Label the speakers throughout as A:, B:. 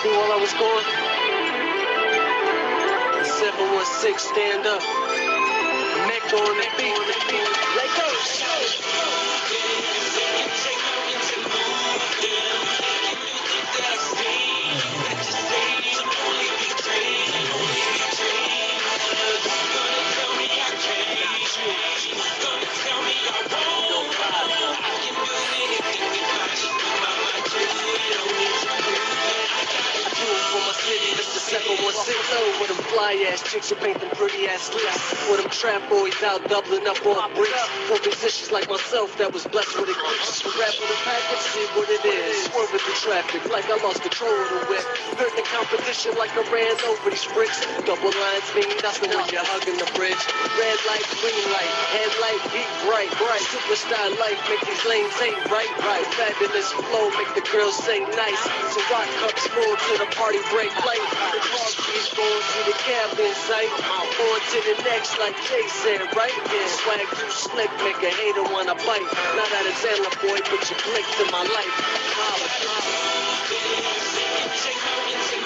A: I was gone. 716, stand up. Mecca on the beat. Let go. Mr. 716 oh, with them fly ass chicks who paint them pretty ass lips. With them trap boys out doubling up on bricks. For musicians like myself that was blessed with a. To rap with a package, see what it is. Swerving through traffic like I lost control of the whip. Heard the competition like I ran over these bricks. Double lines mean nothing when you're hugging the bridge. Red light, green light, headlight, beat bright, bright. Superstar life, make these lanes ain't right, right. Fabulous flow, make the girls say nice. So rock cups full to the party break light. Going to the cabin sight. On to the next, like Jay said, right? Yeah, swag too slick, make a hater wanna bite. Not Alexander boy, but you clicked in my life. Holla. So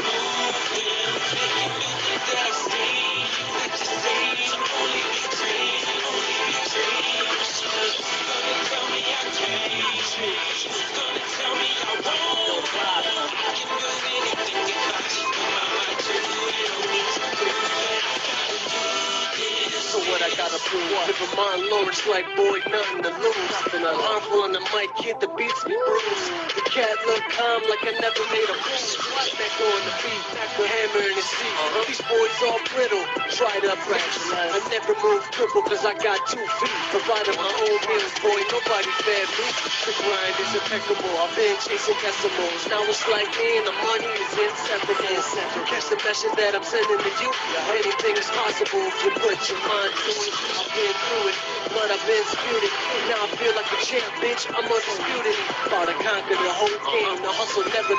A: what I gotta prove? Living my Lawrence like boy, nothing to lose. Harmful on the mic, hit the beats be bruised. Cat look calm like I never made a move. Back on the beat, back with hammer in the seat. These boys all brittle, try to practice. I never move triple cause I got two feet. Providing my uh-huh. own meals, boy, nobody fed me. The grind is impeccable, I've been chasing decimals. Now it's like me and the money is inseparable. Catch the message that I'm sending to you. Uh-huh. Anything is possible if you put your mind to it. I've been through it, but I've been spewed it. Now I feel like a champ, bitch. I'm undisputed. Thought I conquered the whole game. The hustle never.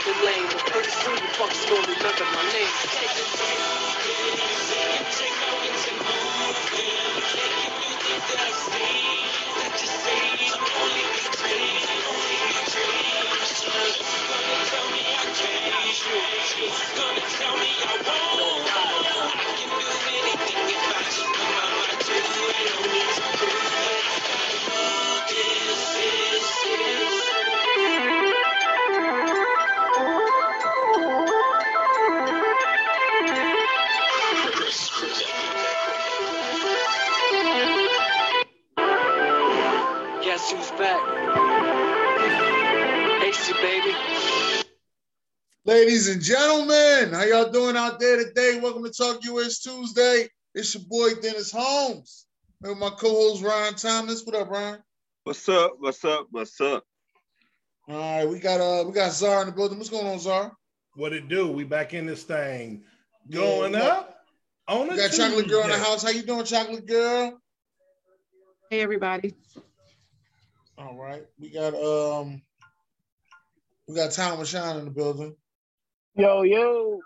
A: But pretty soon you fuckers gon' remember my name. Taking you
B: Ladies and gentlemen, how y'all doing out there today? Welcome to Talk US Tuesday. It's your boy Dennis Holmes. And my co-host Ryan Thomas. What up, Ryan?
C: What's up? What's up? What's up?
B: All right, we got uh we got Czar in the building. What's going on, Czar?
D: What it do? We back in this thing. Going
B: Yeah,
D: up on
B: We
D: a
B: got Chocolate Girl in the house. How you doing, Chocolate Girl?
E: Hey everybody.
B: All right. We got um we got Tom Shine in the building.
F: Yo, yo.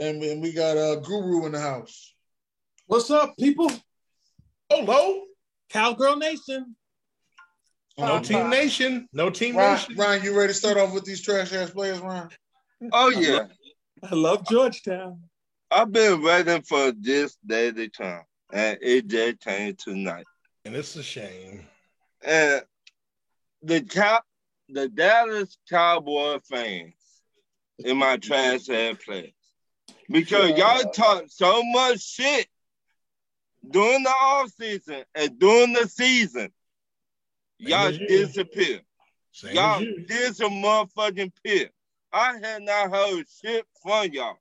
B: And we, and we got uh Guru in the house.
G: What's up, people?
D: Hello.
G: Cowgirl Nation.
D: No Team Nation. No Team
B: Ryan,
D: Nation.
B: Ryan, you ready to start off with these trash ass players, Ryan?
C: Oh yeah,
G: I love Georgetown.
C: I've been waiting for this day to come, and it just came tonight.
D: And it's a shame.
C: And the cow, the Dallas Cowboy fans in my trash ass players, because y'all talk so much shit during the off season and during the season. Y'all disappear.
D: Same
C: Y'all
D: you.
C: did motherfucking pit. I had not heard shit from y'all.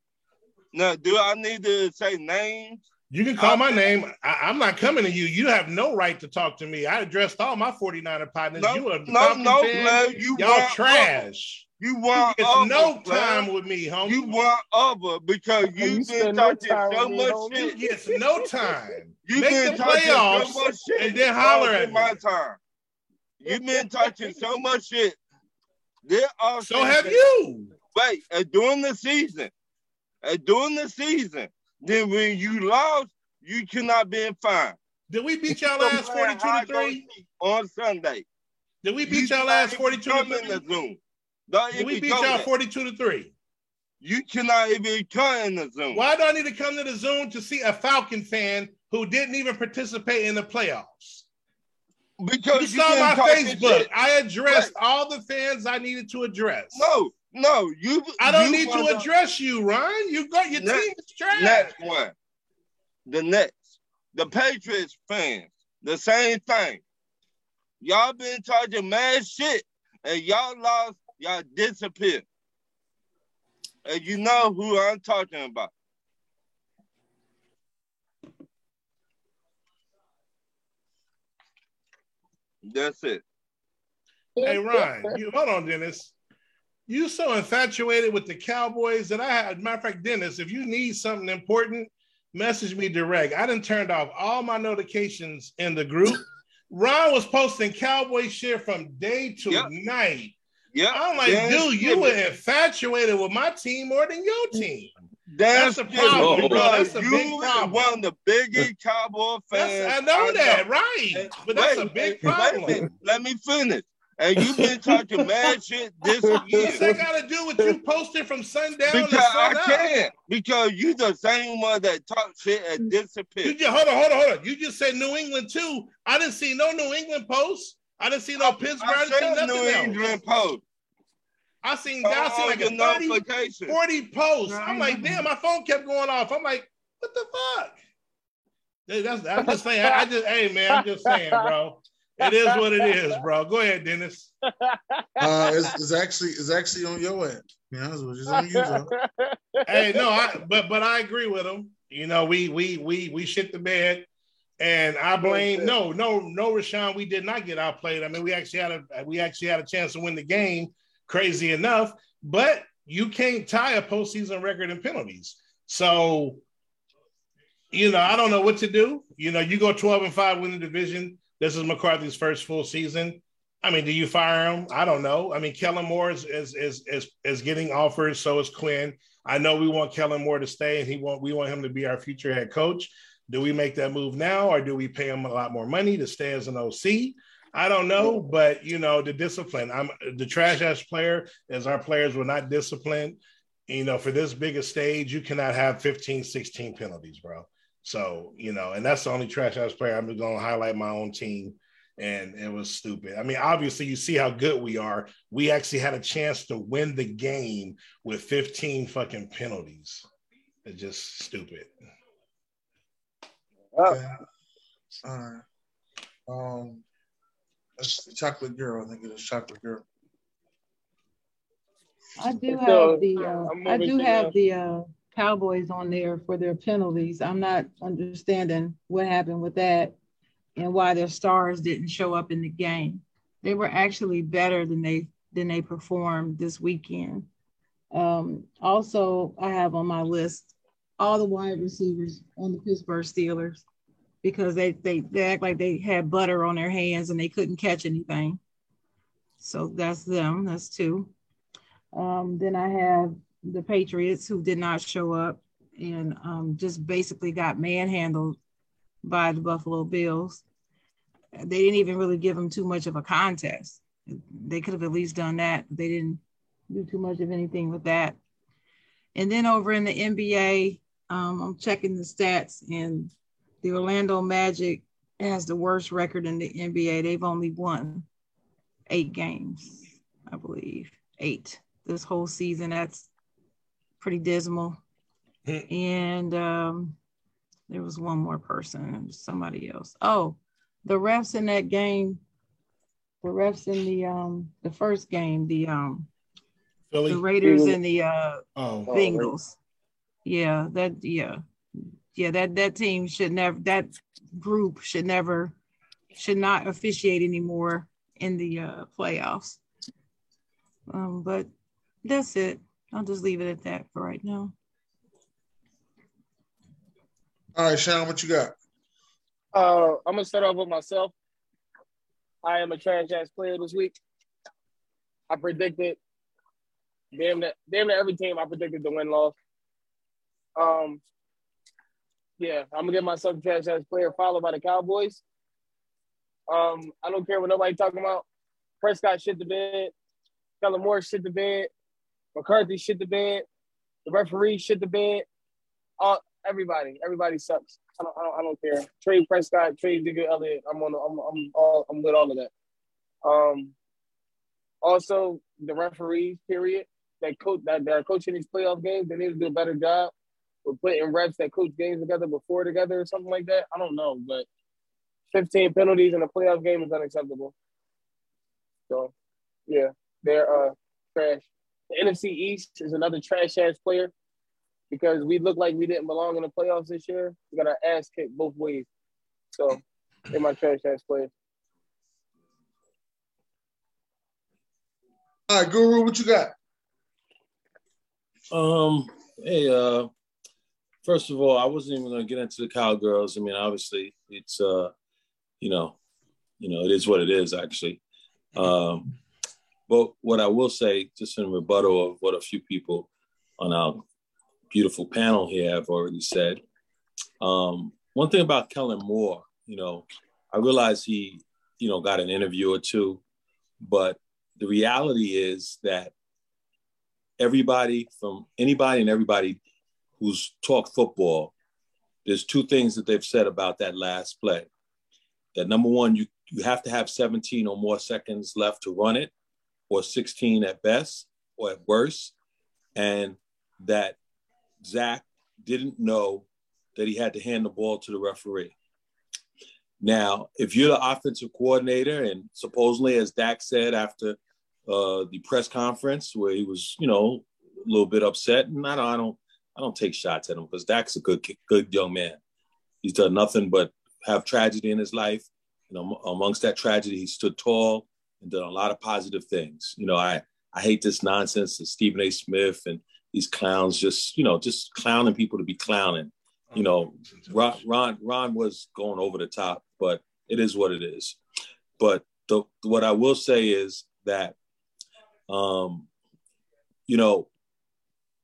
C: Now, do I need to say names?
D: You can call my name. I, I'm not coming to you. You have no right to talk to me. I addressed all my 49er partners.
C: No,
D: you a
C: no, no,
D: fan.
C: blood. You
D: Y'all trash.
C: Other. You
D: You
C: want
D: get
C: other,
D: no
C: blood.
D: time with me, homie.
C: You want other because you
F: you
C: been
F: spend no
C: so
F: me,
C: much
F: homie.
D: You
C: shit.
D: gets no time.
C: You
D: Make
C: been
D: the
C: talking
D: playoffs
C: so much shit.
D: and then holler at
C: in my
D: me.
C: time. You been talking so much shit. This off
D: So have you.
C: Wait, and during the season, and during the season, then when you lost, you cannot be fined.
D: Did we beat y'all last 42 to 3?
C: on Sunday.
D: Did we beat
C: You
D: y'all
C: not
D: last 42 to
C: come in
D: 3?
C: Don't
D: we beat y'all 42 to 3?
C: You cannot even come in the Zoom.
D: Why do I need to come to the Zoom to see a Falcon fan who didn't even participate in the playoffs?
C: Because
D: You saw my Facebook. I addressed all the fans I needed to address.
C: No, no, you.
D: I don't
C: you
D: need to address you, Ron. You got your
C: Next-
D: team is trash.
C: Next one. The next. The Patriots fans. The same thing. Y'all been charging mad shit and y'all lost, y'all disappear. And you know who I'm talking about. That's it.
D: Hey, Ryan, you hold on, Dennis. You so infatuated with the Cowboys that I had. Matter of fact, Dennis, if you need something important, message me direct. I didn't turned off all my notifications in the group. Ron was posting Cowboy shit from day to
C: Yep.
D: night.
C: Yeah.
D: I'm like, dude, you were infatuated with my team more than your team. That's a problem, bro. That's a
C: you
D: big problem.
C: one of the biggest Cowboy fans.
D: That's, I know that,
C: know.
D: right? But that's a big
C: wait, wait
D: problem.
C: Let me finish. And you've been talking mad shit this
D: What's that
C: year.
D: got to do with you posting from sundown to
C: Because I
D: sun up?
C: can't. Because you the same one that talk shit and
D: You just hold on, hold on, hold on. You just said New England too. I didn't see no New England posts. I didn't see no Pittsburgh. I
C: I
D: didn't nothing
C: New
D: else.
C: England Post.
D: I seen I seen like a 30, 40 posts. I'm like, damn, my phone kept going off. I'm like, what the fuck? Dude, that's, I'm just saying. I, I just, hey man, I'm just saying, bro. It is what it is, bro. Go ahead, Dennis.
B: Uh, it's, it's actually it's actually on your end. To be honest with you, it's on you, Joe.
D: hey, no, I but but I agree with him. You know, we we we we shit the bed, and I blame no no no Rashawn. We did not get outplayed. I mean, we actually had a we actually had a chance to win the game. Crazy enough, but you can't tie a postseason record in penalties. So, you know, I don't know what to do. You know, you go twelve and five, win the division. This is McCarthy's first full season. I mean, do you fire him? I don't know. I mean, Kellen Moore is is is is, is getting offers. So is Quinn. I know we want Kellen Moore to stay, and he want we want him to be our future head coach. Do we make that move now, or do we pay him a lot more money to stay as an OC? I don't know, but you know the discipline. I'm the trash ass player, as our players were not disciplined. You know, for this big a stage, you cannot have 15, 16 penalties, bro. So you know, and that's the only trash ass player. I'm to highlight my own team and it was stupid. I mean, obviously, you see how good we are. We actually had a chance to win the game with 15 fucking penalties. It's just stupid.
B: Okay. All right. Um, it's the chocolate girl. I think it is chocolate girl.
E: I do have the, uh,
F: I'm
E: I
F: moving
E: do have
F: the-
E: the uh, Cowboys on there for their penalties. I'm not understanding what happened with that and why their stars didn't show up in the game. They were actually better than they than they performed this weekend. Um, also, I have on my list all the wide receivers on the Pittsburgh Steelers because they they, they act like they had butter on their hands and they couldn't catch anything. So that's them. That's two. Um, then I have the Patriots who did not show up and um, just basically got manhandled by the Buffalo Bills. They didn't even really give them too much of a contest. They could have at least done that. They didn't do too much of anything with that. And then over in the NBA, um, I'm checking the stats, and the Orlando Magic has the worst record in the NBA. They've only won eight games, I believe, eight this whole season. That's pretty dismal. and um, there was one more person, somebody else. Oh, the refs in that game, the refs in the um the first game, the um
D: Philly.
E: the Raiders and the uh
D: Oh,
E: Bengals. Yeah, that yeah. Yeah, that that team should never that group should never should not officiate anymore in the uh playoffs. Um, but that's it. I'll just leave it at that for right now.
B: All right, Sean, what you got?
F: Uh, I'm gonna start off with myself. I am a trash ass player this week. I predicted damn that damn near every team I predicted the win loss. Um, yeah, I'm gonna give myself trash ass player followed by the Cowboys. Um, I don't care what nobody talking about. Prescott shit the bed. Kellen Moore shit the bed. McCarthy shit the bed. The referee shit the bed. All everybody, everybody sucks. I don't, I don't, I don't care. Trade Prescott, trade Digger Elliott. I'm on. I'm, I'm, all, I'm with all of that. Um. Also, the referees, period, that coach that, are coaching these playoff games, they need to do a better job with putting reps that coach games together before together or something like that. I don't know, but 15 penalties in a playoff game is unacceptable. So, yeah, they're uh trash. The NFC East is another trash ass player because we look like we didn't belong in the playoffs this year. We got our ass kicked both ways. So, they're my trash ass players.
B: All right, Guru, what you got?
G: Um, hey, uh, first of all, I wasn't even gonna get into the cowgirls. I mean, obviously, it's uh, you know, you know, it is what it is, actually. Um, but what I will say, just in rebuttal of what a few people on our beautiful panel here have already said, um, one thing about Kellen Moore, you know, I realize he, you know, got an interview or two, but the reality is that everybody from anybody and everybody who's talked football, there's two things that they've said about that last play. That number one, you, you have to have 17 or more seconds left to run it, or 16 at best, or at worst. And that Dak didn't know that he had to hand the ball to the referee. Now, if you're the offensive coordinator, and supposedly, as Dak said after uh, the press conference, where he was, you know, a little bit upset, and I don't, I don't, I don't take shots at him because Dak's a good, good young man. He's done nothing but have tragedy in his life. You know, amongst that tragedy, he stood tall and done a lot of positive things. You know, I, I hate this nonsense of Stephen A. Smith and these clowns just, you know, just clowning people to be clowning. You know, Ron, Ron, Ron was going over the top, but it is what it is. But the, what I will say is that, um, you know,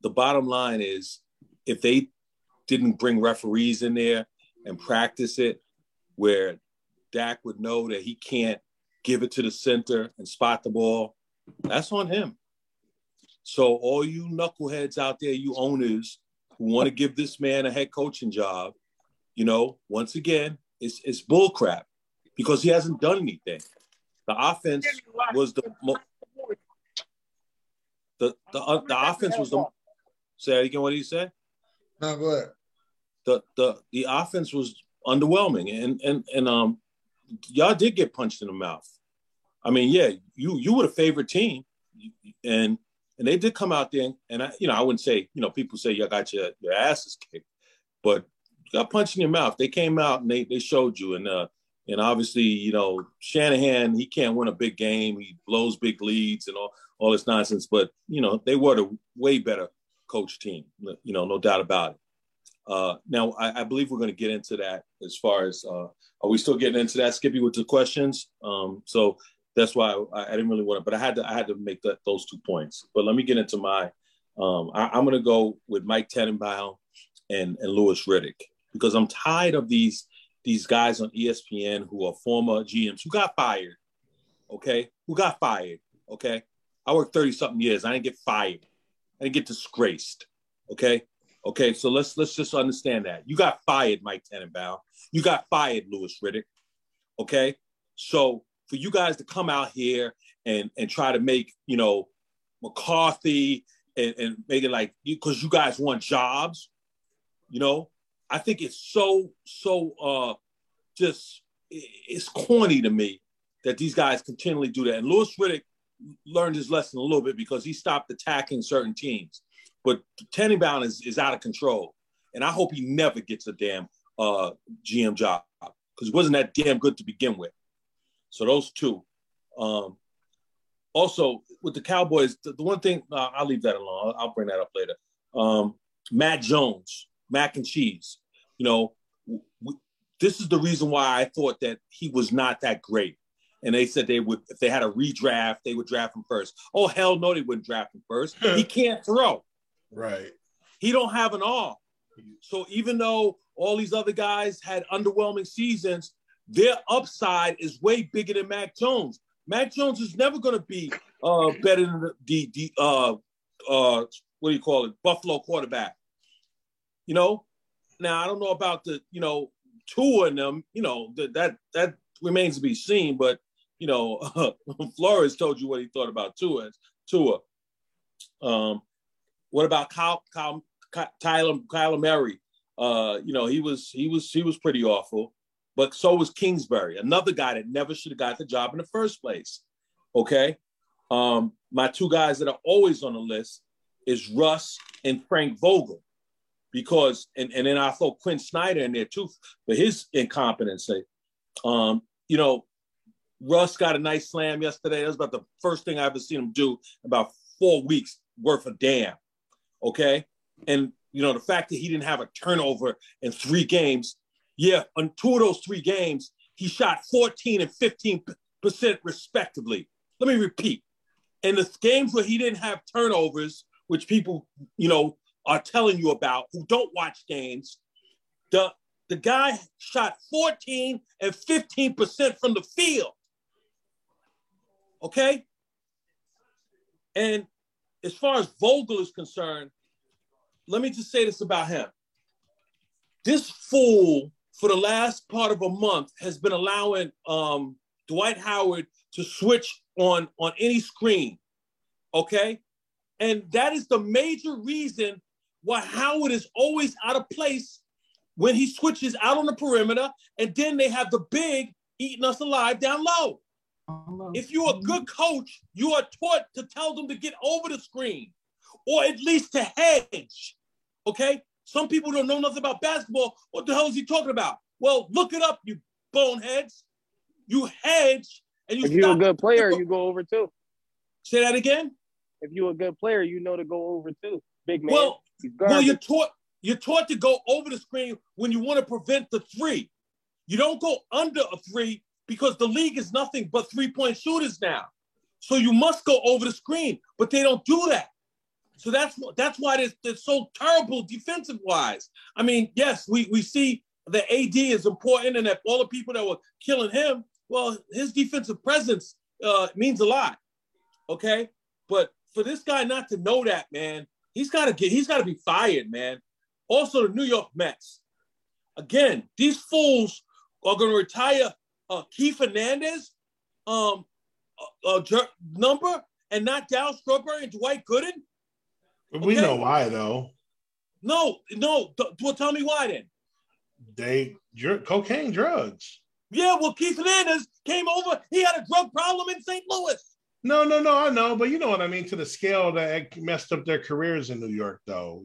G: the bottom line is if they didn't bring referees in there and practice it, where Dak would know that he can't give it to the center and spot the ball, that's on him. So all you knuckleheads out there, you owners who want to give this man a head coaching job, you know, once again, it's it's bullcrap because he hasn't done anything. The offense was the the the, uh, the offense was the say again what did he say?
B: No, go ahead.
G: The the the offense was underwhelming and and and um y'all did get punched in the mouth. I mean, yeah, you you were the favorite team, and and they did come out there and, I, you know, I wouldn't say, you know, people say y'all got your your asses kicked, but you got punched in your mouth. They came out and they they showed you, and uh, and obviously, you know, Shanahan he can't win a big game. He blows big leads and all all this nonsense, but you know, they were the way better coach team, you know, no doubt about it. Uh, now, I, I, believe we're going to get into that as far as uh, are we still getting into that, Skippy, with the questions? Um, so that's why I, I, didn't really want to, but I had to I had to make that, those two points. But let me get into my. Um, I, am going to go with Mike Tannenbaum and and Louis Riddick because I'm tired of these these guys on ESPN who are former GMs who got fired. Okay, who got fired? Okay, I worked 30 something years. I didn't get fired. Didn't get disgraced. Okay, okay. So let's let's just understand that you got fired, Mike Tannenbaum. You got fired, Louis Riddick. Okay, so for you guys to come out here and and try to make you know McCarthy and, and make it like you because you guys want jobs, you know, I think it's so so uh just it's corny to me that these guys continually do that. And Louis Riddick learned his lesson a little bit because he stopped attacking certain teams. But Tannenbaum is, is out of control. And I hope he never gets a damn uh, GM job because he wasn't that damn good to begin with. So those two. Um, also, with the Cowboys, the, the one thing uh, I'll leave that alone. I'll, I'll bring that up later. Um, Mac Jones, mac and cheese. You know, this is the reason why I thought that he was not that great. And they said they would, if they had a redraft, they would draft him first. Oh hell no, they wouldn't draft him first. he can't throw.
D: Right.
G: He don't have an arm. So even though all these other guys had underwhelming seasons, their upside is way bigger than Mac Jones. Mac Jones is never going to be uh, better than the, the, uh, uh, what do you call it, Buffalo quarterback. You know, now I don't know about the, you know, two of them, you know, that that that remains to be seen, but you know, Flores told you what he thought about Tua. Tua. Um, what about Kyle, Kyle, Tyler, Kyler Murray? Uh, you know, he was he was he was pretty awful, but so was Kingsbury, another guy that never should have got the job in the first place. Okay, um, my two guys that are always on the list is Russ and Frank Vogel, because and and then I throw Quin Snyder in there too for his incompetency. Um, you know, Russ got a nice slam yesterday. That was about the first thing I ever seen him do about four weeks worth of damn. Okay. And, you know, the fact that he didn't have a turnover in three games. Yeah. On two of those three games, he shot 14 and 15% respectively. Let me repeat. In the games where he didn't have turnovers, which people, you know, are telling you about who don't watch games, the the guy shot 14 and 15% from the field. Okay? And as far as Vogel is concerned, let me just say this about him. This fool, for the last part of a month, has been allowing um, Dwight Howard to switch on on any screen. Okay, and that is the major reason why Howard is always out of place when he switches out on the perimeter, and then they have the big eating us alive down low. If you're a good coach, you are taught to tell them to get over the screen or at least to hedge. Okay? Some people don't know nothing about basketball. What the hell is he talking about? Well, look it up, you boneheads. You hedge and you
F: If you're a good player, you go over too.
G: Say that again?
F: If you're a good player, you know to go over too. Big man.
G: Well,
F: He's
G: well, you're taught you're taught to go over the screen when you want to prevent the three. You don't go under a three because the league is nothing but three-point shooters now. So you must go over the screen, but they don't do that. So that's that's why they're, they're so terrible defensive wise. I mean, yes, we we see the AD is important, and that all the people that were killing him, well, his defensive presence uh, means a lot. Okay, but for this guy not to know that, man, he's got to get he's got to be fired, man. Also, the New York Mets. Again, these fools are going to retire uh, Keith Hernandez um, uh, uh, number and not Darryl Strawberry and Dwight Gooden.
D: We know why though.
G: No, no. Th- well, tell me why then.
D: They dr- cocaine drugs.
G: Yeah, well, Keith Hernandez came over. He had a drug problem in St. Louis.
D: No, no, no, I know, but you know what I mean. To the scale that messed up their careers in New York, though,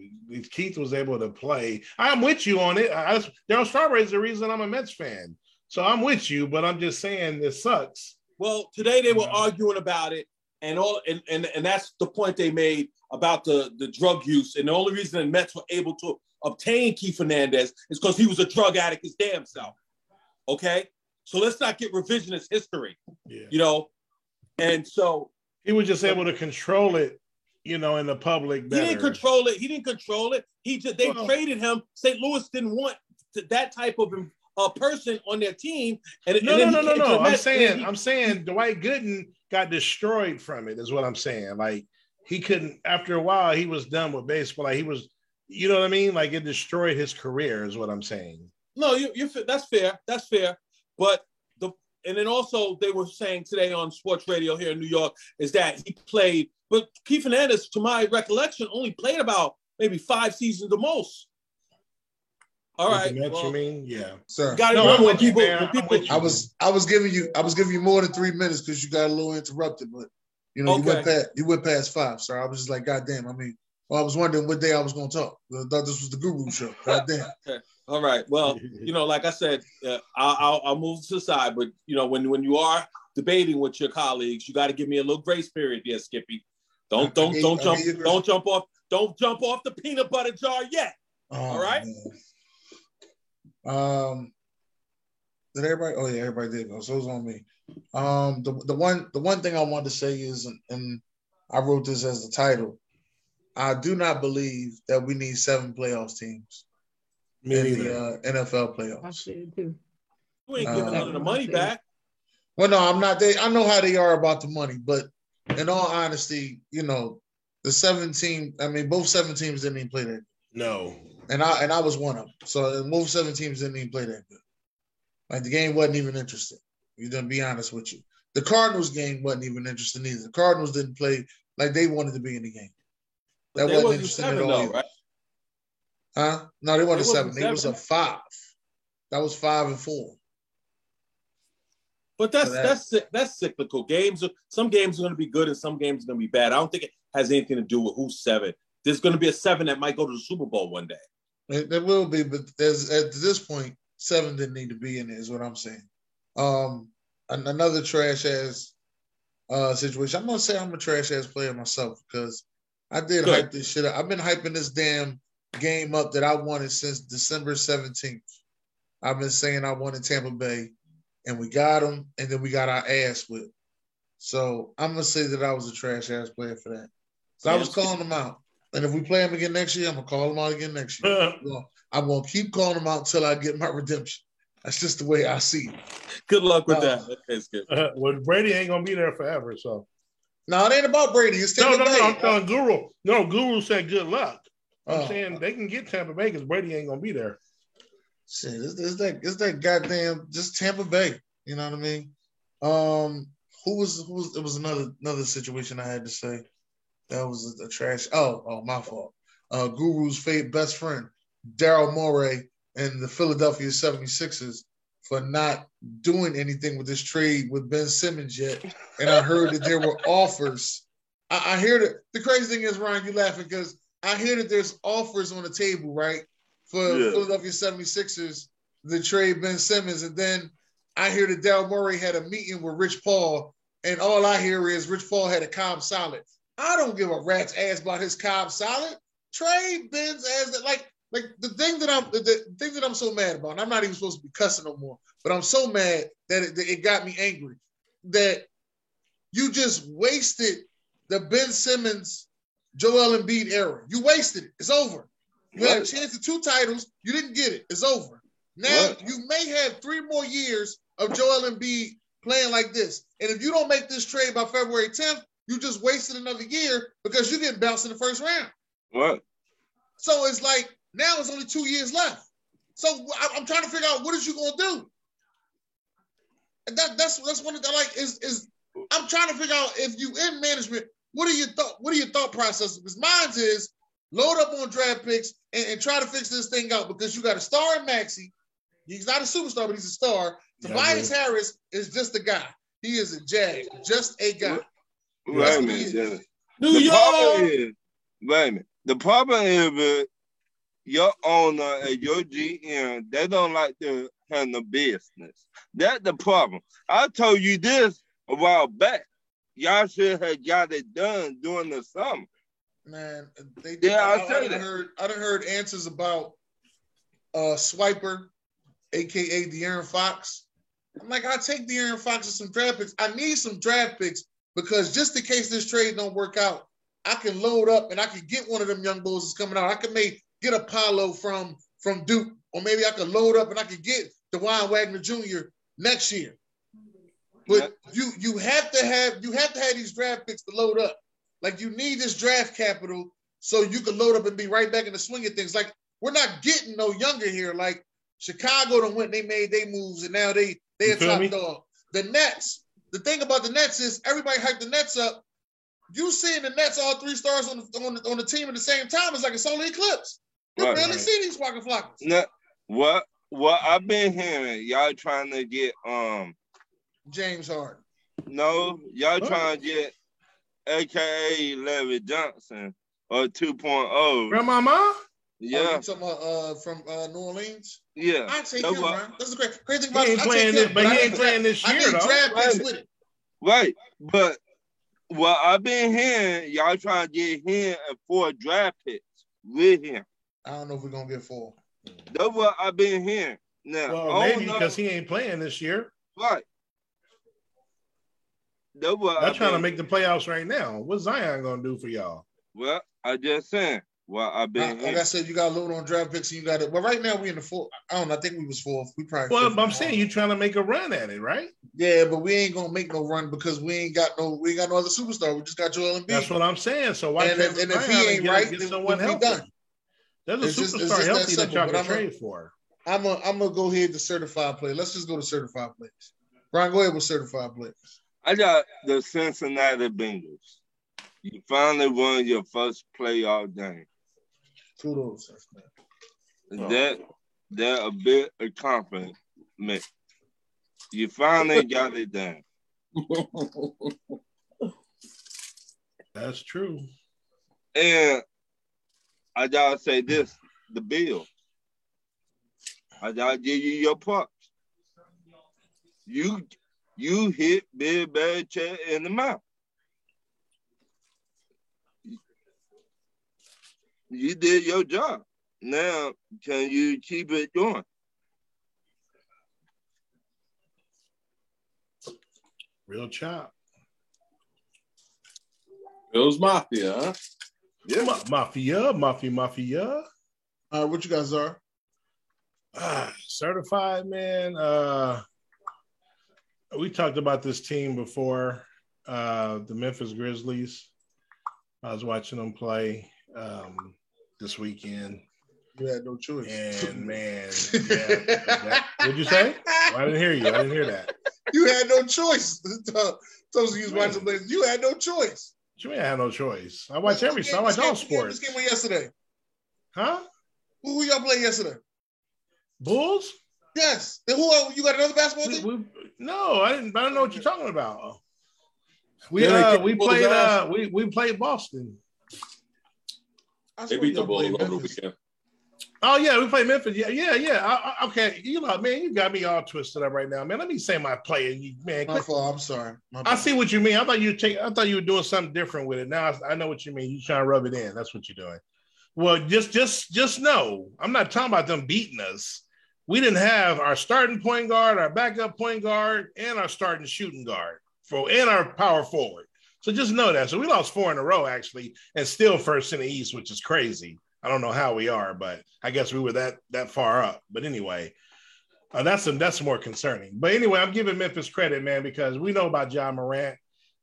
D: Keith was able to play. I'm with you on it. I, Darryl Strawberry is the reason I'm a Mets fan, so I'm with you. But I'm just saying this sucks.
G: Well, today they were
D: Yeah.
G: arguing about it, and all, and, and and that's the point they made about the the drug use. And the only reason the Mets were able to obtain Keith Hernandez is because he was a drug addict his damn self. Okay, so let's not get revisionist history,
D: Yeah,
G: you know. And so
D: he was just able to control it, you know, in the public.
G: he didn't control it. He didn't control it. He just they
D: Well-
G: traded him. St. Louis didn't want to, that type of uh, person on their team. And
D: No,
G: and
D: no, no, no,
G: came to the
D: no. I'm
G: Mets, and then
D: saying,
G: he-
D: I'm saying Dwight Gooden got destroyed from it, is what I'm saying. Like he couldn't after a while, he was done with baseball. Like he was, you know what I mean? Like it destroyed his career, is what I'm saying.
G: No, you, you're that's fair. That's fair. But the and then also they were saying today on sports radio here in New York is that he played, but Keith Hernandez, to my recollection, only played about maybe five seasons the most. All
D: With
G: right,
D: the
G: well,
D: you mean? Yeah.
B: Sir.
G: got
D: No,
G: remember
D: I'm
G: when
D: you,
G: people, when
D: I'm
G: people
D: you.
B: I was I was giving you I was giving you more than three minutes because you got a little interrupted, but you know you went past you went past five, sir. I was just like, God damn. I mean, well, I was wondering what day I was gonna talk. I thought this was the Guru show. God damn.
G: All right. Well, you know, like I said, uh, I'll, I'll, I'll move to the side. But you know, when when you are debating with your colleagues, you got to give me a little grace period, there, Skippy. Don't don't
B: give-
G: don't
B: I
G: jump
B: give you grace.
G: don't jump off don't jump off the peanut butter jar yet.
B: Oh,
G: All right.
B: man. Um, did everybody? Oh yeah, everybody did go. So it's on me. Um, the the one the one thing I wanted to say is, and, and I wrote this as the title. I do not believe that we need seven playoffs teams
D: Me
B: in
D: neither.
B: the uh, NFL
E: I
B: playoffs.
E: said too.
G: You ain't
B: Uh,
G: giving none of the money back.
B: Well, no, I'm not. They, I know how they are about the money, but in all honesty, you know, the seven team. I mean, both seven teams didn't even play that.
D: No.
B: And I and I was one of them. So both seven teams didn't even play that good. Like the game wasn't even interesting. You gonna be honest with you. The Cardinals game wasn't even interesting either. The Cardinals didn't play like they wanted to be in the game. That wasn't interesting at all. Though, right? Huh? No, they wasn't seven. They was a five. That was five and four.
G: But that's so that, that's that's cyclical. Games some games are going to be good and some games are going to be bad. I don't think it has anything to do with who's seven. There's going to be a seven that might go to the Super Bowl one day.
B: It, there will be, but there's at this point, seven didn't need to be in it. Is what I'm saying. Um, another trash ass uh situation. I'm gonna say I'm a trash ass player myself because I did Good. hype this shit up. I've been hyping this damn game up that I wanted since December 17th. I've been saying I wanted Tampa Bay, and we got them, and then we got our ass whipped. So I'm gonna say that I was a trash ass player for that. So I was calling them out. And if we play them again next year, I'm gonna call them out again next year. I'm gonna keep calling them out until I get my redemption. That's just the way I see it.
G: Good luck with uh, that. That's good.
D: Uh, well, Brady ain't gonna be there forever, so.
B: No, it ain't about Brady. It's
D: no, no, no. I'm telling Guru. No, Guru said good luck. I'm uh, saying they can get Tampa Bay because Brady ain't gonna be there.
B: Shit, it's, it's that it's that goddamn just Tampa Bay. You know what I mean? Um, who was who was it was another another situation I had to say. That was a, trash. Oh, oh, my fault. Uh, Guru's fate best friend, Daryl Morey, and the Philadelphia 76ers for not doing anything with this trade with Ben Simmons yet. And I heard that there were offers. I, I hear that the crazy thing is, Ryan, you laughing because I hear that there's offers on the table, right? For yeah. Philadelphia 76ers, the trade Ben Simmons. And then I hear that Daryl Morey had a meeting with Rich Paul, and all I hear is Rich Paul had a Cobb salad. I don't give a rat's ass about his Cobb salad. Trade Ben's as like like the thing that I'm the, the, thing that I'm so mad about. I'm not even supposed to be cussing no more, but I'm so mad that it, that it got me angry that you just wasted the Ben Simmons, Joel Embiid era. You wasted it. It's over. You had a chance at two titles. You didn't get it. It's over. Now what? you may have three more years of Joel Embiid playing like this. And if you don't make this trade by February 10th, you just wasted another year because you didn't bounce in the first round.
C: What?
B: So it's like now it's only two years left. So I'm trying to figure out what is you gonna do. And that, that's that's one of the like is is I'm trying to figure out if you in management, what are your thought what are your thought processes? Because mine is load up on draft picks and, and, try to fix this thing out because you got a star in Maxey. He's not a superstar, but he's a star. Tobias Harris is just a guy. He is a jag, just a guy.
C: Wait a minute. New the York. Problem is, wait a minute. The problem is your owner and your GM, they don't like to handle business. That's the problem. I told you this a while back. Y'all should have got it done during the summer.
B: Man, they yeah, I, I, I, I heard I done heard answers about uh Swiper, aka De'Aaron Fox. I'm like, I take De'Aaron Fox and some draft picks. I need some draft picks because just in case this trade don't work out, I can load up and I can get one of them young bulls that's coming out. I can make get Paolo from from Duke, or maybe I could load up and I could get Dajuan Wagner Jr. next year. But you you have to have you have to have these draft picks to load up. Like you need this draft capital so you can load up and be right back in the swing of things. Like we're not getting no younger here. Like Chicago done went, they made their moves, and now they they are top dog. The Nets, the thing about the Nets is everybody hyped the Nets up. You seeing the Nets all three stars on the, on the, on the team at the same time is like a solar eclipse. You right, barely right. see these Waka Flockas.
C: No, what what I've been hearing, y'all trying to get um
B: James Harden.
C: No, y'all oh. trying to get AKA Larry Johnson or 2.0.
D: Grandmama?
B: Yeah. Oh, talking about uh, from uh, New Orleans?
C: Yeah.
B: I take him, man. That's the great crazy thing about
D: he ain't playing this, but he ain't playing this year, I
B: though. Draft
C: right.
B: with it.
C: Right. But what I've been hearing, y'all trying to get him and four draft picks with him.
B: I don't know if we're gonna get four.
C: That's what I've been hearing. Now,
D: well, maybe because he ain't playing this year.
C: Right.
D: That's what They're I've trying been... to make the playoffs right now. What's Zion gonna do for y'all?
C: Well, I just saying Well, I've been.
B: Like, like I said, you got a load on draft picks, and you got it. Well, right now we in the fourth. I don't know. I think we was fourth. We probably.
D: Well, I'm
B: now.
D: saying you're trying to make a run at it, right?
B: Yeah, but we ain't gonna make no run because we ain't got no. We ain't got no other superstar. We just got Joel Embiid.
D: That's what I'm saying. So why
B: And if-
D: Travis
B: and if he ain't
D: get-
B: right,
D: get
B: then
D: someone
B: we
D: healthy?
B: done.
D: There's a
B: It's
D: superstar
B: just that
D: healthy that
B: simple,
D: y'all
B: but
D: can
B: I'm a-
D: trade for.
B: I'm gonna I'm gonna go ahead to certified play. Let's just go to certified players. Brian, go ahead with certified players.
C: I got the Cincinnati Bengals. You finally won your first playoff game.
B: Kudos.
C: That that a bit of accomplishment. You finally got it done.
D: That's true.
C: And I gotta say this: the bill. I gotta give you your props. You you hit Bill Belichick in the mouth. You did your job. Now, can you keep it going?
D: Real chop.
G: Bills Mafia, huh?
C: Yeah.
D: Ma- Mafia, mafia, mafia.
B: All right, what you guys are?
D: Ah, certified man. Uh, we talked about this team before. Uh, the Memphis Grizzlies. I was watching them play um, this weekend,
B: You had no choice.
D: and man, yeah, what'd you say? Well, I didn't hear you. I didn't hear that.
B: You had no choice. Those of you watching players, you had no choice.
D: You ain't had no choice. I watch every.
B: This
D: I watch all
B: game-
D: sports.
B: This game went yesterday.
D: Huh?
B: Who, who y'all play yesterday?
D: Bulls?
B: Yes. Then who? are- You got another basketball
D: We,
B: team?
D: we, no, I didn't. I don't know what you're talking about. We
G: Yeah,
D: uh, we played uh, we we played Boston.
B: I
G: They beat the
B: y'all
G: Bulls
B: played
G: over the weekend.
D: Oh yeah, we played Memphis. Yeah, yeah, yeah. I, I, okay, you know, man, you got me all twisted up right now, man. Let me say my play, and you, man.
B: My fault. I'm sorry. My
D: I see what you mean. I thought you take. I thought you were doing something different with it. Now I, I know what you mean. You trying to rub it in. That's what you're doing. Well, just just just know, I'm not talking about them beating us. We didn't have our starting point guard, our backup point guard, and our starting shooting guard for and our power forward. So just know that. So we lost four in a row actually, and still first in the East, which is crazy. I don't know how we are, but I guess we were that that far up. But anyway, uh, that's that's more concerning. But anyway, I'm giving Memphis credit, man, because we know about John Morant.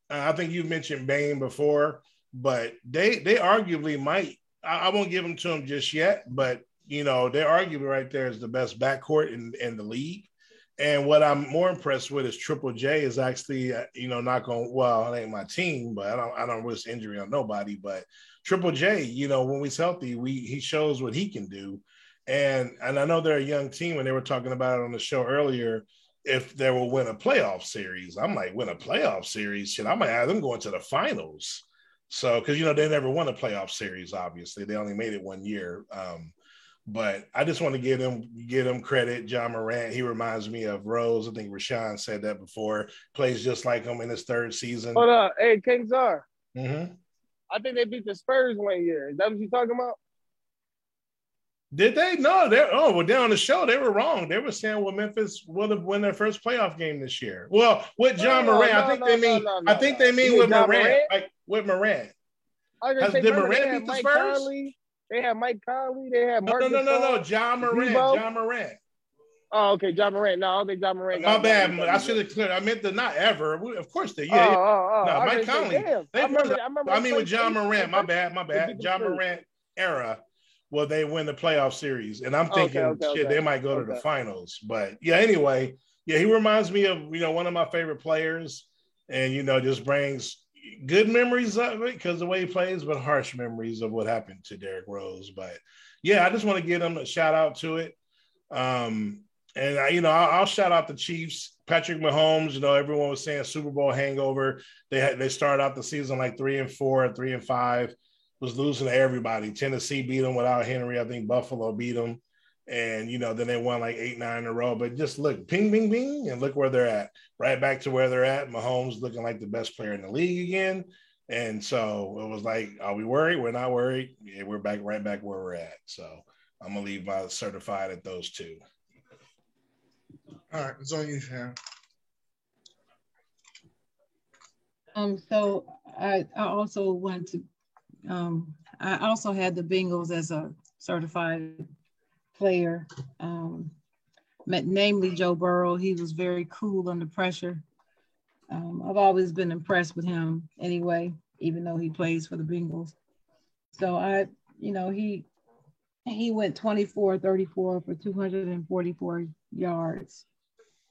D: Uh, I think you've mentioned Bane before, but they they arguably might. I, I won't give them to them just yet, but you know they're arguably right there as the best backcourt in in the league. And what I'm more impressed with is Triple J is actually, uh, you know, not going well. It ain't my team, but I don't I don't wish injury on nobody. But Triple J, you know, when he's healthy, we he shows what he can do. And and I know they're a young team, and they were talking about it on the show earlier. If they will win a playoff series, I'm like, win a playoff series, shit. I might have them going to the finals. So, because you know they never won a playoff series, obviously they only made it one year. Um, but I just want to give him give him credit. John Morant, he reminds me of Rose. I think Rashawn said that before. Plays just like him in his third season.
F: Hold up. Hey, King Czar.
D: Mhm.
F: I think they beat the Spurs one year. Is that what you talking about?
D: Did they? No, they're oh well. On the show. They were wrong. They were saying well, Memphis would have won their first playoff game this year. Well, with John
F: No,
D: Morant,
F: no,
D: I think
F: no,
D: they mean. I think they mean
F: You
D: with Morant,
F: Morant?
D: like with Morant.
F: I
D: Has- did Morant beat the
F: Mike
D: Spurs?
F: Conley. They had Mike Conley. They had
D: No,
F: Marcus
D: no, no, no, no.
F: Gasol.
D: John Morant.
F: Debo?
D: John Morant.
F: Oh, okay, John Morant. No, I don't think John Morant.
D: My bad. I should have cleared. I meant the not ever. We- Of course they.
F: Oh,
D: Yeah. yeah.
F: oh, oh.
D: No,
F: I
D: Mike
F: say,
D: Conley.
F: damn.
D: They
F: I remember. I remember.
D: I mean, with John. Morant, my bad, my bad. John. Morant era, well, they win the playoff series, and I'm thinking,
F: okay,
D: shit,
F: okay.
D: they might go to the finals. But yeah, anyway, yeah, he reminds me of you know one of my favorite players, and you know just brings good memories of it because the way he plays, but harsh memories of what happened to Derrick Rose. But yeah, I just want to give him a shout out to it. Um, and I, you know, I'll, I'll shout out the Chiefs, Patrick Mahomes. You know, everyone was saying Super Bowl hangover. They had they started out the season like three and four, three and five, was losing to everybody. Tennessee beat them without Henry. I think Buffalo beat them, and you know, then they won like eight, nine in a row. But just look, ping, ping, ping, and look where they're at. Right back to where they're at. Mahomes looking like the best player in the league again. And so it was like, are we worried? We're not worried. Yeah, we're back right back where we're at. So I'm gonna leave my certified at those two.
B: All right, it's on you, Sharon.
E: Um, so I, I also want to, um, I also had the Bengals as a certified player. Um, namely Joe Burrow. He was very cool under pressure. Um, I've always been impressed with him anyway, even though he plays for the Bengals. So I, you know, he he went 24 34 for 244 yards,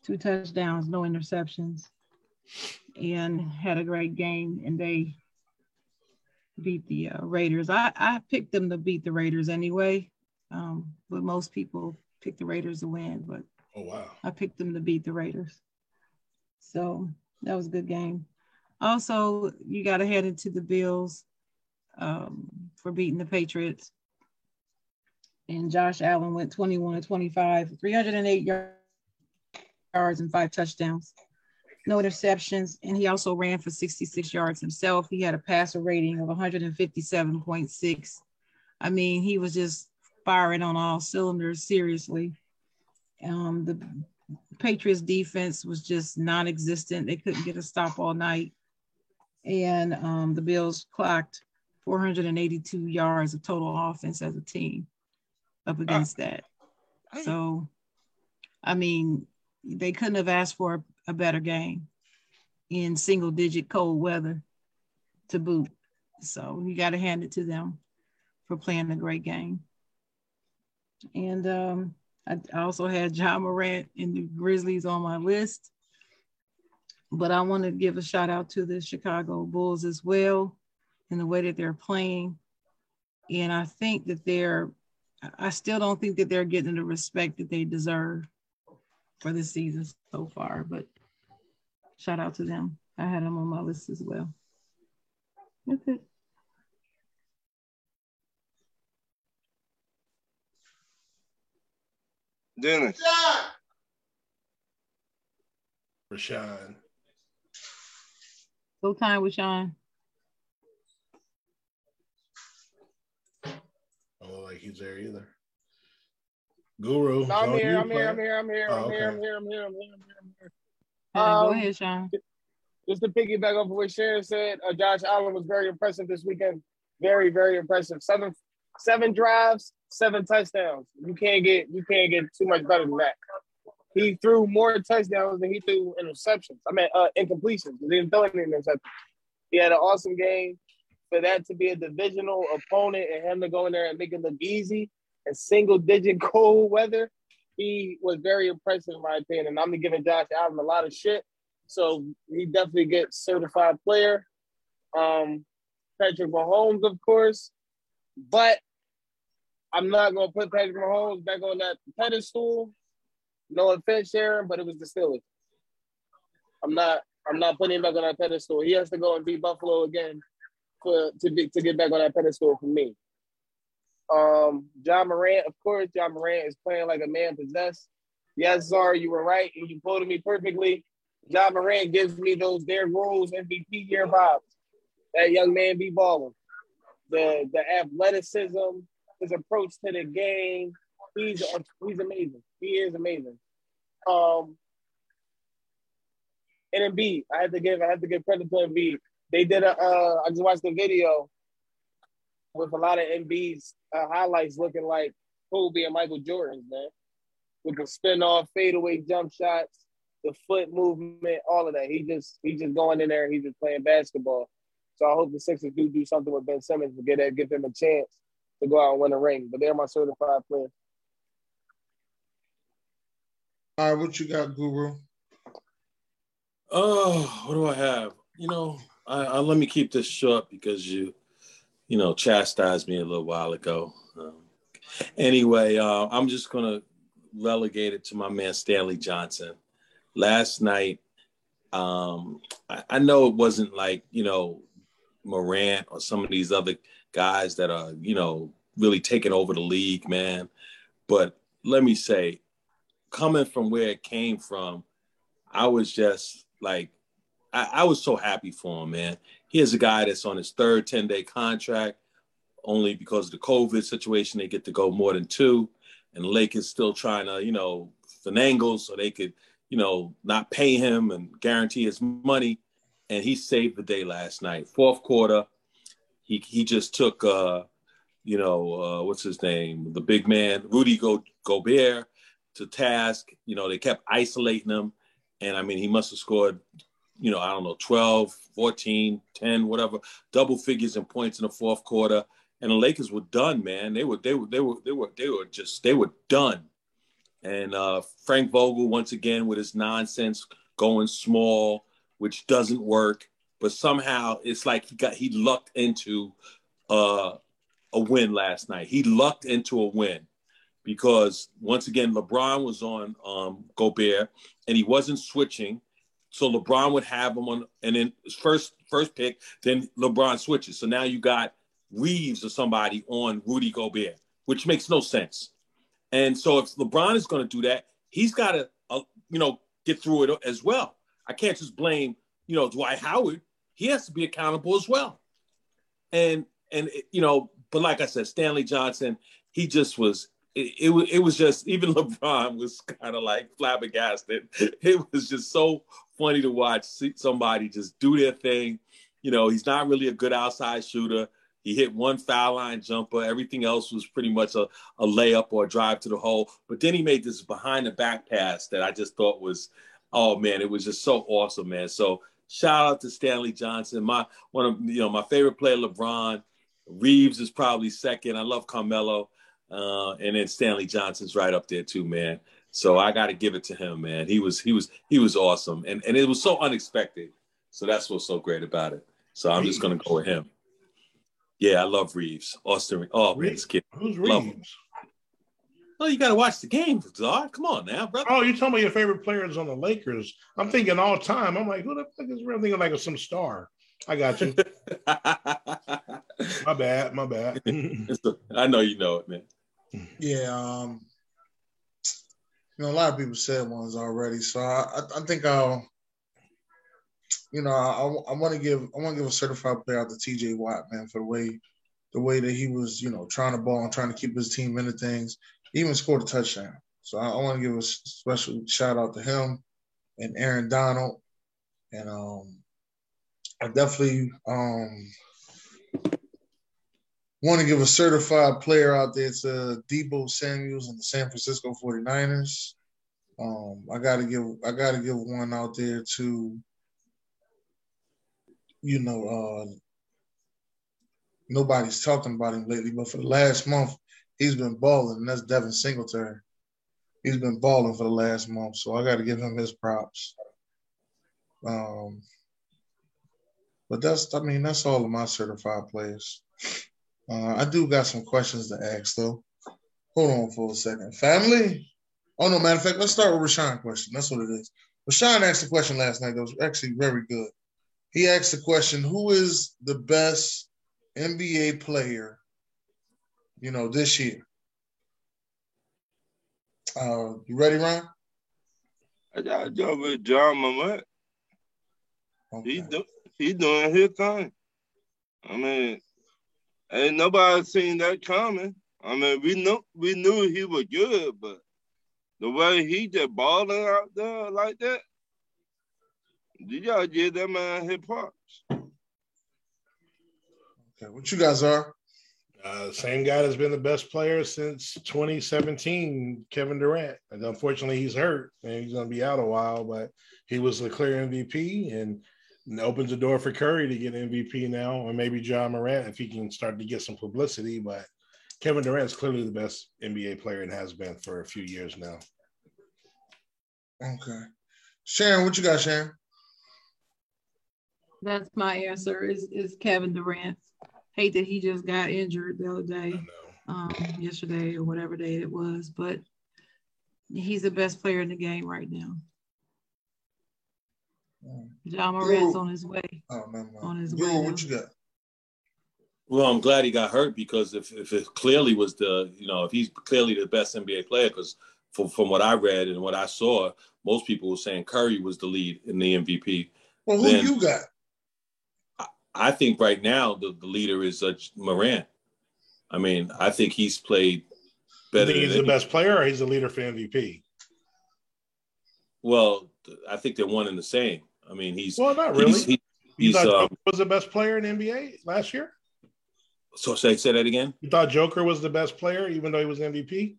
E: two touchdowns, no interceptions, and had a great game. And they beat the uh, Raiders. I, I picked them to beat the Raiders anyway, um, but most people picked the Raiders to win. But
D: oh wow,
E: I picked them to beat the Raiders. So that was a good game. Also, you got to head into the Bills um, for beating the Patriots. And Josh Allen went 21 to 25, 308 yards and five touchdowns, no interceptions. And he also ran for 66 yards himself. He had a passer rating of 157.6. I mean, he was just firing on all cylinders, seriously. Um, the Patriots defense was just non-existent. They couldn't get a stop all night. And um, the Bills clocked 482 yards of total offense as a team up ah. against that. So, I mean, they couldn't have asked for a better game in single digit cold weather to boot. So you got to hand it to them for playing a great game. And um, I, also had Ja Morant and the Grizzlies on my list. But I want to give a shout out to the Chicago Bulls as well in the way that they're playing. And I think that they're, I still don't think that they're getting the respect that they deserve for the season so far. But shout out to them. I had them on my list as well. Okay.
C: Dennis.
D: Rashawn.
E: Full time with Sean.
D: Oh, like he's there either. Guru.
F: No, I'm, here, I'm, here, I'm here. I'm here. I'm oh, here. I'm here. I'm here. I'm here. I'm here.
E: Um, go ahead, Sean.
F: Just to piggyback off of what Sharon said, uh, Josh Allen was very impressive this weekend. Very, very impressive. Seven, seven drives, seven touchdowns. You can't get you can't get too much better than that. He threw more touchdowns than he threw interceptions. I mean, uh, incompletions. He didn't throw any interceptions. He had an awesome game. For that to be a divisional opponent and him to go in there and make it look easy and single digit cold weather, he was very impressive in my opinion. And I'm giving Josh Allen a lot of shit. So he definitely gets certified player. Um, Patrick Mahomes, of course. But I'm not gonna put Patrick Mahomes back on that pedestal. No offense, Sharon, but it was the Steelers. I'm not. I'm not putting him back on that pedestal. He has to go and beat Buffalo again for to be, to get back on that pedestal for me. Um, Ja Morant, of course, Ja Morant is playing like a man possessed. Yes, Zar, you were right, and you quoted me perfectly. Ja Morant gives me those Derrick Rose MVP year vibes. That young man be balling. The the athleticism, his approach to the game. He's he's amazing. He is amazing. Um, and Embiid, I had to give I had to give credit to Embiid. They did a uh, I just watched the video with a lot of Embiid's uh, highlights looking like Kobe and Michael Jordan's man, with the spin off fadeaway jump shots, the foot movement, all of that. He just he just going in there. He's just playing basketball. So I hope the Sixers do do something with Ben Simmons to get that, give him a chance to go out and win a ring. But they're my certified players.
B: All right, what you got, Guru?
G: Oh, what do I have? You know, I, I let me keep this short because you, you know, chastised me a little while ago. Um, anyway, uh, I'm just gonna relegate it to my man Stanley Johnson. Last night, um, I, I know it wasn't like you know Morant or some of these other guys that are, you know, really taking over the league, man. But let me say, coming from where it came from, I was just like, I, I was so happy for him, man. Here's a guy that's on his third 10 day contract. Only because of the COVID situation, they get to go more than two. And the Lakers still trying to, you know, finagle so they could, you know, not pay him and guarantee his money. And he saved the day last night. Fourth quarter, he he just took uh you know, uh, what's his name, the big man, Rudy Go- Gobert, to task. You know, they kept isolating him, and I mean, he must have scored, you know, I don't know, 12, 14, 10, whatever, double figures in points in the fourth quarter. And the Lakers were done, man. They were, they were, they were, they were, they were just, they were done. And uh, Frank Vogel, once again, with his nonsense going small, which doesn't work. But somehow it's like he got he lucked into uh, a win last night. He lucked into a win because once again LeBron was on um, Gobert and he wasn't switching. So LeBron would have him on, and then first first pick, then LeBron switches. So now you got Reaves or somebody on Rudy Gobert, which makes no sense. And so if LeBron is going to do that, he's got to, uh, you know, get through it as well. I can't just blame, you know, Dwight Howard. He has to be accountable as well. And and you know, but like I said, Stanley Johnson, he just was. It, it, it was just even LeBron was kind of like flabbergasted. It was just so funny to watch somebody just do their thing. You know, he's not really a good outside shooter. He hit one foul line jumper. Everything else was pretty much a, a layup or a drive to the hole. But then he made this behind the back pass that I just thought was, oh man, it was just so awesome, man. So shout out to Stanley Johnson. My one of you know my favorite player, LeBron. Reaves is probably second. I love Carmelo, uh, and then Stanley Johnson's right up there too, man. So I got to give it to him, man. He was he was he was awesome, and and it was so unexpected. So that's what's so great about it. So I'm just gonna go with him. Yeah, I love Reaves, Austin. Oh, man, this kid.
D: Who's. Reaves?
G: Oh, you got to watch the game, Czar. Come on now, brother.
D: Oh, you're talking about your favorite players on the Lakers. I'm thinking all time. I'm like, who the fuck is I'm thinking like some star. I got you. my bad. My bad.
G: I know you know it, man.
B: Yeah, um, you know, a lot of people said ones already, so I, I, I think I'll, you know, I, I want to give I want to give a certified player out to T.J. Watt, man, for the way the way that he was, you know, trying to ball and trying to keep his team into things. Even scored a touchdown, so I, I want to give a special shout out to him and Aaron Donald, and um, I definitely um want to give a certified player out there to Deebo Samuels and the San Francisco 49ers. Um, I gotta give I gotta give one out there to you know, uh nobody's talking about him lately, but for the last month he's been balling, and that's Devin Singletary. He's been balling for the last month, so I gotta give him his props. Um but that's I mean that's all of my certified players. Uh, I do got some questions to ask though. Hold on for a second. Family? Oh no, matter of fact, let's start with Rashawn question. That's what it is. Rashawn asked a question last night that was actually very good. He asked the question, who is the best NBA player, you know, this year? Uh, you ready, Ron?
C: I got to go with Ja Morant.
B: Okay.
C: He do, he doing his thing. I mean, ain't nobody seen that coming. I mean, we knew we knew he was good, but the way he just balling out there like that, did you gotta give that man his props.
B: Okay, what you guys are?
D: Uh, same guy that's been the best player since 2017, Kevin Durant. And unfortunately, he's hurt and he's going to be out a while, but he was the clear MVP and opens the door for Curry to get MVP now, or maybe Ja Morant if he can start to get some publicity. But Kevin Durant's clearly the best NBA player and has been for a few years now.
B: Okay. Sharon, what you got, Sharon?
E: That's my answer. Is is Kevin Durant? Hate that he just got injured the other day, um, yesterday or whatever day it was, but he's the best player in the game right now. Ja Morant's on his way.
B: Oh, never mind.
E: On his
B: Drew,
E: way
B: what you got?
G: Well, I'm glad he got hurt because if, if it clearly was the, you know, if he's clearly the best NBA player, because from, from what I read and what I saw, most people were saying Curry was the lead in the MVP.
B: Well, who
G: Then-
B: you got?
G: I think right now the, the leader is uh, Morant. I mean, I think he's played better
D: he's the best player or he's the leader for MVP?
G: Well, I think they're one and the same. I mean, he's
D: Well, not really.
G: he's, he-
D: you
G: he's
D: thought
G: um,
D: was the best player in NBA last year?
G: So say say that again.
D: You thought Joker was the best player, even though he was MVP?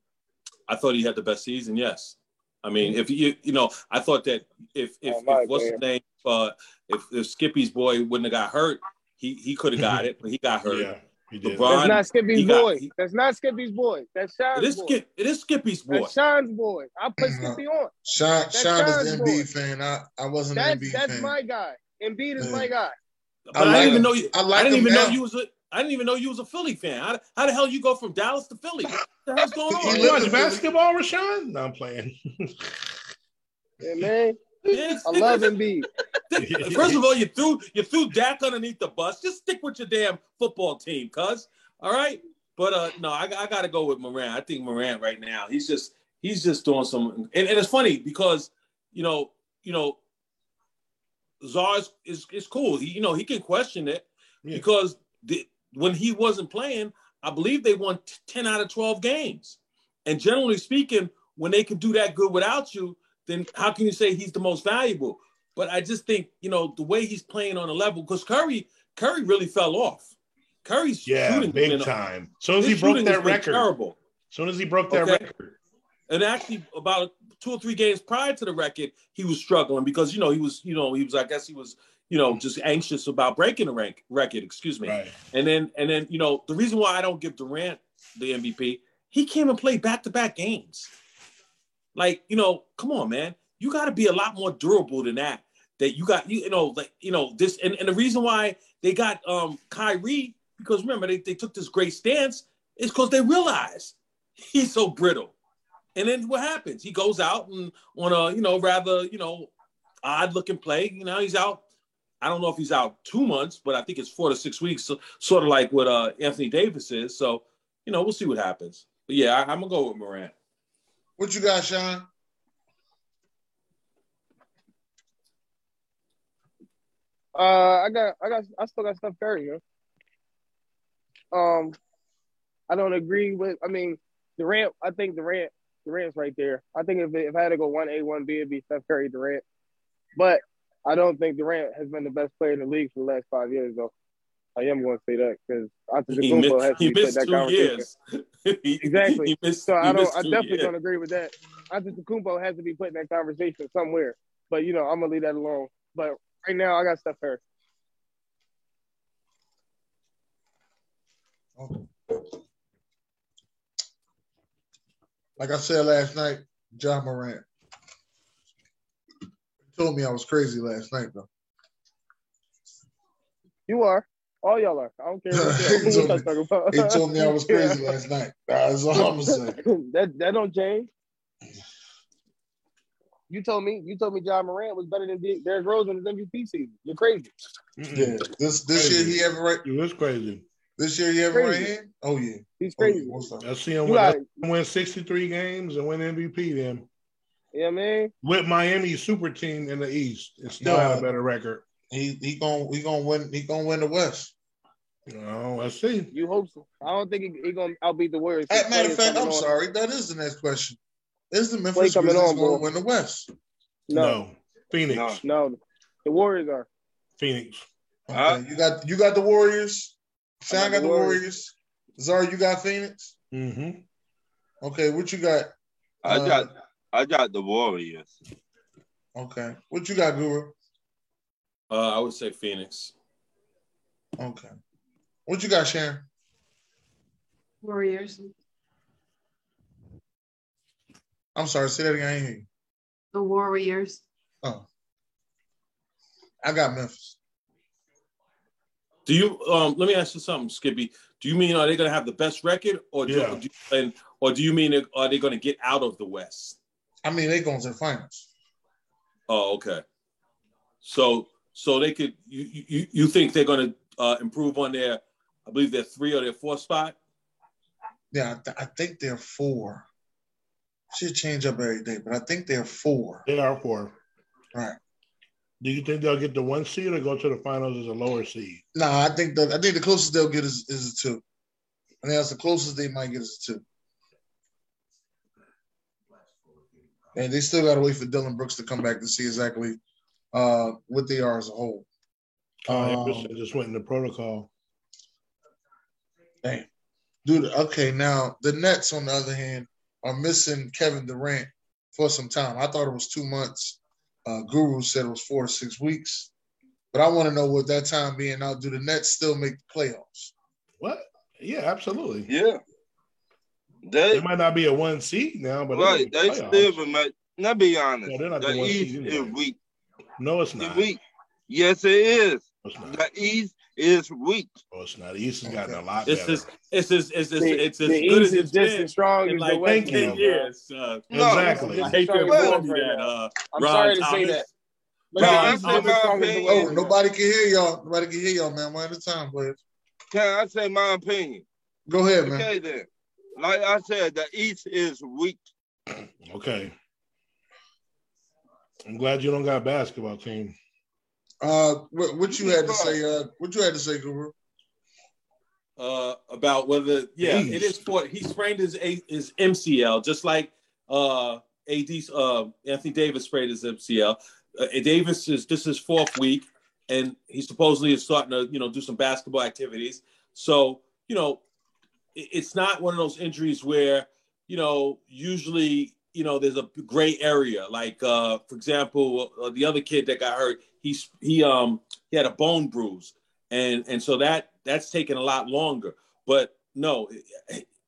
G: I thought he had the best season. Yes. I mean, if you you know, I thought that if if,
F: Oh, my
G: if what's his
F: man.
G: name, uh, if, if Skippy's boy wouldn't have got hurt, he he could have got it, but he got hurt.
D: Yeah, he did.
G: LeBron-
F: That's not Skippy's
G: he got-
F: boy.
G: he-
F: That's not Skippy's boy. That's
G: It
F: Sean's
G: is
F: boy.
G: Skip. It is Skippy's boy.
F: That's Sean's boy. I put
B: Mhm.
F: Skippy on.
B: Sean,
F: That's
B: Sean is the
F: Sean's
B: Embiid
F: boy.
B: fan. I, I wasn't an
F: That's
B: Embiid
F: that's
B: fan.
F: my guy. Embiid is
B: Yeah.
F: my guy.
G: But
B: I
G: I didn't even know you.
B: I
G: I, didn't
B: him
G: even know you was a. I didn't even know you was a Philly fan. How, how the hell you go from Dallas to Philly? What the hell's going on?
D: You watch
B: in Philly.
D: basketball, Rashawn? No, I'm playing.
F: Yeah, man.
G: Yeah.
F: I love Embiid.
G: First of all, you threw you threw Dak underneath the bus. Just stick with your damn football team, cuz. All right. But uh no, I, I gotta go with Morant. I think Morant right now, he's just he's just doing some and, and it's funny because you know, you know, Czar is, is, is cool. He, you know, he can question it
D: Yeah.
G: because the, when he wasn't playing, I believe they won 10 out of 12 games. And generally speaking, when they can do that good without you, then how can you say he's the most valuable? But I just think, you know, the way he's playing on a level, because Curry, Curry really fell off. Curry's
D: yeah,
G: shooting
D: big time. As soon as he broke that record,
G: terrible.
D: as soon as he broke that
G: Okay.
D: record,
G: And actually, about two or three games prior to the record, he was struggling because you know he was, you know, he was. I guess he was, you know, just anxious about breaking the rank record. Excuse me.
D: right?
G: And then, and then, you know, the reason why I don't give Durant the MVP, he came and played back to back games. Like, you know, come on, man, you got to be a lot more durable than that. That you got, you, you know, like, you know, this, and, and the reason why they got um Kyrie because remember they, they took this great stance is because they realized he's so brittle. And then what happens? He goes out and on a, you know, rather, you know, odd looking play. You know, he's out. I don't know if he's out two months, but I think it's four to six weeks, so, sort of like what uh, Anthony Davis is. So, you know, we'll see what happens. But yeah, I, I'm gonna go with Morant.
B: What you got, Sean?
F: Uh, I got, I got, I still got Steph Curry, man. Um, I don't agree with. I mean, Durant. I think Durant, Durant's right there. I think if if I had to go one A, one B, it'd be Steph Curry, Durant. But I don't think Durant has been the best player in the league for the last five years, though. I am going to say that because
G: He
F: Antetokounmpo
G: missed,
F: has to
G: he
F: be put in
G: missed
F: that
G: two
F: conversation.
G: years. He-
F: Exactly.
G: He missed,
F: So
G: he
F: I don't. I definitely
G: years.
F: don't agree with that. Antetokounmpo has to be put in that conversation somewhere. But you know, I'm gonna leave that alone. But right now, I got Steph Curry.
B: Like I said last night, Ja Morant. He told me I was crazy last night, though.
F: You are. All y'all are. I don't care what
B: He
F: y'all
B: told
F: what y'all talking about.
B: He told me I was crazy last night. That's all I'm gonna
F: that that don't change. You told me. You told me Ja Morant was better than D- Derrick Rose in his MVP season. You're crazy.
B: Yeah, this this year he have it right.
D: It was crazy.
B: This year he have it right
F: Crazy.
B: hand. Oh yeah,
F: He's
B: Oh, yeah.
F: crazy.
D: I see him win,
F: got,
D: win 63 games and win MVP then
F: yeah, man.
D: with Miami super team in the East and still
B: No.
D: had a better record.
B: He he gonna he gonna win. He gonna win the West.
D: Oh, let's see.
F: You hope so. I don't think he, he gonna outbeat the Warriors.
B: As matter of fact, I'm
F: on.
B: sorry. That is the next question. Is the
F: Clay
B: Memphis
F: coming
B: Grizzlies
F: on,
B: gonna
F: bro.
B: win the West?
F: No,
D: Phoenix.
C: No.
F: no, the Warriors are.
D: Phoenix.
B: Okay,
C: Uh,
B: you got you got the Warriors. Sean
F: I got
B: got
F: the
B: the
F: Warriors.
B: Warriors. Zara, you got Phoenix.
D: Mm-hmm.
B: Okay, what you got?
C: I
B: Uh,
C: got I got the Warriors.
B: Okay, what you got, Guru?
G: Uh, I would say Phoenix.
B: Okay, what you got, Sharon?
E: Warriors.
B: I'm sorry, say that again. I ain't hear you.
E: The Warriors.
B: Oh, I got Memphis.
G: Do you? Um, let me ask you something, Skippy. Do you mean are they going to have the best record, or do,
D: Yeah.
G: do you, and or do you mean are they going to get out of the West?
B: I mean, they're going to the finals.
G: Oh, okay. So so they could you you you think they're going to uh, improve on their I believe their three or their four spot?
B: Yeah, I, th- I think they're four. Should change up every day, but I think they're four.
D: They are four.
B: Right.
D: Do you think they'll get the one seed or go to the finals as a lower seed?
B: No, I think the I think the closest they'll get is, is a two. I think that's the closest they might get is a two. And they still got to wait for Dillon Brooks to come back to see exactly uh, what they are as a whole.
D: Uh,
B: Um,
D: Anderson just went in the protocol.
B: Damn. Dude, okay, now the Nets, on the other hand, are missing Kevin Durant for some time. I thought it was two months. Uh, Guru said it was four to six weeks. But I want to know what that time being out, do the Nets still make the playoffs?
D: What? Yeah, absolutely.
C: Yeah.
D: They,
C: They,
D: might not be a one seed now, but
C: right,
D: they're
C: they still
D: playoffs.
C: been make. Now be honest.
D: No, they're not
C: the
D: the one
C: East
D: seed
C: is weak.
D: No, it's
C: It's
D: not.
C: weak. Yes, it is.
D: No.
C: The East is weak.
D: No, it's not. The East has gotten a lot
G: It's
D: better.
G: as it's as it's as
F: The,
G: it's as
F: the
G: good
F: East
G: as
F: is
G: it's
F: just
G: been
F: as strong
G: in
F: as
G: like
F: the West.
G: 10
F: now, bro.
G: years. Uh,
C: No,
D: Exactly.
G: I hate to inform you
F: right
G: that. Uh,
F: I'm
G: Ron
F: sorry to say that. But
C: No,
F: the
C: I
F: East
C: say
F: is
C: my
F: as strong as the
C: opinion.
B: Oh, nobody can hear y'all. Nobody can hear y'all, man. One at a time, but
C: Can I say my opinion?
B: go ahead, man.
C: Okay, then. Like I said, the East is weak.
D: Okay. I'm glad you don't got a basketball team.
B: Uh, what, what you had to say? Uh, what you had to say, Guru?
G: uh, about whether yeah,
D: Jeez.
G: it is for he sprained his A- his MCL just like uh AD uh Anthony Davis sprained his MCL. Uh, Davis is this is fourth week, and he supposedly is starting to you know do some basketball activities. So you know, it- it's not one of those injuries where you know usually you know there's a gray area. Like uh for example, uh, the other kid that got hurt, he's he um he had a bone bruise and and so that that's taken a lot longer. But no,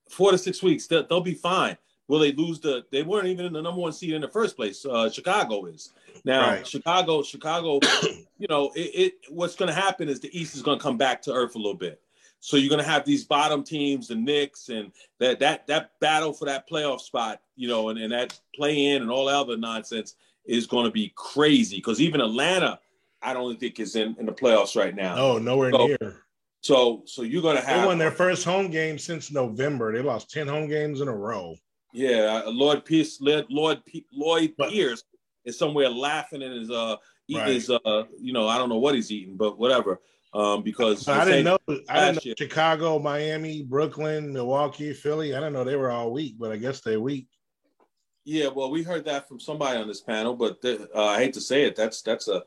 G: four to six weeks, they'll, they'll be fine. Will they lose the? They weren't even in the number one seed in the first place. Uh, Chicago is now.
D: Right.
G: Chicago, Chicago. you know, it, it what's going to happen is the East is going to come back to earth a little bit. So you're going to have these bottom teams, the Knicks, and that that that battle for that playoff spot. You know, and, and that play in and all that other nonsense is going to be crazy because even Atlanta, I don't think is in, in the playoffs right now.
D: No, nowhere
G: So-
D: near.
G: So so you're going to have.
D: They won their first home game since November. They lost 10 home games in a row.
G: Yeah, uh, Lloyd Pierce, Lloyd Lloyd, P- Lloyd
D: But-
G: Pierce is somewhere laughing in his uh eating
D: Right.
G: his uh you know I don't know what he's eating, but whatever. Um, because
D: I didn't know. I didn't know
G: year.
D: Chicago, Miami, Brooklyn, Milwaukee, Philly. I didn't know they were all weak, but I guess they're weak.
G: Yeah, well, we heard that from somebody on this panel, but the, uh, I hate to say it. That's that's a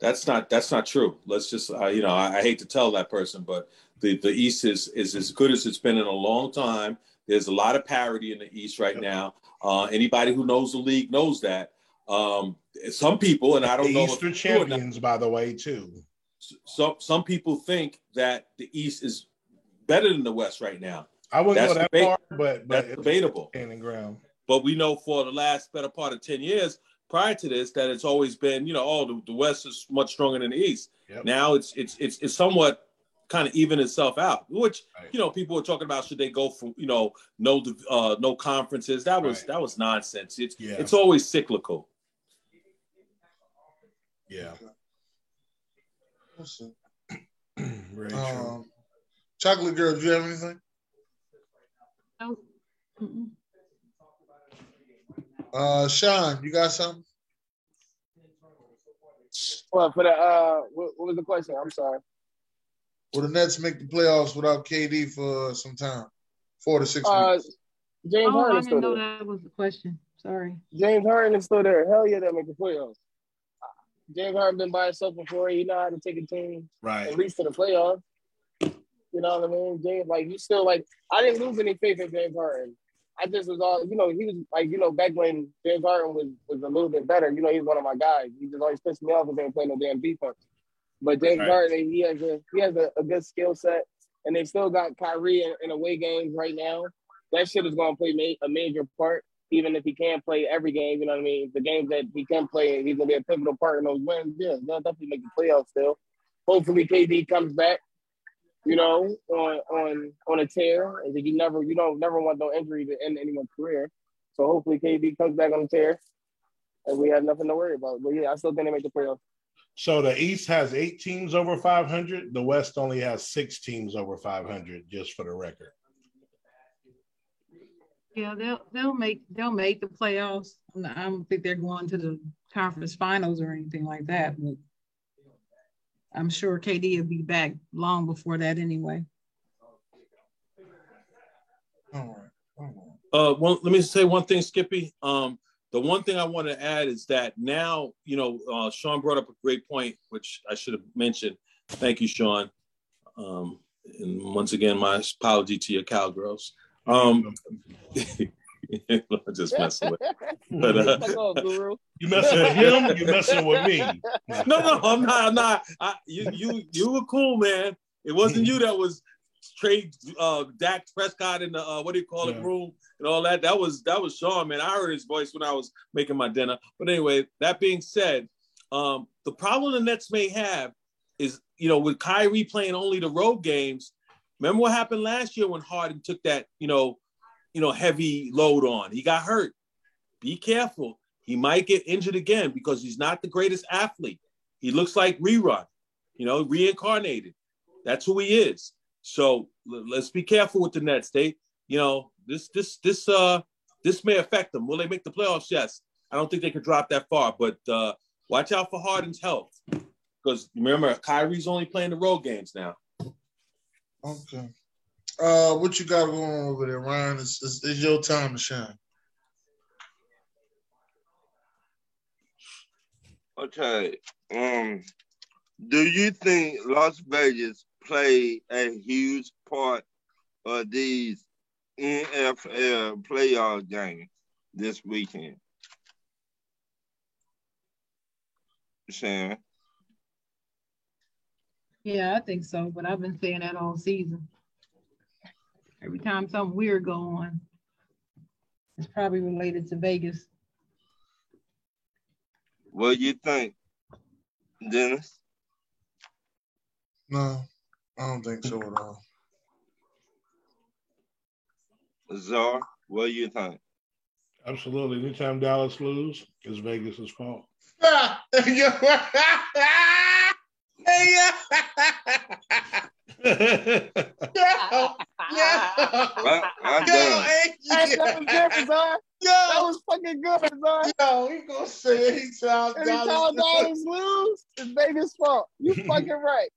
G: that's not that's not true. Let's just uh, you know I, I hate to tell that person, but the the East is is as good as it's been in a long time. There's a lot of parity in the East right
D: Yep.
G: now. Uh, anybody who knows the league knows that. Um, some people, and I don't
D: the
G: know
D: East
G: if
D: are
G: it's true or not,
D: champions, by the way, too.
G: Some some people think that the East is better than the West right now.
D: I wouldn't
G: That's
D: go that
G: debate-
D: far, but, but
G: That's
D: it's
G: debatable.
D: ground.
G: But we know for the last better part of 10 years prior to this that it's always been, you know, oh, the, the West is much stronger than the East.
D: Yep.
G: Now it's it's it's it's somewhat kind of even itself out, which
D: Right.
G: you know people were talking about should they go from you know no uh no conferences that was
D: Right.
G: that was nonsense it's
D: Yeah.
G: it's always cyclical
D: Yeah? Very true.
B: Um, Chocolate girl, do you have anything?
E: No. Mm-mm.
B: Uh, Sean, you got something?
F: Well, for the uh, what, what was the question? I'm sorry.
B: Will the Nets make the playoffs without KD for some time? Four to six
F: Uh,
B: weeks.
F: James
E: Oh,
F: Harden
E: I didn't know
F: there.
E: that was the question. Sorry.
F: James Harden is still there. Hell yeah, that make the playoffs. James Harden been by himself before. He know how to take a team
D: Right.
F: at least to the playoffs. You know what I mean? James, like you still like I didn't lose any faith in James Harden. I just was all you know, he was like, you know, back when James Harden was was a little bit better, you know, he's one of my guys. He just always pissed me off because they ain't playing no damn defense. But James
D: Right.
F: Harden, he has a he has a, a good skill set, and they still got Kyrie in, in away games right now. That shit is going to play ma- a major part, even if he can't play every game. You know what I mean? The games that he can play, he's to be a pivotal part in those wins. Yeah, they'll definitely make the playoffs still. Hopefully, KD comes back. You know, on on on a tear, and you never you don't never want no injury to end anyone's career. So hopefully, KD comes back on a tear, and we have nothing to worry about. But yeah, I still think they make the playoffs.
D: So the East has eight teams over 500. The West only has six teams over 500, just for the record.
E: Yeah, they'll they'll make they'll make the playoffs. I don't think they're going to the conference finals or anything like that, but I'm sure KD will be back long before that anyway.
B: All right. All right.
G: Uh, well, let me say one thing, Skippy. Um, the one thing I want to add is that now, you know, uh, Sean brought up a great point, which I should have mentioned. Thank you, Sean. Um, and once again, my apology to your cowgirls. Um, I just messing with. But, uh,
D: you messing with him? You messing with me?
G: no, no, I'm not. I'm not. I, you, you, you were cool, man. It wasn't you that was trade uh Dak Prescott in the uh, what do you call it room and all that. That was that was Sean, man. I heard his voice when I was making my dinner. But anyway, that being said, um, the problem the Nets may have is you know with Kyrie playing only the road games. Remember what happened last year when Harden took that you know you know heavy load on. He got hurt. Be careful. He might get injured again because he's not the greatest athlete. He looks like rerun, you know, reincarnated. That's who he is. So let's be careful with the Nets. They, you know, this this this uh this may affect them. Will they make the playoffs? Yes. I don't think they could drop that far, but uh watch out for Harden's health. Because remember, Kyrie's only playing the road games now.
B: Okay. Uh what you got going on over there, Ryan? It's, it's, it's your time to shine.
C: Okay. Um, do you think Las Vegas play a huge part of these NFL playoff games this weekend. Shan.
E: Yeah, I think so, but I've been saying that all season. Every time something weird go on, it's probably related to Vegas.
C: What do you think, Dennis?
B: No. I don't think so at all.
C: Czar, what do you think?
D: Absolutely. Anytime Dallas lose, it's Vegas's fault.
B: yeah. Yeah.
C: I'm
B: Yo,
C: done.
B: hey,
F: Hey, that was good, Zar.
B: Yo,
F: That was fucking good, Zar.
B: yo, he gonna say anytime
F: Anytime.
B: Dallas
F: lose, it's Vegas' fault. You fucking right.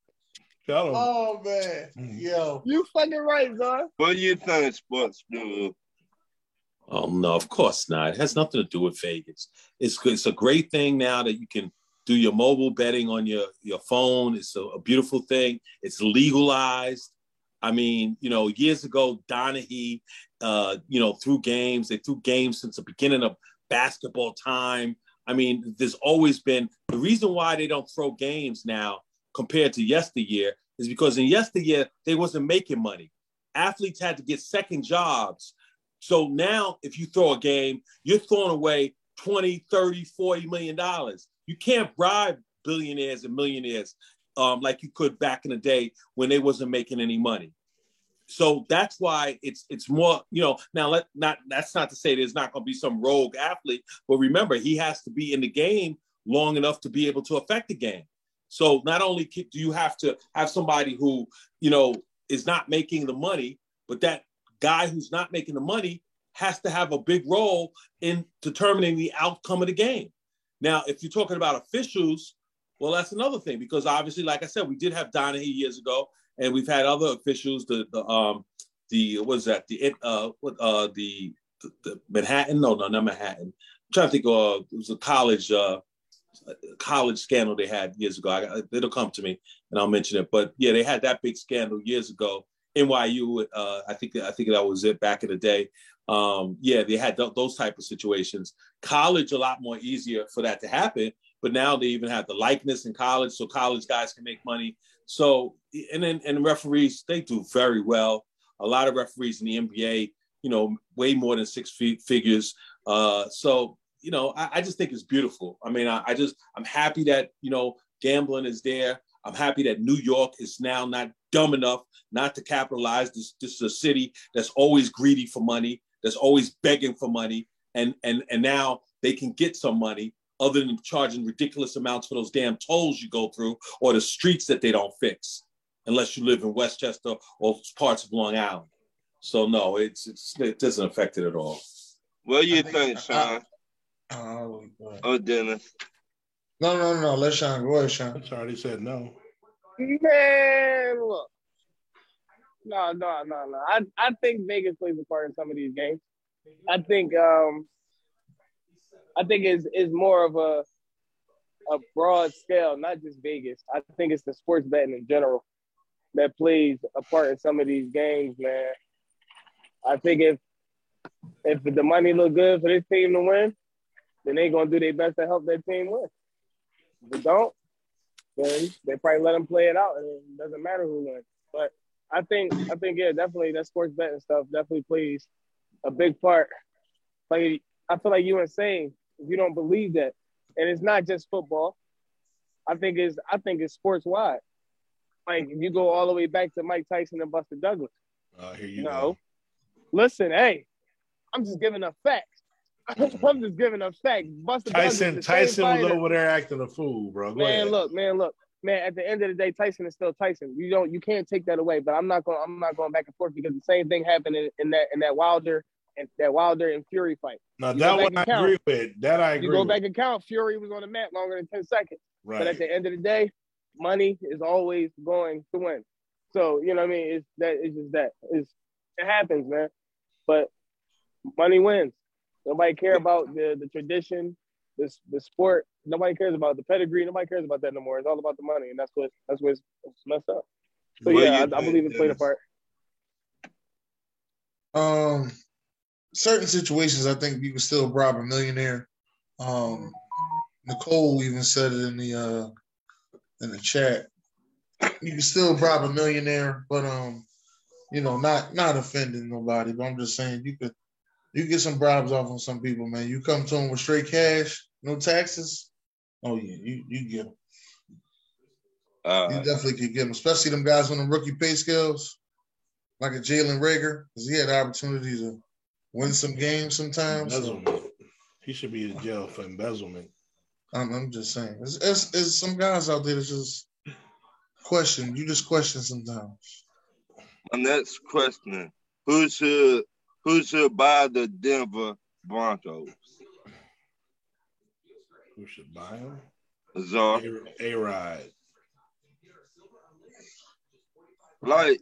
D: Tell him.
B: Oh man, yo,
F: You fucking right, Zar.
C: What do you think, sports dude?
G: Oh no, of course not. It has nothing to do with Vegas. It's. It's a great thing now that you can do your mobile betting on your your phone. It's a, a beautiful thing. It's legalized. I mean, you know, years ago, Donahue, uh, you know, threw games. They threw games since the beginning of basketball time. I mean, there's always been the reason why they don't throw games now compared to yesteryear is because in yesteryear they wasn't making money. Athletes had to get second jobs. So now if you throw a game, you're throwing away 20, 30, 40 million dollars. You can't bribe billionaires and millionaires um, like you could back in the day when they wasn't making any money. So that's why it's it's more, you know, now let not that's not to say there's not gonna be some rogue athlete, but remember he has to be in the game long enough to be able to affect the game. So not only do you have to have somebody who, you know, is not making the money, but that guy who's not making the money has to have a big role in determining the outcome of the game. Now, if you're talking about officials, well, that's another thing because obviously, like I said, we did have Donahue years ago, and we've had other officials. The the um the what was that the uh what uh the, the, the Manhattan? No, no, not Manhattan. I'm trying to think. Uh, it was a college uh college scandal they had years ago. I, it'll come to me, and I'll mention it. But yeah, they had that big scandal years ago. NYU, uh, I think I think that was it back in the day. Um, yeah, they had th- those type of situations. College a lot more easier for that to happen, but now they even have the likeness in college, so college guys can make money. So and then and referees they do very well. A lot of referees in the NBA, you know, way more than six feet figures. Uh, so you know, I, I just think it's beautiful. I mean, I, I just I'm happy that you know gambling is there. I'm happy that New York is now not dumb enough not to capitalize. This, this is a city that's always greedy for money, that's always begging for money, and and and now they can get some money other than charging ridiculous amounts for those damn tolls you go through or the streets that they don't fix, unless you live in Westchester or parts of Long Island. So no, it's, it's it doesn't affect it at all.
C: What do you
B: I think-
C: think, Sean?
B: Oh, go ahead.
C: Oh, Dennis.
B: no, no, no. Let Sean go ahead, Sean.
D: That's already said no.
F: Man, look. No, no, no, no. I, I think Vegas plays a part in some of these games. I think um I think it's is more of a a broad scale, not just Vegas. I think it's the sports betting in general. that plays a part in some of these games, man. I think if if the money look good for this team to win, then they gonna do their best to help that team win. If they don't, then they probably let them play it out, and it doesn't matter who wins. But I think I think yeah, definitely that sports betting stuff definitely plays a big part. Like I feel like you were saying, if you don't believe that, and it's not just football, I think it's I think it's sports wide. Like if you go all the way back to Mike Tyson and Buster Douglas.
D: Uh, here you
F: No.
D: go.
F: Listen, hey, I'm just giving a fact. I'm just giving a fact. Buster
D: Tyson
F: Douglas,
D: Tyson was over there acting a fool, bro. Go
F: Man,
D: ahead.
F: look, man, look, man. At the end of the day, Tyson is still Tyson. You don't, you can't take that away. But I'm not going, I'm not going back and forth because the same thing happened in, in that in that Wilder and that Wilder and Fury fight.
D: Now
F: you
D: that one I
F: count.
D: agree with. That I agree.
F: You go
D: with.
F: back and count, Fury was on the mat longer than ten seconds.
D: Right.
F: But at the end of the day, money is always going to win. So you know what I mean? It's that it's just that. It's it happens, man. But money wins. Nobody care about the the tradition, this the sport. Nobody cares about the pedigree. Nobody cares about that no more. It's all about the money, and that's what that's what's messed up. So yeah, I, I believe it played a part.
B: Um, certain situations, I think you can still bribe a millionaire. Um, Nicole even said it in the uh in the chat. You can still bribe a millionaire, but um, you know, not not offending nobody. But I'm just saying you could you get some bribes off on some people, man. You come to them with straight cash, no taxes. Oh yeah, you you get them.
C: Uh,
B: You definitely could get them, especially them guys on the rookie pay scales, like a Jalen Reagor, because he had the opportunity to win some games sometimes.
D: Embezzlement. He should be in jail for embezzlement.
B: I'm, I'm just saying, it's, it's, it's some guys out there that just question. You just question sometimes.
C: my next question: Who should who should buy the Denver Broncos?
D: Who should buy him?
C: Czar.
D: A Rod.
C: Like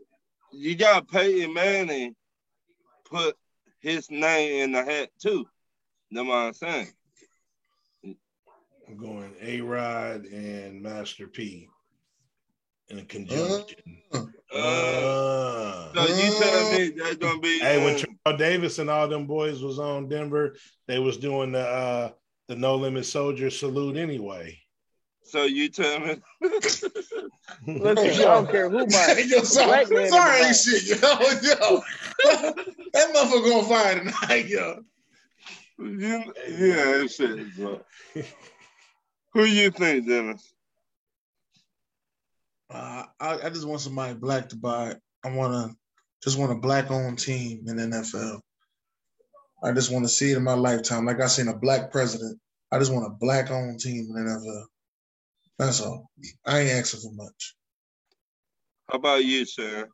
C: you got Peyton Manning put his name in the hat too. Know what I'm saying?
D: I'm going A Rod and Master P in a conjunction.
B: Uh,
D: Uh,
C: So you telling me that's gonna be
D: hey, when
C: um,
D: Charles Davis and all them boys was on Denver, they was doing the uh, the No Limit Soldier salute anyway.
C: so you telling me
F: Listen, I don't care who buys it.
B: yo, sorry,
F: Black man
B: sorry,
F: in
B: ain't shit, yo, yo. that motherfucker gonna fire tonight, yo.
C: you, yeah, that shit is bro. Who you think, Dennis?
B: Uh, I, I just want somebody black to buy it. I want to just want a black owned team in the NFL. I just want to see it in my lifetime. Like I seen a black president. I just want a black owned team in the NFL. That's all. I ain't asking for much.
C: How about you, sir?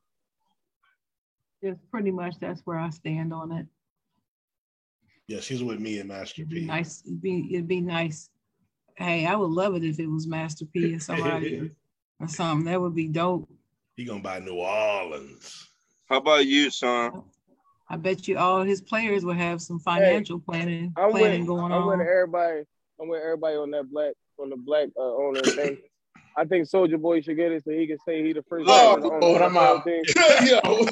E: Just pretty much that's where I stand on it.
D: Yeah, she's with me and Master
E: It'd be
D: P.
E: nice. It'd be it'd be nice. Hey, I would love it if it was Master P or somebody or something. That would be dope.
D: He gonna buy New Orleans.
C: How about you, Sean? Oh.
E: I bet you all his players will have some financial planning
F: I'm
E: planning
F: with
E: going
F: I'm with
E: on.
F: everybody. I'm with everybody on that black on the black uh, owner thing. I think Soulja Boy should get it so he can say he the first.
B: Oh,
F: black owner
B: Lord, I'm
F: the
B: out.
F: team.
B: yo.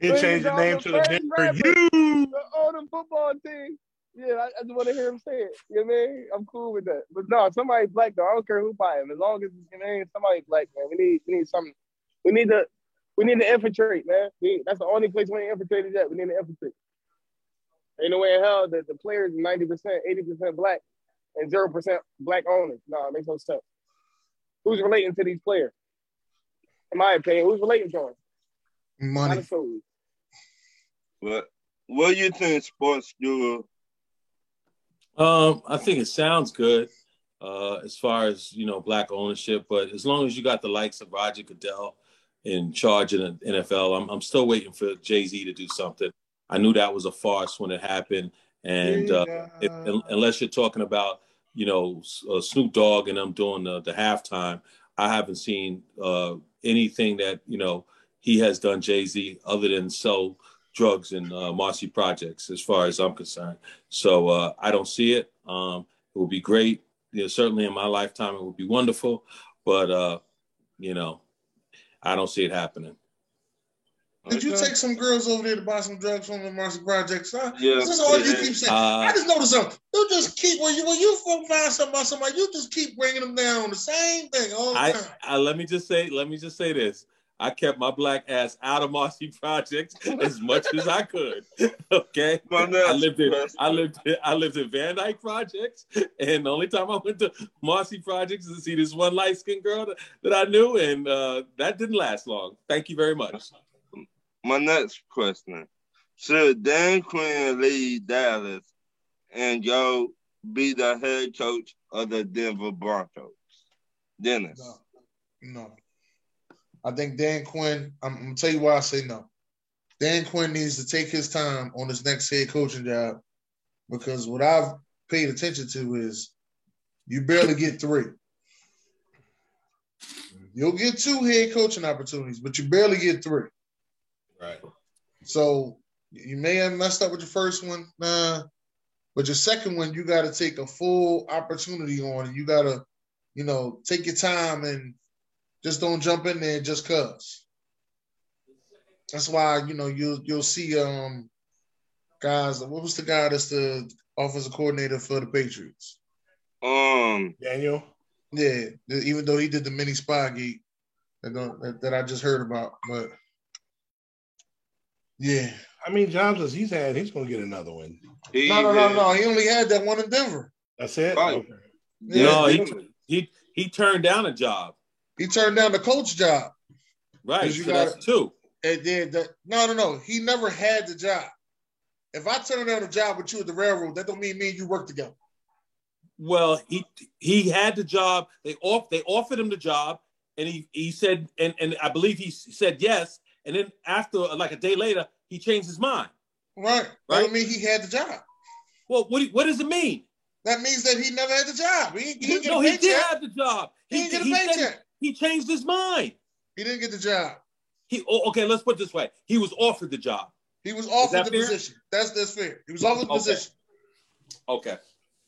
D: He'll
F: Please,
D: change the
F: y'all,
D: name
F: the
D: to the
F: first
D: Denver
F: rapper.
D: U.
F: The owner football team. Yeah, I, I just want to hear him say it. You know what I mean? I'm cool with that. But no, somebody black though. I don't care who buy him. As long as you know, what I somebody black, man. We need we need something. We need to we need to infiltrate, man. We, that's the only place we ain't infiltrated yet. We need to infiltrate. Ain't no way in hell that the players 90%, 80% black and 0% black owners. No, it makes no sense. Who's relating to these players? In my opinion, who's relating to them?
B: Money.
F: the.
C: What what do you think, sports guru?
G: Um, I think it sounds good uh, as far as you know black ownership, but as long as you got the likes of Roger Goodell in charge of the NFL, I'm, I'm still waiting for Jay Z to do something. I knew that was a farce when it happened, and uh, if, unless you're talking about you know uh, Snoop Dogg and them doing the, the halftime, I haven't seen uh, anything that you know he has done Jay Z other than sell drugs in uh, Marcy projects, as far as I'm concerned. So uh, I don't see it. Um, it would be great. You know, certainly in my lifetime, it would be wonderful. But uh, you know, I don't see it happening.
B: Did you take some girls over there to buy some drugs from the Marcy Projects? Huh?
C: Yeah.
B: That's all you keep saying.
G: Uh,
B: I just noticed something. You just keep when you when you find something about somebody, you just keep bringing them down on the same thing all the
G: I,
B: time.
G: I let me just say, let me just say this. I kept my black ass out of Marcy Projects as much as I could. Okay.
C: My
G: I lived in
C: question.
G: I lived in, I lived in Van Dyke Projects, and the only time I went to Marcy Projects is to see this one light skinned girl that, that I knew, and uh, that didn't last long. Thank you very much.
C: My next question: Should Dan Quinn leave Dallas and go be the head coach of the Denver Broncos? Dennis.
B: No. No. I think Dan Quinn, I'm, I'm gonna tell you why I say no. Dan Quinn needs to take his time on his next head coaching job because what I've paid attention to is you barely get three. You'll get two head coaching opportunities, but you barely get three.
D: Right.
B: So you may have messed up with your first one, nah, but your second one, you got to take a full opportunity on, and you got to, you know, take your time and just don't jump in there just cause. That's why you know you'll you'll see um guys. What was the guy that's the offensive coordinator for the Patriots?
C: Um,
D: Daniel.
B: Yeah, even though he did the mini spygate that, don't- that that I just heard about, but yeah,
D: I mean, Johnson, he's had, he's going to get another one.
C: he
B: no, no, no, no. He only had that one in Denver.
D: That's it.
C: Right.
D: Okay.
B: Yeah,
G: no,
B: he,
G: he, he he turned down a job.
B: He turned down the coach job.
G: Right.
B: you
G: So
B: gotta-
G: that's two.
B: And then the, no, no, no. He never had the job. If I turn down a job with you at the railroad, that don't mean me and you work together.
G: Well, he he had the job. They off they offered him the job, and he he said and and I believe he said yes. And then after like a day later, he changed his mind.
B: Right. That
G: Right.
B: don't mean he had the job.
G: Well, what do- what does it mean?
B: That means that he never had the job. He, he didn't get
G: no,
B: a
G: he did have the job.
B: He didn't get a
G: he said
B: paycheck.
G: He changed his mind.
B: He didn't get the job.
G: He oh, okay. Let's put it this way: he was offered the job.
B: He was offered the
G: fair?
B: position. That's that's fair. He was offered the
G: Okay.
B: position.
G: Okay.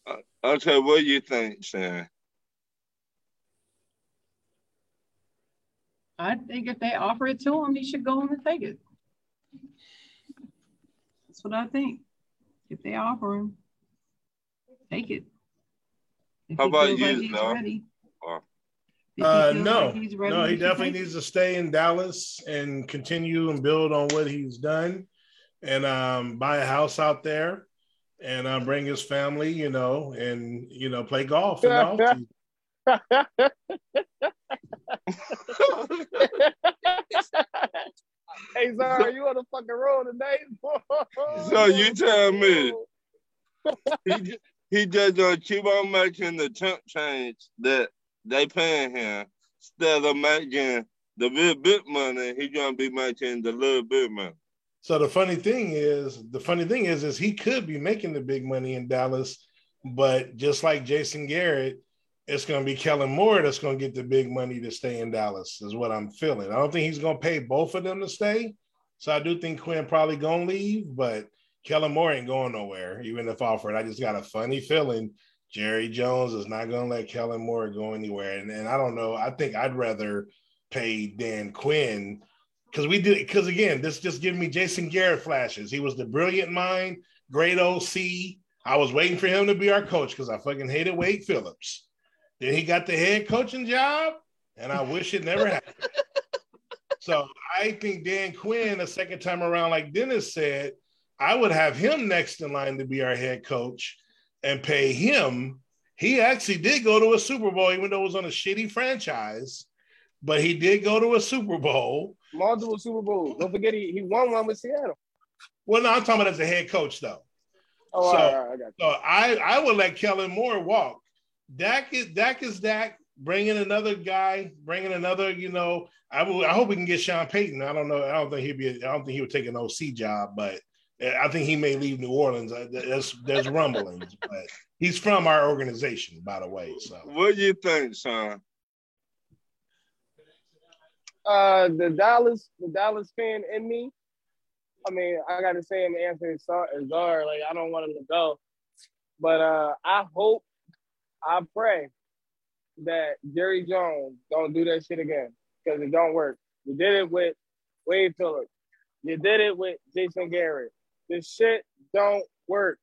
C: Uh, okay, what do you think, Sam?
E: I think if they offer it to him, he should go on and take it. That's what I think. If they offer him, take it. If
C: How about
E: you, like
C: you,
E: he's
C: Doc?
E: ready.
C: Or-
E: If he
D: Uh, no,
E: like he's
D: no, he definitely needs to stay in Dallas and continue and build on what he's done, and um, buy a house out there, and uh, bring his family, you know, and you know, play golf. And all.
F: hey, Zara, you on the fucking road today?
C: So you tell me. he, ju- he just gonna keep on making the chunk change that they paying him instead of making the real big money. He gonna be making the little bit money.
D: So the funny thing is, the funny thing is, is he could be making the big money in Dallas, but just like Jason Garrett, it's to be Kellen Moore that's to get the big money to stay in Dallas. Is what I'm feeling. I don't think he's to pay both of them to stay. So I do think Quinn probably to leave, but Kellen Moore ain't going nowhere, even if offered. I just got a funny feeling Jerry Jones is not going to let Kellen Moore go anywhere. And, and I don't know. I think I'd rather pay Dan Quinn because we did because again, this just giving me Jason Garrett flashes. He was the brilliant mind, great OC. I was waiting for him to be our coach because I fucking hated Wade Phillips. Then he got the head coaching job, and I wish it never happened. so I think Dan Quinn, a second time around, like Dennis said, I would have him next in line to be our head coach and pay him. He actually did go to a Super Bowl, even though it was on a shitty franchise, but he did go to a Super Bowl.
F: Multiple Super Bowls. Don't forget he, he won one with Seattle.
D: Well, no, I'm talking about as a head coach, though.
F: Oh,
D: So-
F: all right, all right, I got you.
D: So I I would let Kellen Moore walk. Dak is Dak is Dak. Bringing another guy, bringing another, you know. I will. I hope we can get Sean Payton. I don't know. I don't think he'd be. I don't think he would take an OC job, but I think he may leave New Orleans. There's there's rumblings, but he's from our organization, by the way. So
C: What do you think, Sean?
F: Uh, the Dallas, the Dallas fan in me. I mean, I got to say in answer is Zar, Zar, like I don't want him to go, but uh, I hope, I pray that Jerry Jones don't do that shit again. because it don't work. You did it with Wade Phillips. You did it with Jason Garrett. This shit don't work.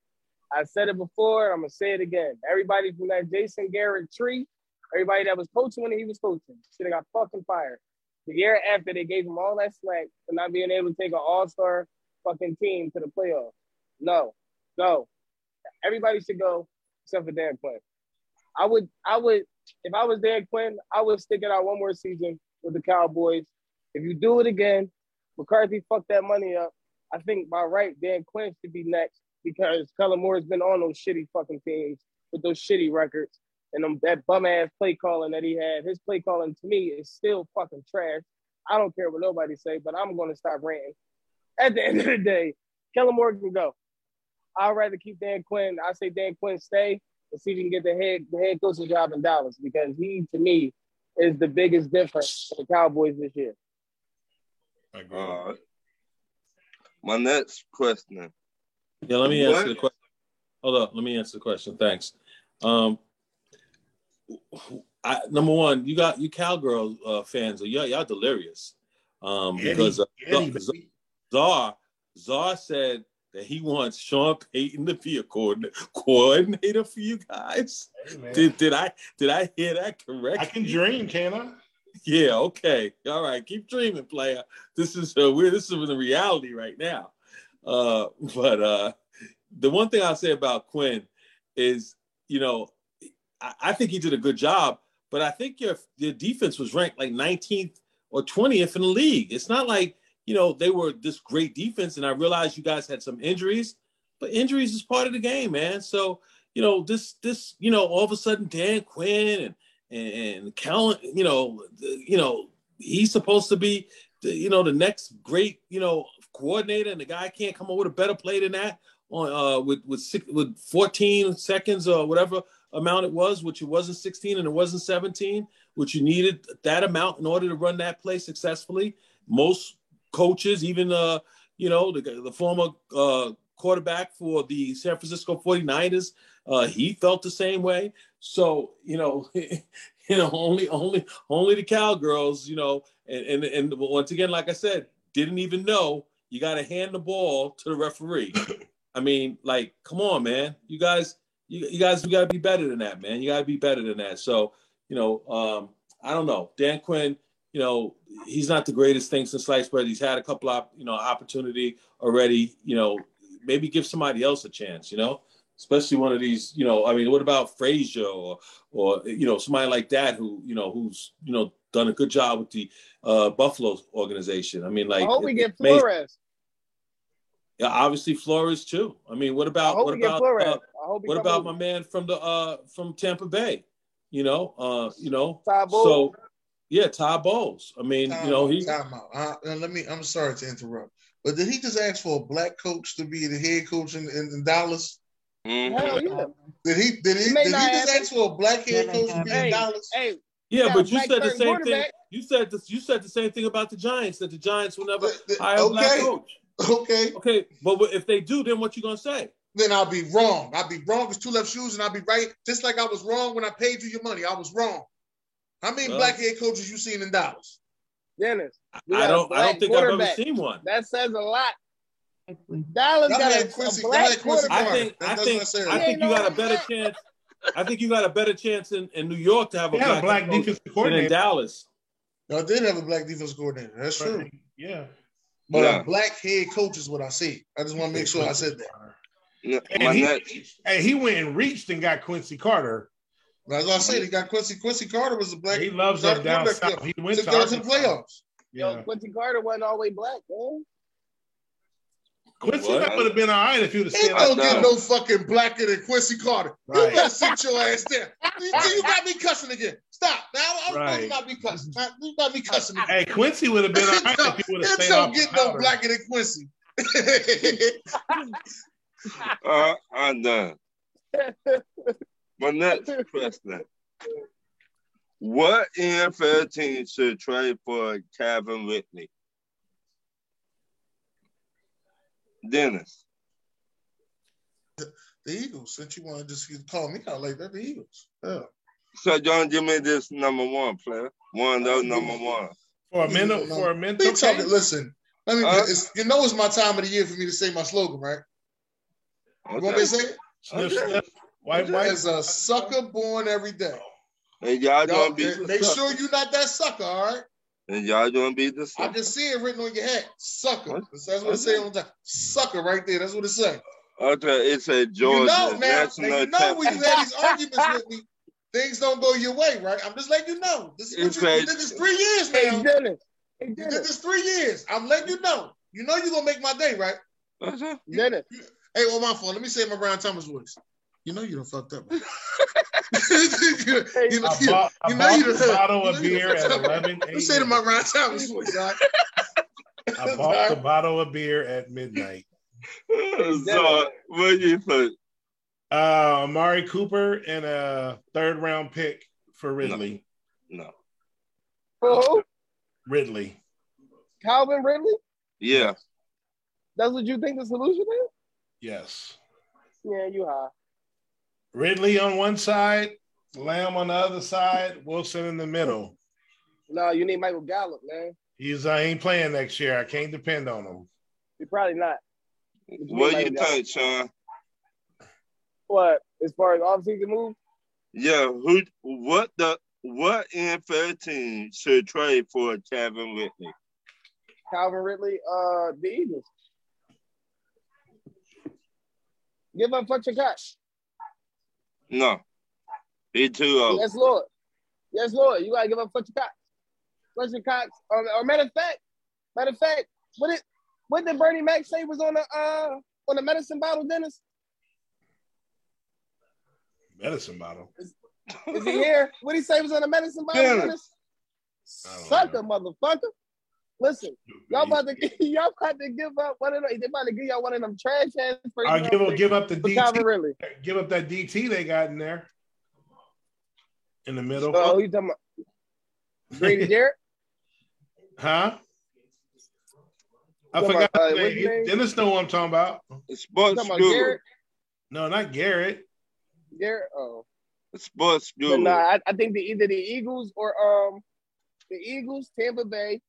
F: I said it before. I'm gonna say it again. Everybody from that Jason Garrett tree, everybody that was coaching when he was coaching, should have got fucking fired. The year after, they gave him all that slack for not being able to take an all-star fucking team to the playoffs. No, no. Everybody should go except for Dan Quinn. I would, I would, if I was Dan Quinn, I would stick it out one more season with the Cowboys. If you do it again, McCarthy fucked that money up. I think by right, Dan Quinn should be next because Kellen Moore has been on those shitty fucking teams with those shitty records and them, that bum ass play calling that he had. His play calling to me is still fucking trash. I don't care what nobody say, but I'm going to stop ranting. At the end of the day, Kellen Moore can go. I'd rather keep Dan Quinn. I say Dan Quinn stay and see if he can get the head the head coaching job in Dallas because he to me is the biggest difference for the Cowboys this year.
C: Uh, my next question.
G: Yeah, let me answer the question. Hold up, let me answer the question. Thanks. Um, I, number one, you got you cowgirl uh, fans. Y'all, y'all delirious. Um, because uh,
D: Eddie,
G: Z- Czar Czar said that he wants Sean Payton to be a coordinator, coordinator for you guys.
D: Hey.
G: Did did I did I hear that correct?
D: I can dream, can I?
G: Yeah, okay. All right. Keep dreaming, player. This is uh, we're this is the reality right now. Uh, but uh the one thing I'll say about Quinn is, you know, I, I think he did a good job, but I think your your defense was ranked like 19th or 20th in the league. It's not like, you know, they were this great defense, and I realized you guys had some injuries, but injuries is part of the game, man. So, you know, this this, you know, all of a sudden Dan Quinn and and, and Kellen, you know, you know, he's supposed to be, the, you know, the next great, you know, coordinator, and the guy can't come up with a better play than that on uh with with six, with 14 seconds or whatever amount it was, which it wasn't 16 and it wasn't 17, which you needed that amount in order to run that play successfully. Most coaches, even uh, you know, the the former uh quarterback for the San Francisco 49ers, uh, he felt the same way. So, you know, you know, only only only the cowgirls, you know, and and and once again, like I said, didn't even know you got to hand the ball to the referee. I mean, like, come on, man, you guys, you, you guys, we got to be better than that, man. You got to be better than that. So, you know, um, I don't know, Dan Quinn. You know, he's not the greatest thing since sliced bread. He's had a couple of you know opportunity already. You know, maybe give somebody else a chance. You know, especially one of these. You know, I mean, what about Frazier or or you know somebody like that who you know who's you know done a good job with the uh, Buffalo organization. I mean, like
F: I hope we get
G: it may-
F: Flores.
G: yeah, obviously Flores too. I mean, what about what about uh,
F: I hope we
G: what about
F: over.
G: my man from the uh from Tampa Bay? You know, uh, you know, so yeah, Todd Bowles. I mean,
B: Time
G: you know,
B: out,
G: he
B: time out. Uh, let me. I'm sorry to interrupt, but did he just ask for a black coach to be the head coach in, in, in Dallas?
C: Mhm.
F: Hell yeah.
B: Did he? Did he?
F: It may
B: Did he just ask for a black head coach to be in. Dallas?
F: Hey,
G: yeah, but you said the same thing. You said this. You said the same thing about the Giants that the Giants will never
B: Th- th-
G: hire a black coach.
B: Okay,
G: Okay, but if they do, then what you gonna say?
B: then I'll be wrong. I'll be wrong as two left shoes, and I'll be right. Just like I was wrong when I paid you your money. I was wrong. How many
G: Well-
B: black head coaches you seen in Dallas?
F: Dennis.
G: I don't. I don't think I've ever
F: quarterback.
G: seen one.
F: That says a lot. Dallas got a,
B: Quincy-
F: a black quarterback.
G: I think. I think. I think you got a better chance. I think you got a better chance in, in New York to have a
D: They had a
G: black,
D: black
G: head coach
D: defensive
G: than in
D: coordinator.
G: Dallas.
B: Y'all did have a black defense coordinator. That's true.
D: Yeah.
B: But
C: Yeah.
B: a black head coach is what I see. I just want to make sure I said that.
C: N-
D: And
C: My
D: he,
C: next,
D: hey, he went and reached and got Quincy Carter.
B: That's what I said. He got Quincy. Quincy Carter was a black.
D: he loves
B: starting
D: them down south.
B: there.
D: He went to,
B: the
D: Arkansas.
B: playoffs.
F: Yo,
D: Yeah.
F: Quincy Carter wasn't all the way black, man.
D: Quincy
G: What?
D: that would have been all right if he would have
B: He
D: stayed
B: don't get no fucking blacker than Quincy Carter. You better sit your ass there. You, you got me cussing again. Stop. Now I'm
D: Right.
B: to not be cussing. Now, You got me cussing again.
D: Hey, Quincy would have been all right if he would have
B: It
D: stayed
B: don't
D: off
B: get
D: the
B: no
D: powder.
B: blacker than Quincy.
C: uh, I'm done. My next question. What NFL team should trade for Calvin Ridley? Dennis.
B: the Eagles, since you want to just call me out like that, the Eagles. Yeah.
C: So don't give me this number one player. One of those number one.
D: For a mental, for a mental.
B: We talking.
D: case?
B: Listen, let me.
C: Uh,
B: it's, you know, it's my time of the year for me to say my slogan, right? You want me to say it?
D: Sniff,
C: Okay.
D: sniff. White, white.
B: There's a sucker born every day.
C: And y'all
B: Y'all,
C: gonna be
B: make
C: sucker.
B: sure you're not that sucker, all right?
C: And y'all gonna be the sucker.
B: I
C: sucker.
B: can see it written on your hat. Sucker.
C: What?
B: That's what it say on the top. Sucker right there. That's what it say.
C: Okay, it's a
B: You
C: Georgia
B: know now, now
C: national
B: you know when you have these arguments with me, things don't go your way, right? I'm just letting you know. This is
C: It's
B: what you, you
C: like-
B: did this three years
F: Hey,
B: now.
F: Dennis. Hey,
B: You did
F: Dennis.
B: this three years. I'm letting you know. You know you're gonna make my day, right?
C: Okay.
F: Dennis.
B: Hey, well, my fault. Let me say it in my Brian Thomas voice. You know you done fucked up. right? you, you know,
D: I
B: you,
D: bought, I
B: you know
D: bought
B: you
D: a
B: done-
D: bottle
B: you
D: of
B: know
D: beer at
B: fucked up.
D: 11
B: Let me say it in my Brian Thomas voice, all right?
D: I bought the bottle of beer at midnight.
C: so what do you put?
D: Uh, Amari Cooper and a third round pick for Ridley.
C: No.
F: For who?
D: Ridley.
F: Calvin Ridley?
C: Yeah.
F: That's what you think the solution is?
D: Yes.
F: Yeah, you high.
D: Ridley on one side, Lamb on the other side, Wilson in the middle.
F: No, you need Michael Gallup, man.
D: He's uh, ain't playing next year. I can't depend on him.
F: He probably not.
C: What do you
F: Michael Gallup.
C: think, Sean?
F: What? As far as offseason move?
C: Yeah, who what the what NFL team should trade for Calvin Ridley?
F: Calvin Ridley, uh, the Eagles. Give up Fletcher Cox.
C: No. He too old.
F: Yes, Lord. Yes, Lord. You gotta give up Fletcher Cox. Fletcher Cox. Or, or matter of fact, matter of fact, what did what did Bernie Mac say was on the uh on the medicine bottle, Dennis?
D: Medicine bottle.
F: Is he here? What did he say was on the medicine bottle,
C: Dennis.
F: Dennis?
D: I don't
F: Sucker, motherfucker. Listen, y'all about to y'all about to give up one of them. They about to give y'all one of them trash ass. first
D: I'll give up give up the
F: for Calvin
D: DT.
F: Ridley.
D: Give up that DT they got in there. In the middle.
F: Oh, you talking about Grady Jarrett?
D: Huh? I
F: Talking
D: forgot
F: about,
D: his
F: uh,
D: name.
F: name?
D: Dennis know what I'm talking about.
F: You
C: Sports
F: talking. Garrett?
D: No, not Garrett.
F: Garrett? Oh.
C: Sports
F: But
C: school.
F: nah, I, I think the, either the Eagles or um the Eagles, Tampa Bay,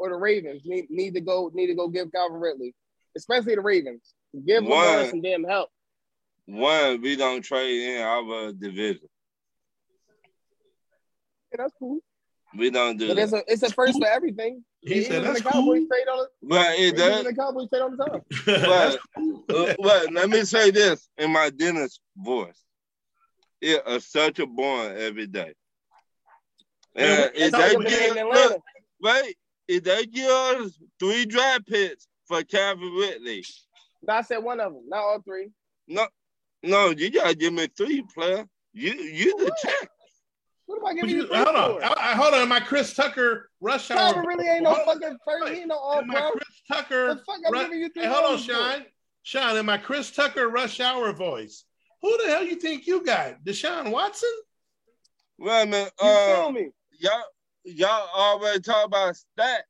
F: or the Ravens need, need to go need to go give Calvin Ridley, especially the Ravens. Give
C: Why?
F: LeBron some damn help.
C: One, we don't trade in our division.
F: Yeah, that's cool.
C: We don't do
F: But it's a it's a first for everything.
D: He
F: The
D: said
F: Eagles
D: that's
F: the Cowboys
D: cool.
F: trade on
C: But it does.
F: and the Cowboys trade on the
D: top.
C: But, uh, but let me say this in my Dennis voice. It is such a born every day.
D: Man,
C: And if
F: That's how
C: they
F: you
C: give, look, wait, if they give us three draft picks for Calvin Ridley,
F: No, I said one of them, not all three.
C: no, no, you gotta give me three, player. You you the champ.
F: What am I giving
D: you-
F: you
D: hold on. I, I- hold on. My Chris Tucker rush hour.
F: Calvin really ain't no
D: Hold
F: fucking first. He ain't no all
D: my
F: pro.
D: Chris Tucker.
F: The fuck I'm
D: ru-
F: giving you three
D: Hey, hold on. Sean. Sean, in my Chris Tucker rush hour voice. Who the hell you think you got? Deshaun Watson?
C: Wait a minute,
F: You
C: uh,
F: feel me?
C: y'all y'all already talk about stats.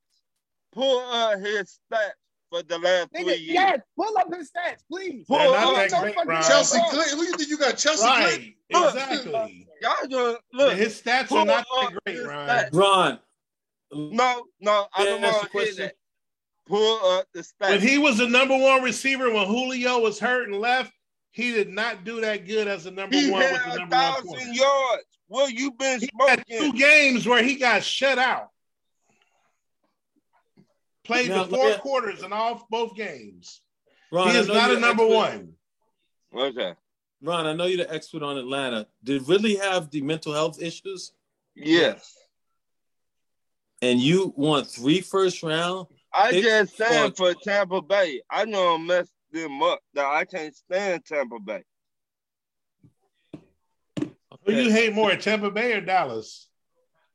C: Pull up his stats for the last three years.
F: yes, pull up his stats, please.
C: Pull
D: They're
C: up
D: not
F: He
D: that
F: ain't no
D: great, Brian.
B: Chelsea
F: pro.
B: Clinton. Who you think you got? Chelsea Clinton?
D: Right.
C: Look.
D: Exactly.
C: Y'all doing look.
D: His stats
C: pull
D: are not that great,
C: his
D: Ryan.
G: Ron.
C: No, no, I don't
G: Can
C: want to hear that. Pull up the stats.
D: When he was the number one receiver when Julio was hurt and left, he did not do that good as the number
C: He
D: one with the
C: had a
D: number one.
C: thousand yards. What you've been
D: He had two games where he got shut out. Played
G: Now,
D: the
G: let
D: four
G: me-
D: quarters in all both games.
G: Ron,
D: he is not a number
G: expert-
D: one.
C: Okay.
G: Ron, I know you're the expert on Atlanta. Did Ridley have the mental health issues?
C: Yes.
G: And you want three first round?
C: I just stand for Tampa Bay. I know I messed them up. That I can't stand Tampa Bay.
D: Who you hate more, Tampa Bay or Dallas?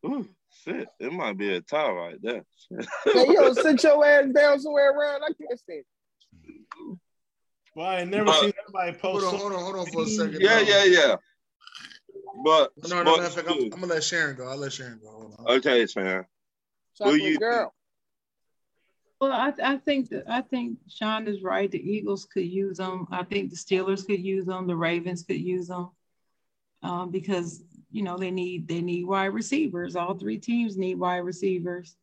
C: Ooh, shit. It might be a tie right there.
F: Hey, yo, sit your ass down somewhere around. I can't stand.
D: Well, I never
C: Uh,
D: seen somebody
B: Hold
D: post.
B: on, hold on, hold on for a second.
C: Yeah,
B: No.
C: yeah, yeah. But
B: No, no, matter of
C: sports
B: fact, I'm. I'm gonna let Sharon go. I'll let Sharon go. Hold on.
C: okay, Sharon. Who you
F: girl.
E: Well, I, I think that I think Sean is right. The Eagles could use them. I think the Steelers could use them. The Ravens could use them um, because you know they need they need wide receivers. All three teams need wide receivers.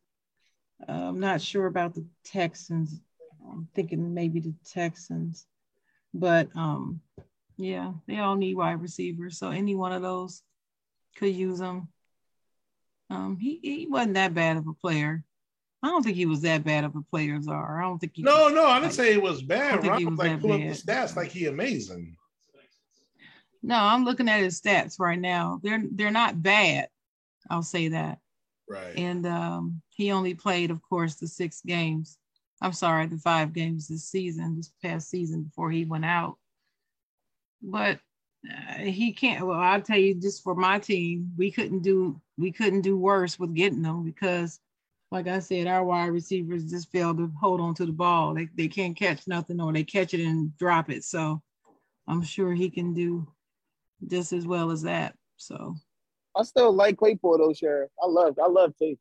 E: I'm not sure about the Texans. I'm thinking maybe the Texans, but um, yeah, they all need wide receivers. So any one of those could use them. Um, he, he wasn't that bad of a player. I don't think he was that bad of a player, Czar. I don't think he.
D: No, no, I didn't
E: like,
D: say it was bad.
E: he
D: Ron
E: was
D: like
E: that
D: pull up the stats like he amazing.
E: No, I'm looking at his stats right now. They're they're not bad. I'll say that.
D: Right.
E: And um, he only played, of course, the six games. I'm sorry, the five games this season, this past season before he went out. But uh, he can't. Well, I'll tell you, just for my team, we couldn't do we couldn't do worse with getting them because, like I said, our wide receivers just failed to hold on to the ball. They they can't catch nothing, or they catch it and drop it. So I'm sure he can do just as well as that. So
F: I still like Claypool though, Sharon. I love I love Tate.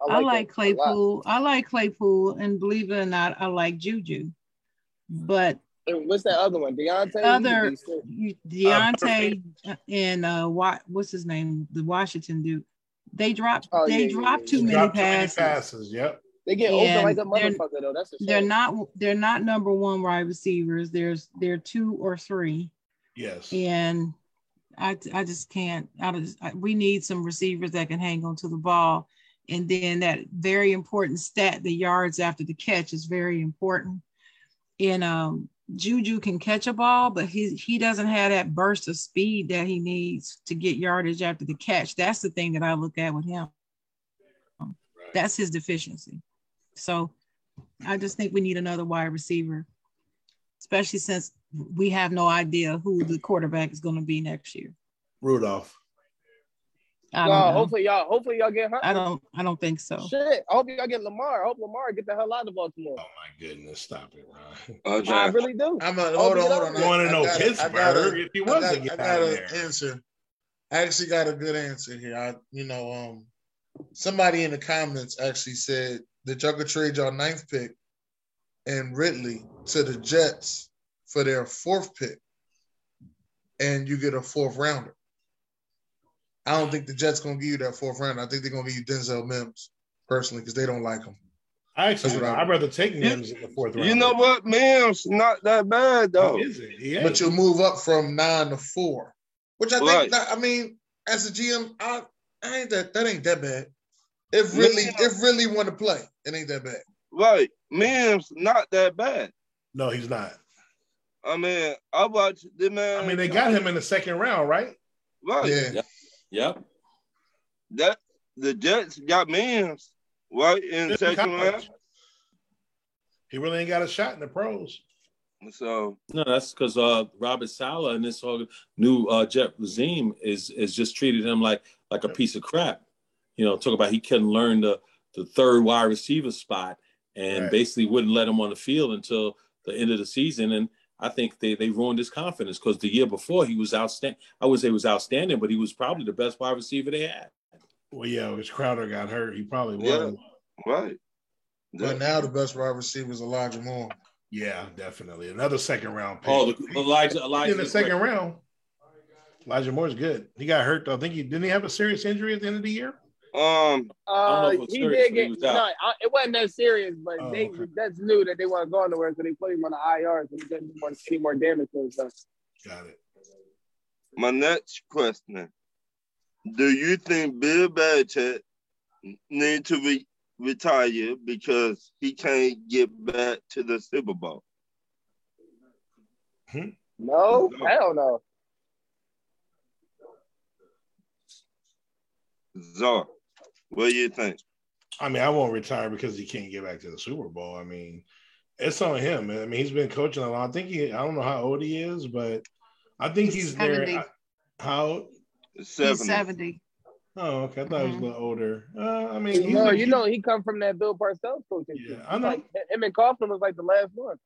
E: I like,
F: him a lot.
E: Claypool. I like Claypool, and believe it or not, I like Juju. But
F: And what's that other one? Deontay.
E: other
F: He's decent.
E: you- Deontay and uh, what what's his name? The Washington dude. They dropped.
F: Oh,
E: they
F: yeah, yeah,
E: dropped
F: yeah.
E: too many
D: Dropped too
E: passes.
D: passes. Yep.
F: They get open like a motherfucker though. That's a shame.
E: They're not. They're not number one wide receivers. There's they're two or three,
D: Yes.
E: and I I just can't. I just I, we need some receivers that can hang on to the ball, and then that very important stat, the yards after the catch, is very important. And um, Juju can catch a ball, but he he doesn't have that burst of speed that he needs to get yardage after the catch. That's the thing that I look at with him. That's his deficiency. So I just think we need another wide receiver, especially since we have no idea who the quarterback is going to be next year.
D: Rudolph.
E: I
F: No,
E: don't know.
F: hopefully y'all hopefully y'all get hurt.
E: I don't. I don't think so.
F: Shit. I hope y'all get Lamar. I hope Lamar get the hell out of Baltimore.
D: Oh my goodness! Stop it, Ron.
C: Okay.
F: I really do.
B: I'm a,
F: Oh,
B: hold on,
F: you
B: hold on.
F: know-
D: want to
B: I
D: know
B: got a- I
D: Pittsburgh?
B: got a-
D: if he
B: I
D: was
B: got,
D: to get
B: I
D: out
B: got
D: of
B: an
D: there.
B: answer. I actually got a good answer here. I, you know, um, somebody in the comments actually said that y'all could trade y'all ninth pick and Ridley to the Jets for their fourth pick, and you get a fourth rounder. I don't think the Jets gonna give you that fourth rounder. I think they're gonna give you Denzel Mims personally because they don't like him.
D: I actually,
B: That's what I-
D: I'd rather take Mims in the fourth round.
C: You know what, Mims? Not that bad though.
D: How is it? He
B: But you'll move up from nine to four, which I
C: Right.
B: think. I mean, as a GM, I, I ain't that that ain't that bad. If really,
C: Yeah.
B: if really want to play, it ain't that bad.
C: Right, Mims not that bad.
D: No, he's not.
C: I mean, I watched the man.
D: I mean, they got him in the second round, right?
C: right.
B: Yeah,
G: Yep.
C: That the Jets got Mims right in the second
D: college.
C: round.
D: He really ain't got a shot in the pros.
C: So
G: No, that's because uh, Robert Saleh and this whole new uh, Jet regime is is just treated him like like a piece of crap. You know, talk about he couldn't learn the the third wide receiver spot and
D: Right.
G: basically wouldn't let him on the field until the end of the season. And I think they they ruined his confidence because the year before he was outstanding. I would say he was outstanding, but he was probably the best wide receiver they had.
D: Well, yeah, his Crowder got hurt. He probably
C: Yeah.
D: was.
C: right.
B: but now the best wide receiver is Elijah Moore.
D: Yeah, definitely. Another second round pick.
G: Oh, the, Elijah, Elijah
D: in the second round. Elijah Moore's good. He got hurt though. I think he didn't he have a serious injury at the end of the year.
C: Um,
F: Uh,
G: know if it was
F: he did
G: but he
F: get
G: was
F: no. I, it wasn't that serious, but
D: Oh,
F: they
D: okay.
F: that's new that they want to go nowhere, so they put him on the IR, so he doesn't want any more damage to himself.
D: Got it.
C: my next question: Do you think Bill Belichick need to re- retire because he can't get back to the Super Bowl?
F: No,
C: No.
F: hell no.
C: Czar, what do you think?
D: I mean, I won't retire because he can't get back to the Super Bowl. I mean, it's on him. I mean, he's been coaching a lot. I think he. I don't know how old he is, but I think he's there.
E: 70.
D: How? old?
E: He's
C: 70.
E: 70.
D: Oh, okay. I thought he was a
E: Mhm.
D: little older. Uh, I mean, he's
F: No,
D: like-
F: you know he come from that Bill Parcells coaching.
D: Yeah,
F: team.
D: I know.
F: Like, him and Kaufman was like the last one.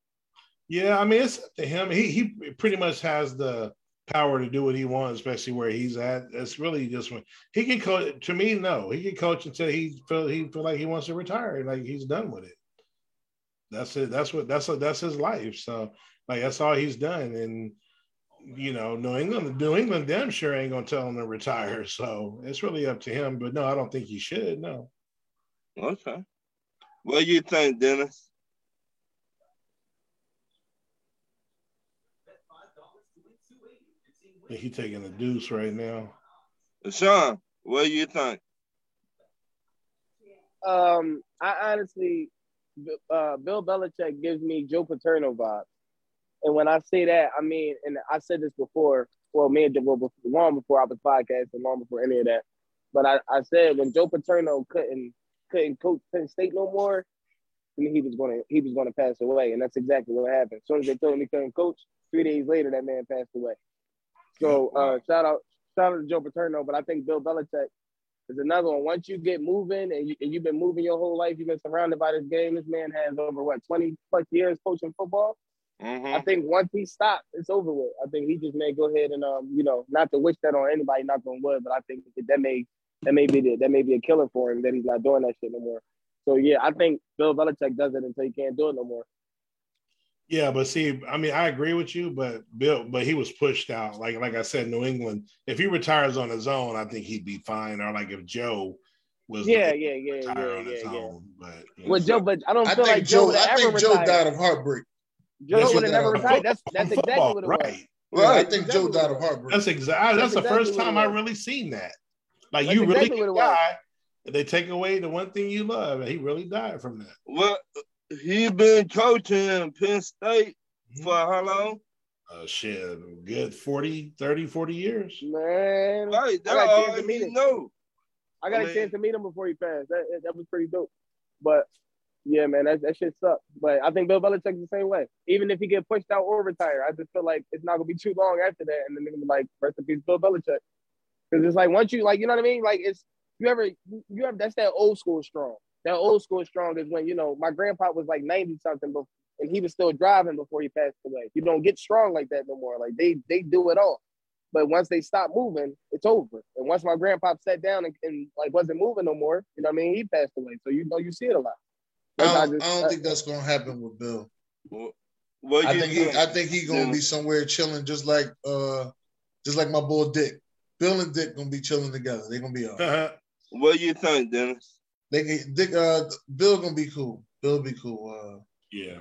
D: Yeah, I mean, it's up to him. He he pretty much has the power to do what he wants, especially where he's at. That's really just when he can coach. To me, no, he can coach until he feel he feel like he wants to retire, like he's done with it. That's it. That's what that's that's his life. So like that's all he's done. And you know, New England, New England, damn sure ain't gonna tell him to retire. So it's really up to him. But no, I don't think he should. No.
C: Okay. What do you think, Dennis?
D: He taking a deuce right now.
C: Sean, what do you think?
F: Um, I honestly, uh, Bill Belichick gives me Joe Paterno vibes, and when I say that, I mean, and I said this before. Well, me and Joe before, long before I was podcasting, long before any of that. But I, I said when Joe Paterno couldn't couldn't coach Penn State no more, then he was gonna he was gonna pass away, and that's exactly what happened. As soon as they told him he couldn't coach, three days later that man passed away. So uh, shout out shout out to Joe Paterno, but I think Bill Belichick is another one. Once you get moving and, you, and you've been moving your whole life, you've been surrounded by this game. This man has over what twenty plus years coaching football.
C: Mm-hmm.
F: I think once he stops, it's over with. I think he just may go ahead and um, you know, not to wish that on anybody, not on wood, but I think that may that may be the, that may be a killer for him that he's not doing that shit no more. So yeah, I think Bill Belichick does it until he can't do it no more.
D: Yeah, but see, I mean, I agree with you, but Bill, but he was pushed out. Like, like I said, New England. If he retires on his own, I think he'd be fine. Or like if Joe was,
F: yeah, yeah, yeah, yeah,
D: on
F: yeah,
D: his
F: yeah.
D: own. But you know,
F: With Joe, but I don't
B: I
F: feel
B: think
F: like Joe
B: Joe.
F: would
B: I
F: ever
B: think Joe
F: retire.
B: died of heartbreak.
F: Joe
B: That's
F: would
B: what
F: have never
B: that-
F: retired. That's that's
D: from
F: exactly
D: football,
F: what it was.
D: right?
B: Yeah, I think
F: Exactly
B: Joe died of heartbreak.
D: That's exactly. That's,
F: That's
D: the first time I
F: was.
D: really seen that. Like
F: That's
D: you really
F: exactly
D: can
F: what it was.
D: die, they take away the one thing you love, and he really died from that.
C: Well, he been coaching Penn State for how long?
D: Uh, shit, a good 40, 30, 40 years.
F: Man,
C: Right,
F: I
C: that's
F: got a chance to meet him.
C: know.
F: I got
C: I
F: a
C: mean-
F: chance to meet him before he passed. That that was pretty dope. But yeah, man, that, that shit sucked. But I think Bill Belichick's the same way. Even if he get pushed out or retire, I just feel like it's not gonna be too long after that, and then they're gonna be like, rest in peace, Bill Belichick. Because it's like once you like, you know what I mean? Like it's you ever you ever that's that old school strong. That old school strong is when you know my grandpa was like ninety something, but and he was still driving before he passed away. You don't get strong like that no more. Like they they do it all. But once they stop moving, it's over. And once my grandpa sat down and, and like wasn't moving no more, you know what I mean? He passed away. So you know you see it a lot.
B: I don't,
F: just-
B: I don't think that's gonna happen with Bill.
C: What
B: I
C: you
B: think he, I think he gonna
C: Yeah.
B: be somewhere chilling, just like uh, just like my boy Dick. Bill and Dick gonna be chilling together. They gonna be all right.
C: What do you think, Dennis?
B: They can, Dick, uh, Bill gonna be cool. Bill be cool. Uh,
D: yeah.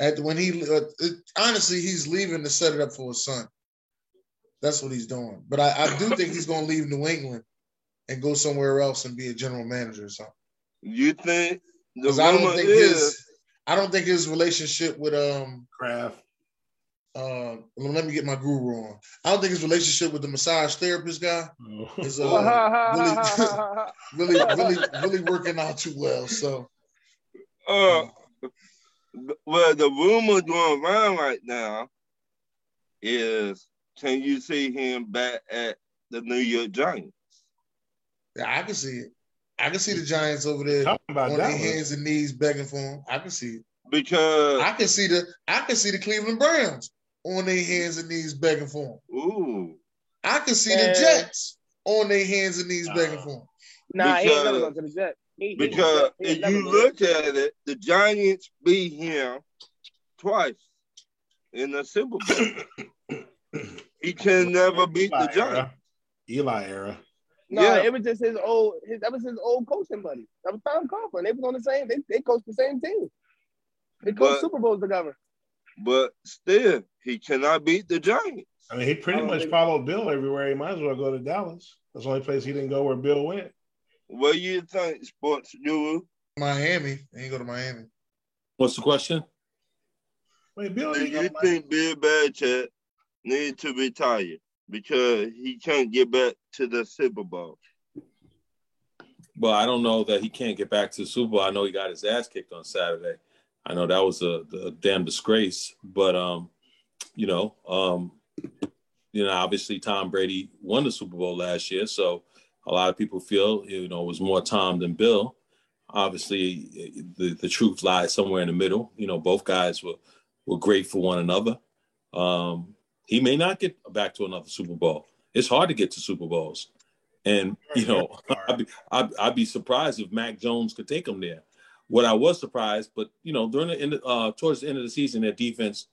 B: at when he uh, it, honestly he's leaving to set it up for his son. That's what he's doing. But I, I do think he's gonna leave New England and go somewhere else and be a general manager or something.
C: You think
B: Because I don't think
C: is
B: his I don't think his relationship with um
D: Kraft.
B: Uh let me get my guru on. I don't think his relationship with the massage therapist guy is uh really really really working out too well. So
C: uh well the rumor going around right now is can you see him back at the New York Giants?
B: yeah, I can see it. I can see the Giants over there
D: about
B: on their
D: that
B: hands and knees begging for him. I can see it.
C: Because
B: I can see the I can see the Cleveland Browns on their hands and knees begging for him.
C: ooh,
B: I can see
F: Man.
B: the Jets on their hands and knees begging for him.
F: Nah, he ain't never
C: Because-
F: going to the Jets. He- he-
C: because
F: he ain't
C: if you look at it, the Giants beat him twice in the Super Bowl. he can never beat the
D: Eli
C: Giants.
D: era. Eli era.
F: No,
C: Yeah.
F: it was just his old. His, that was his old coaching buddy. That was Tom Coughlin. They was on the same. They they coached the same team. They coached
C: But-
F: Super Bowls together.
C: But still, he cannot beat the Giants.
D: I mean, he pretty
F: um,
D: much
F: think-
D: followed Bill everywhere. He might as well go to Dallas. That's the only place he didn't go where Bill went.
C: What do you think, Sports Guru?
B: Miami. They ain't go to Miami.
G: What's the question?
D: Wait, Bill
C: Do you
D: to Miami?
C: think Bill Belichick need to retire because he can't get back to the Super Bowl?
G: Well, I don't know that he can't get back to the Super Bowl. I know he got his ass kicked on Saturday. I know that was a, a damn disgrace. But um, you know, um, you know, obviously Tom Brady won the Super Bowl last year, so a lot of people feel you know it was more Tom than Bill. Obviously, the the truth lies somewhere in the middle. You know, both guys were were great for one another. Um, he may not get back to another Super Bowl. It's hard to get to Super Bowls, and you know, I'd be, I'd, I'd be surprised if Mac Jones could take him there. What I was surprised, but you know, during the end, uh, towards the end of the season, their defense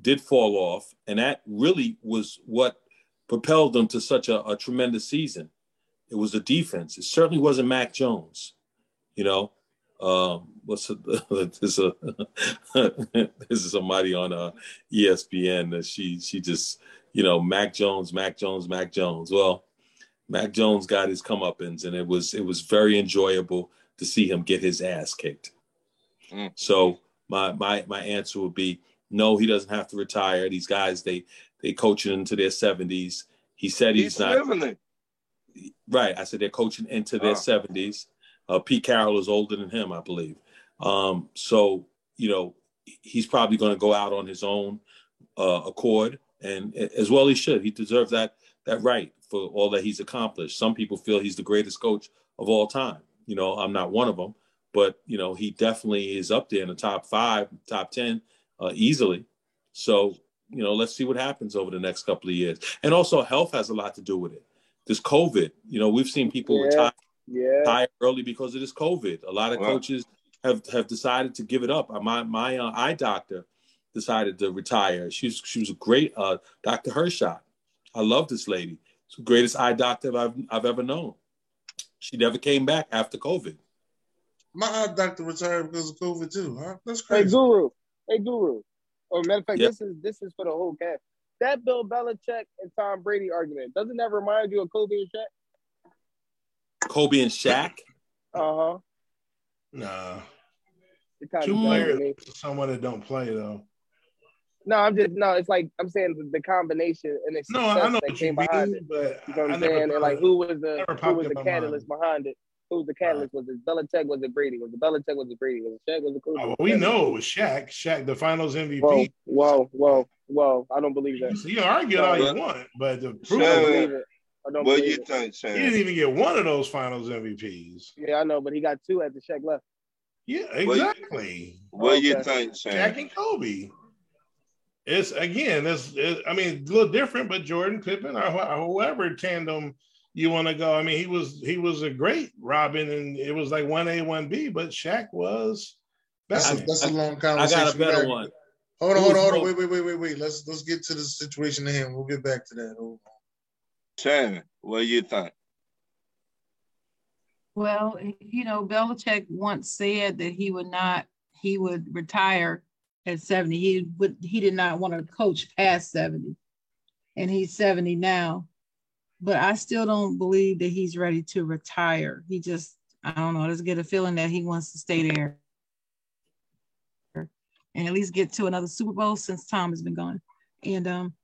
G: did fall off, and that really was what propelled them to such a, a tremendous season. It was the defense. It certainly wasn't Mac Jones. You know, um, what's a, this a this is somebody on uh, ESPN that she she just you know Mac Jones, Mac Jones, Mac Jones. Well, Mac Jones got his comeuppance, and it was it was very enjoyable to see him get his ass kicked. Mm. So my my my answer would be no, he doesn't have to retire. These guys they they coaching into their seventies. He said he's, he's not living right. I said they're coaching into their seventies. Uh, Pete Carroll is older than him, I believe. Um, so you know he's probably going to go out on his own uh, accord, and as well he should. He deserves that that right for all that he's accomplished. Some people feel he's the greatest coach of all time. You know, I'm not one of them, but you know he definitely is up there in the top five, top ten, uh, easily. So you know, let's see what happens over the next couple of years. And also, health has a lot to do with it. This COVID, you know, we've seen people yeah. retire yeah. retire early because of this COVID. A lot of coaches have have decided to give it up. My my uh, eye doctor decided to retire. She's she was a great uh, Dr. Hershot. I love this lady. She's the greatest eye doctor I've I've ever known. She never came back after COVID.
B: My eye doctor retired because of COVID too. Huh? That's crazy.
F: Hey Guru, hey Guru. Or oh, matter of fact, yep. this is this is for the whole cast. That Bill Belichick and Tom Brady argument doesn't that remind you of Kobe and Shaq?
G: Kobe and Shaq.
F: Uh huh.
D: Nah. Two players, someone that don't play though.
F: No, I'm just no. It's like I'm saying the, the combination and the success no, I know that came behind it. But you know what I'm saying? And like who was the who was the catalyst mind. behind it? Who was the catalyst? Was it Belichick? Was it Brady? Was it Belichick? Was it Brady? Was it Shaq? Was it Kobe?
D: Oh, well, we know it was Shaq. Shaq, the Finals MVP.
F: Whoa, whoa, whoa, whoa! I don't believe that.
D: So you can argue all you want, but the
C: proof. I don't believe it. I don't what you think,
D: Sam? He didn't even get one of those Finals MVPs.
F: Yeah, I know, but he got two at the Shaq left.
D: Yeah, exactly.
C: What, do you think, Sam?
D: Shaq and Kobe. It's again, it's it, I mean, a little different, but Jordan Pippen or whoever tandem you want to go. I mean, he was he was a great Robin, and it was like one A, one B, but Shaq was.
B: That's, a, that's a long conversation.
G: I got a better one.
B: Hold on, hold on, hold on. Wait, wait, wait, wait, wait. Let's let's get to the situation at hand. We'll get back to that. Hold on.
C: Shannon, what do you think?
E: Well, you know, Belichick once said that he would not, he would retire at 70. He would he did not want to coach past 70. And he's 70 now but I still don't believe that he's ready to retire. He just, I don't know, I just get a feeling that he wants to stay there and at least get to another Super Bowl since Tom has been gone. And um,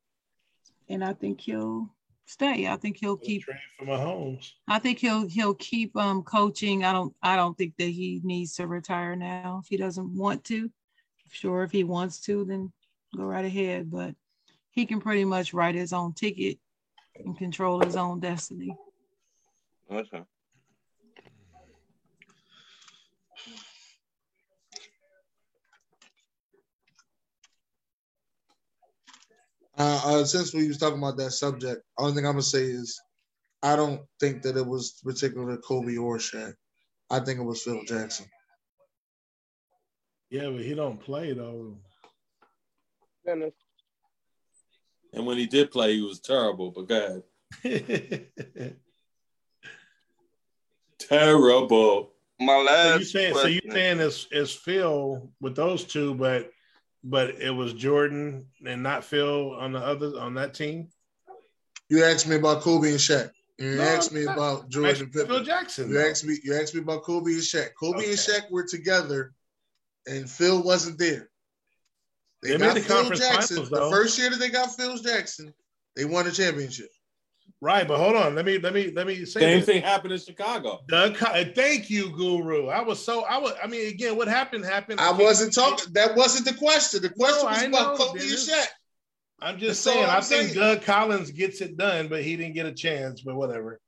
E: and I think he'll stay. I think he'll keep
D: for Mahomes.
E: I think he'll he'll keep um coaching. I don't I don't think that he needs to retire now if he doesn't want to. Sure, if he wants to, then go right ahead. But he can pretty much write his own ticket and control his own destiny.
C: Okay.
B: Uh, uh, since we was talking about that subject, only thing I'm gonna say is, I don't think that it was particular Kobe or Shaq. I think it was Phil Jackson.
D: Yeah, but he don't play though.
G: And when he did play, he was terrible. But God, terrible.
C: My last.
D: So you saying question. so? You saying it's it's Phil with those two, but but it was Jordan and not Phil on the other on that team.
B: You asked me about Kobe and Shaq. You no, asked me about Jordan
D: Pippen. Phil Jackson.
B: You asked me. You asked me about Kobe and Shaq. Kobe okay. and Shaq were together, and Phil wasn't there. They, they got the Phil Jackson. Finals, the first year that they got Phil Jackson, they won a championship.
D: Right, but hold on. Let me let me let me say
G: same this. thing happened in Chicago.
D: The, uh, thank you, Guru. I was so I was. I mean, again, what happened happened.
B: I wasn't talking. That wasn't the question. The question no, was about Kobe and Shaq.
D: I'm just That's saying. I'm I think saying. Doug Collins gets it done, but he didn't get a chance. But whatever.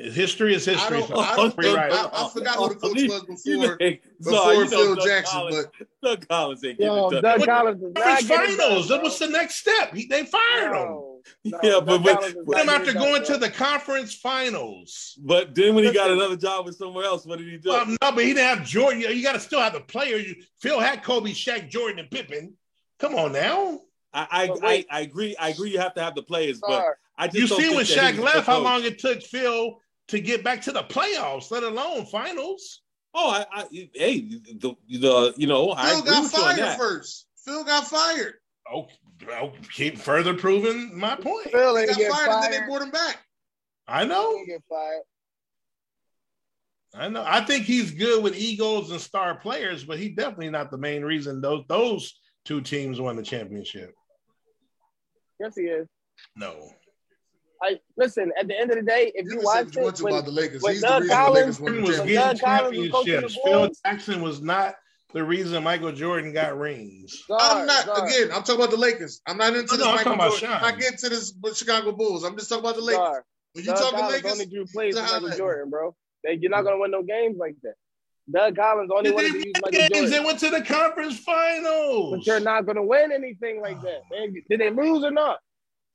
D: History is history. I, don't,
B: I, don't, right. I, I forgot who the coach was before, before you Phil Doug Jackson.
G: Collins,
B: but
G: Doug Collins ain't
F: Yo, getting Doug Collins is
D: not finals. That was the next step. He, they fired him. No,
G: yeah, but, but,
D: but him after going to the conference finals.
G: But then when he got another job with somewhere else, what did he do?
D: Well, no, but he didn't have Jordan. You got to still have the player. You, Phil had Kobe, Shaq, Jordan, and Pippen. Come on now.
G: I I, I, I agree. I agree. You have to have the players, but I just
D: you see when Shaq left, how long it took Phil to get back to the playoffs, let alone finals.
G: Oh, I, I hey, the the you know I
B: Phil
G: agree
B: got
G: with you on
B: fired
G: that.
B: first. Phil got fired.
D: Oh, well, keep further proving my point.
F: Phil
B: He got
F: get
B: fired, and then they brought him back.
D: I know,
F: get fired.
D: I know. I think he's good with egos and star players, but he definitely not the main reason those those two teams won the championship.
F: Yes, he is.
D: No.
F: I listen. At the end of the day, if
B: You
F: you
B: can
F: watch
B: what you want
F: it, when,
B: about the Lakers.
F: when
B: He's
F: Doug
B: the reason
F: Collins
B: the Lakers
D: was
F: When
D: getting
F: Doug Collins was
D: championships. Phil Jackson was not the reason Michael Jordan got rings.
B: I'm not
F: sorry,
B: again. I'm talking about the Lakers. I'm not into
D: No,
B: this.
D: no, I'm
B: Michael
D: about
B: Jordan. I'm not getting to this with Chicago Bulls. I'm just talking about the Lakers.
F: sorry.
B: When you
F: Doug
B: talking
F: Collins
B: Lakers,
F: only drew plays
B: it's
F: for Michael
B: highlight.
F: Jordan, bro. They, you're not gonna win no games like that. Doug Collins only
D: Did
F: wanted
D: they
F: to use Michael
D: games?
F: Jordan.
D: They went to the conference finals.
F: But you're not gonna win anything like that. Did they lose or not?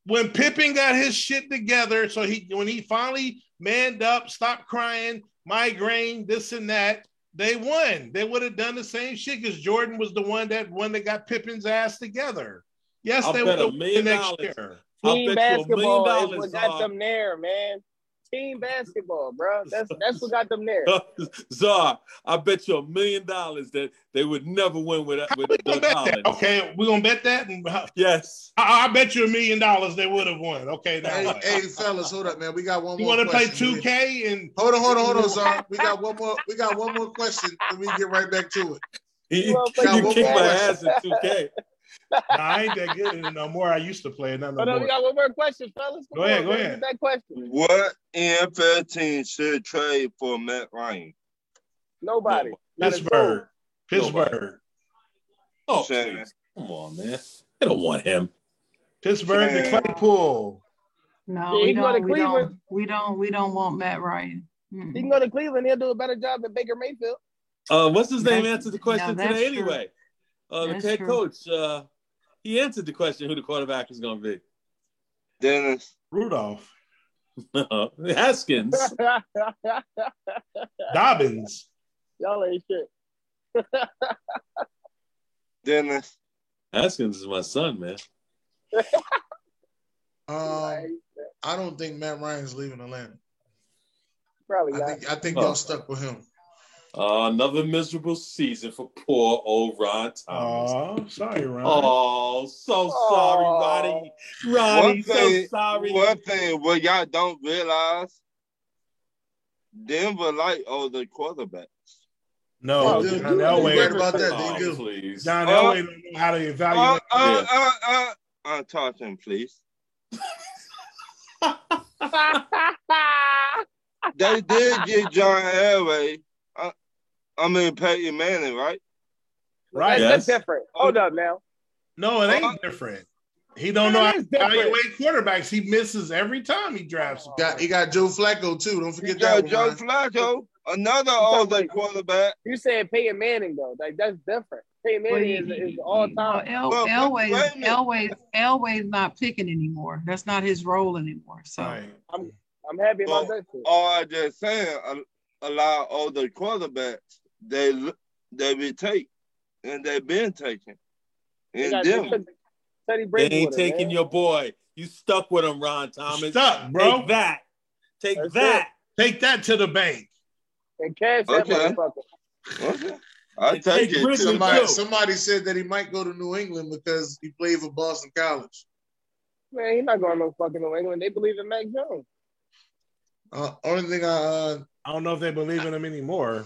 D: When Pippen got his shit together, so he when he finally manned up, stopped crying, migraine, this and that, they won. They would have done the same shit because Jordan was the one that one that got Pippen's ass together. Yes,
G: I'll
D: they
G: bet
D: would
G: a
D: have
G: million
D: won next
G: dollars.
D: year.
G: I'll
F: Team
G: bet you a million
F: basketball is
G: dollars,
F: what got
G: Czar.
F: them there, man. Team basketball, bro. That's that's what got them there.
G: Czar, I bet you a million dollars that they would never win with,
D: How
G: with
D: we
G: Doug
D: bet
G: Collins.
D: that? Okay, we're gonna bet that, and I,
G: Yes.
D: I bet you a million dollars they would have won. Okay, now
B: Hey, hey, fellas, hold up, man. We got one more.
D: you want to play two K and
B: Hold on, hold on, hold on, sir. We got one more. We got one more question, and we get right back to it.
G: You,
F: You
G: you
B: one
G: kick my ass in 2K.
D: Nah, I ain't that good in no more. I used to play it, not no
F: we
D: more.
F: got one more question, fellas. Come
D: Go ahead, go
F: man.
D: ahead.
F: That question.
C: What NFL team should trade for Matt Ryan?
F: Nobody. Not a.
D: Pittsburgh,
G: Nobody.
D: Pittsburgh,
G: Oh,
C: Shame.
G: Come on, man. They don't want him.
D: Pittsburgh, the
C: Yeah.
D: Claypool.
E: No,
F: Yeah,
E: we
F: he go to
E: don't, we don't,
F: Cleveland.
E: we don't, we don't want Matt Ryan. Mm-mm.
F: He can go to Cleveland. He'll do a better job than Baker Mayfield.
G: Uh, what's his name?
E: That's-
G: Answered the question
E: no,
G: today
E: true.
G: anyway. Uh, the head
E: true.
G: coach. Uh, he answered the question who the quarterback is going to be.
C: Dennis.
D: Rudolph,
G: Haskins.
D: Dobbins.
F: Y'all ain't shit.
C: Dennis.
G: Haskins is my son, man.
B: Um, I don't think Matt Ryan's leaving Atlanta.
F: Probably
B: I
F: not.
B: think I think
G: Oh.
B: y'all stuck with him.
G: Uh, another miserable season for poor old Ron Thomas.
D: Oh, sorry, Ron.
G: Oh, so sorry,
F: Aw.
G: Roddy. Roddy,
C: One
G: so sorry.
C: one thing what y'all don't realize, Denver like all the quarterbacks.
D: No,
F: Oh,
D: John Elway.
B: right about that.
G: Oh,
B: They do.
G: please.
D: John
C: Uh,
D: Elway don't know how to
C: Uh,
D: evaluate.
C: uh, uh, uh, uh, talk to him, please. They did get John Elway. I mean Peyton Manning, right?
D: right?
F: That's different. Hold up now.
D: No, it ain't different. He don't know
F: It
D: how to evaluate quarterbacks. He misses every time he drafts.
B: Got he got Joe Flacco too. Don't
C: You
B: forget
C: got
B: that
C: Joe
B: one.
C: Flacco, another
F: talking
C: older
F: about-
C: quarterback.
F: You said Peyton Manning though. Like that's different. Peyton
E: Well,
F: Manning
E: he-
F: is, is all time.
E: El,
C: Well,
E: Elway's,
C: wait.
E: Elway's, Elway's not picking anymore. That's not his role anymore. So
D: Right.
F: I'm happy about
C: Well,
F: that. Shit.
C: Or I just saying, a, a lot of older quarterbacks they look- they be take and they been taken.
F: They
C: And them,
F: Teddy
G: They ain't taking
F: man.
G: your boy. You stuck with him, Ron Thomas.
D: Stuck, bro.
G: Take that. Take
F: That's
G: that.
D: Take that to the bank.
F: and cash that
C: Okay.
F: motherfucker.
C: okay. I take
G: take
C: it.
B: Somebody somebody said that he might go to New England because he played for Boston College.
F: Man, he's not going no fucking New England. They believe in Mac Jones.
B: Uh, only thing I uh,
D: I don't know if they believe in him anymore.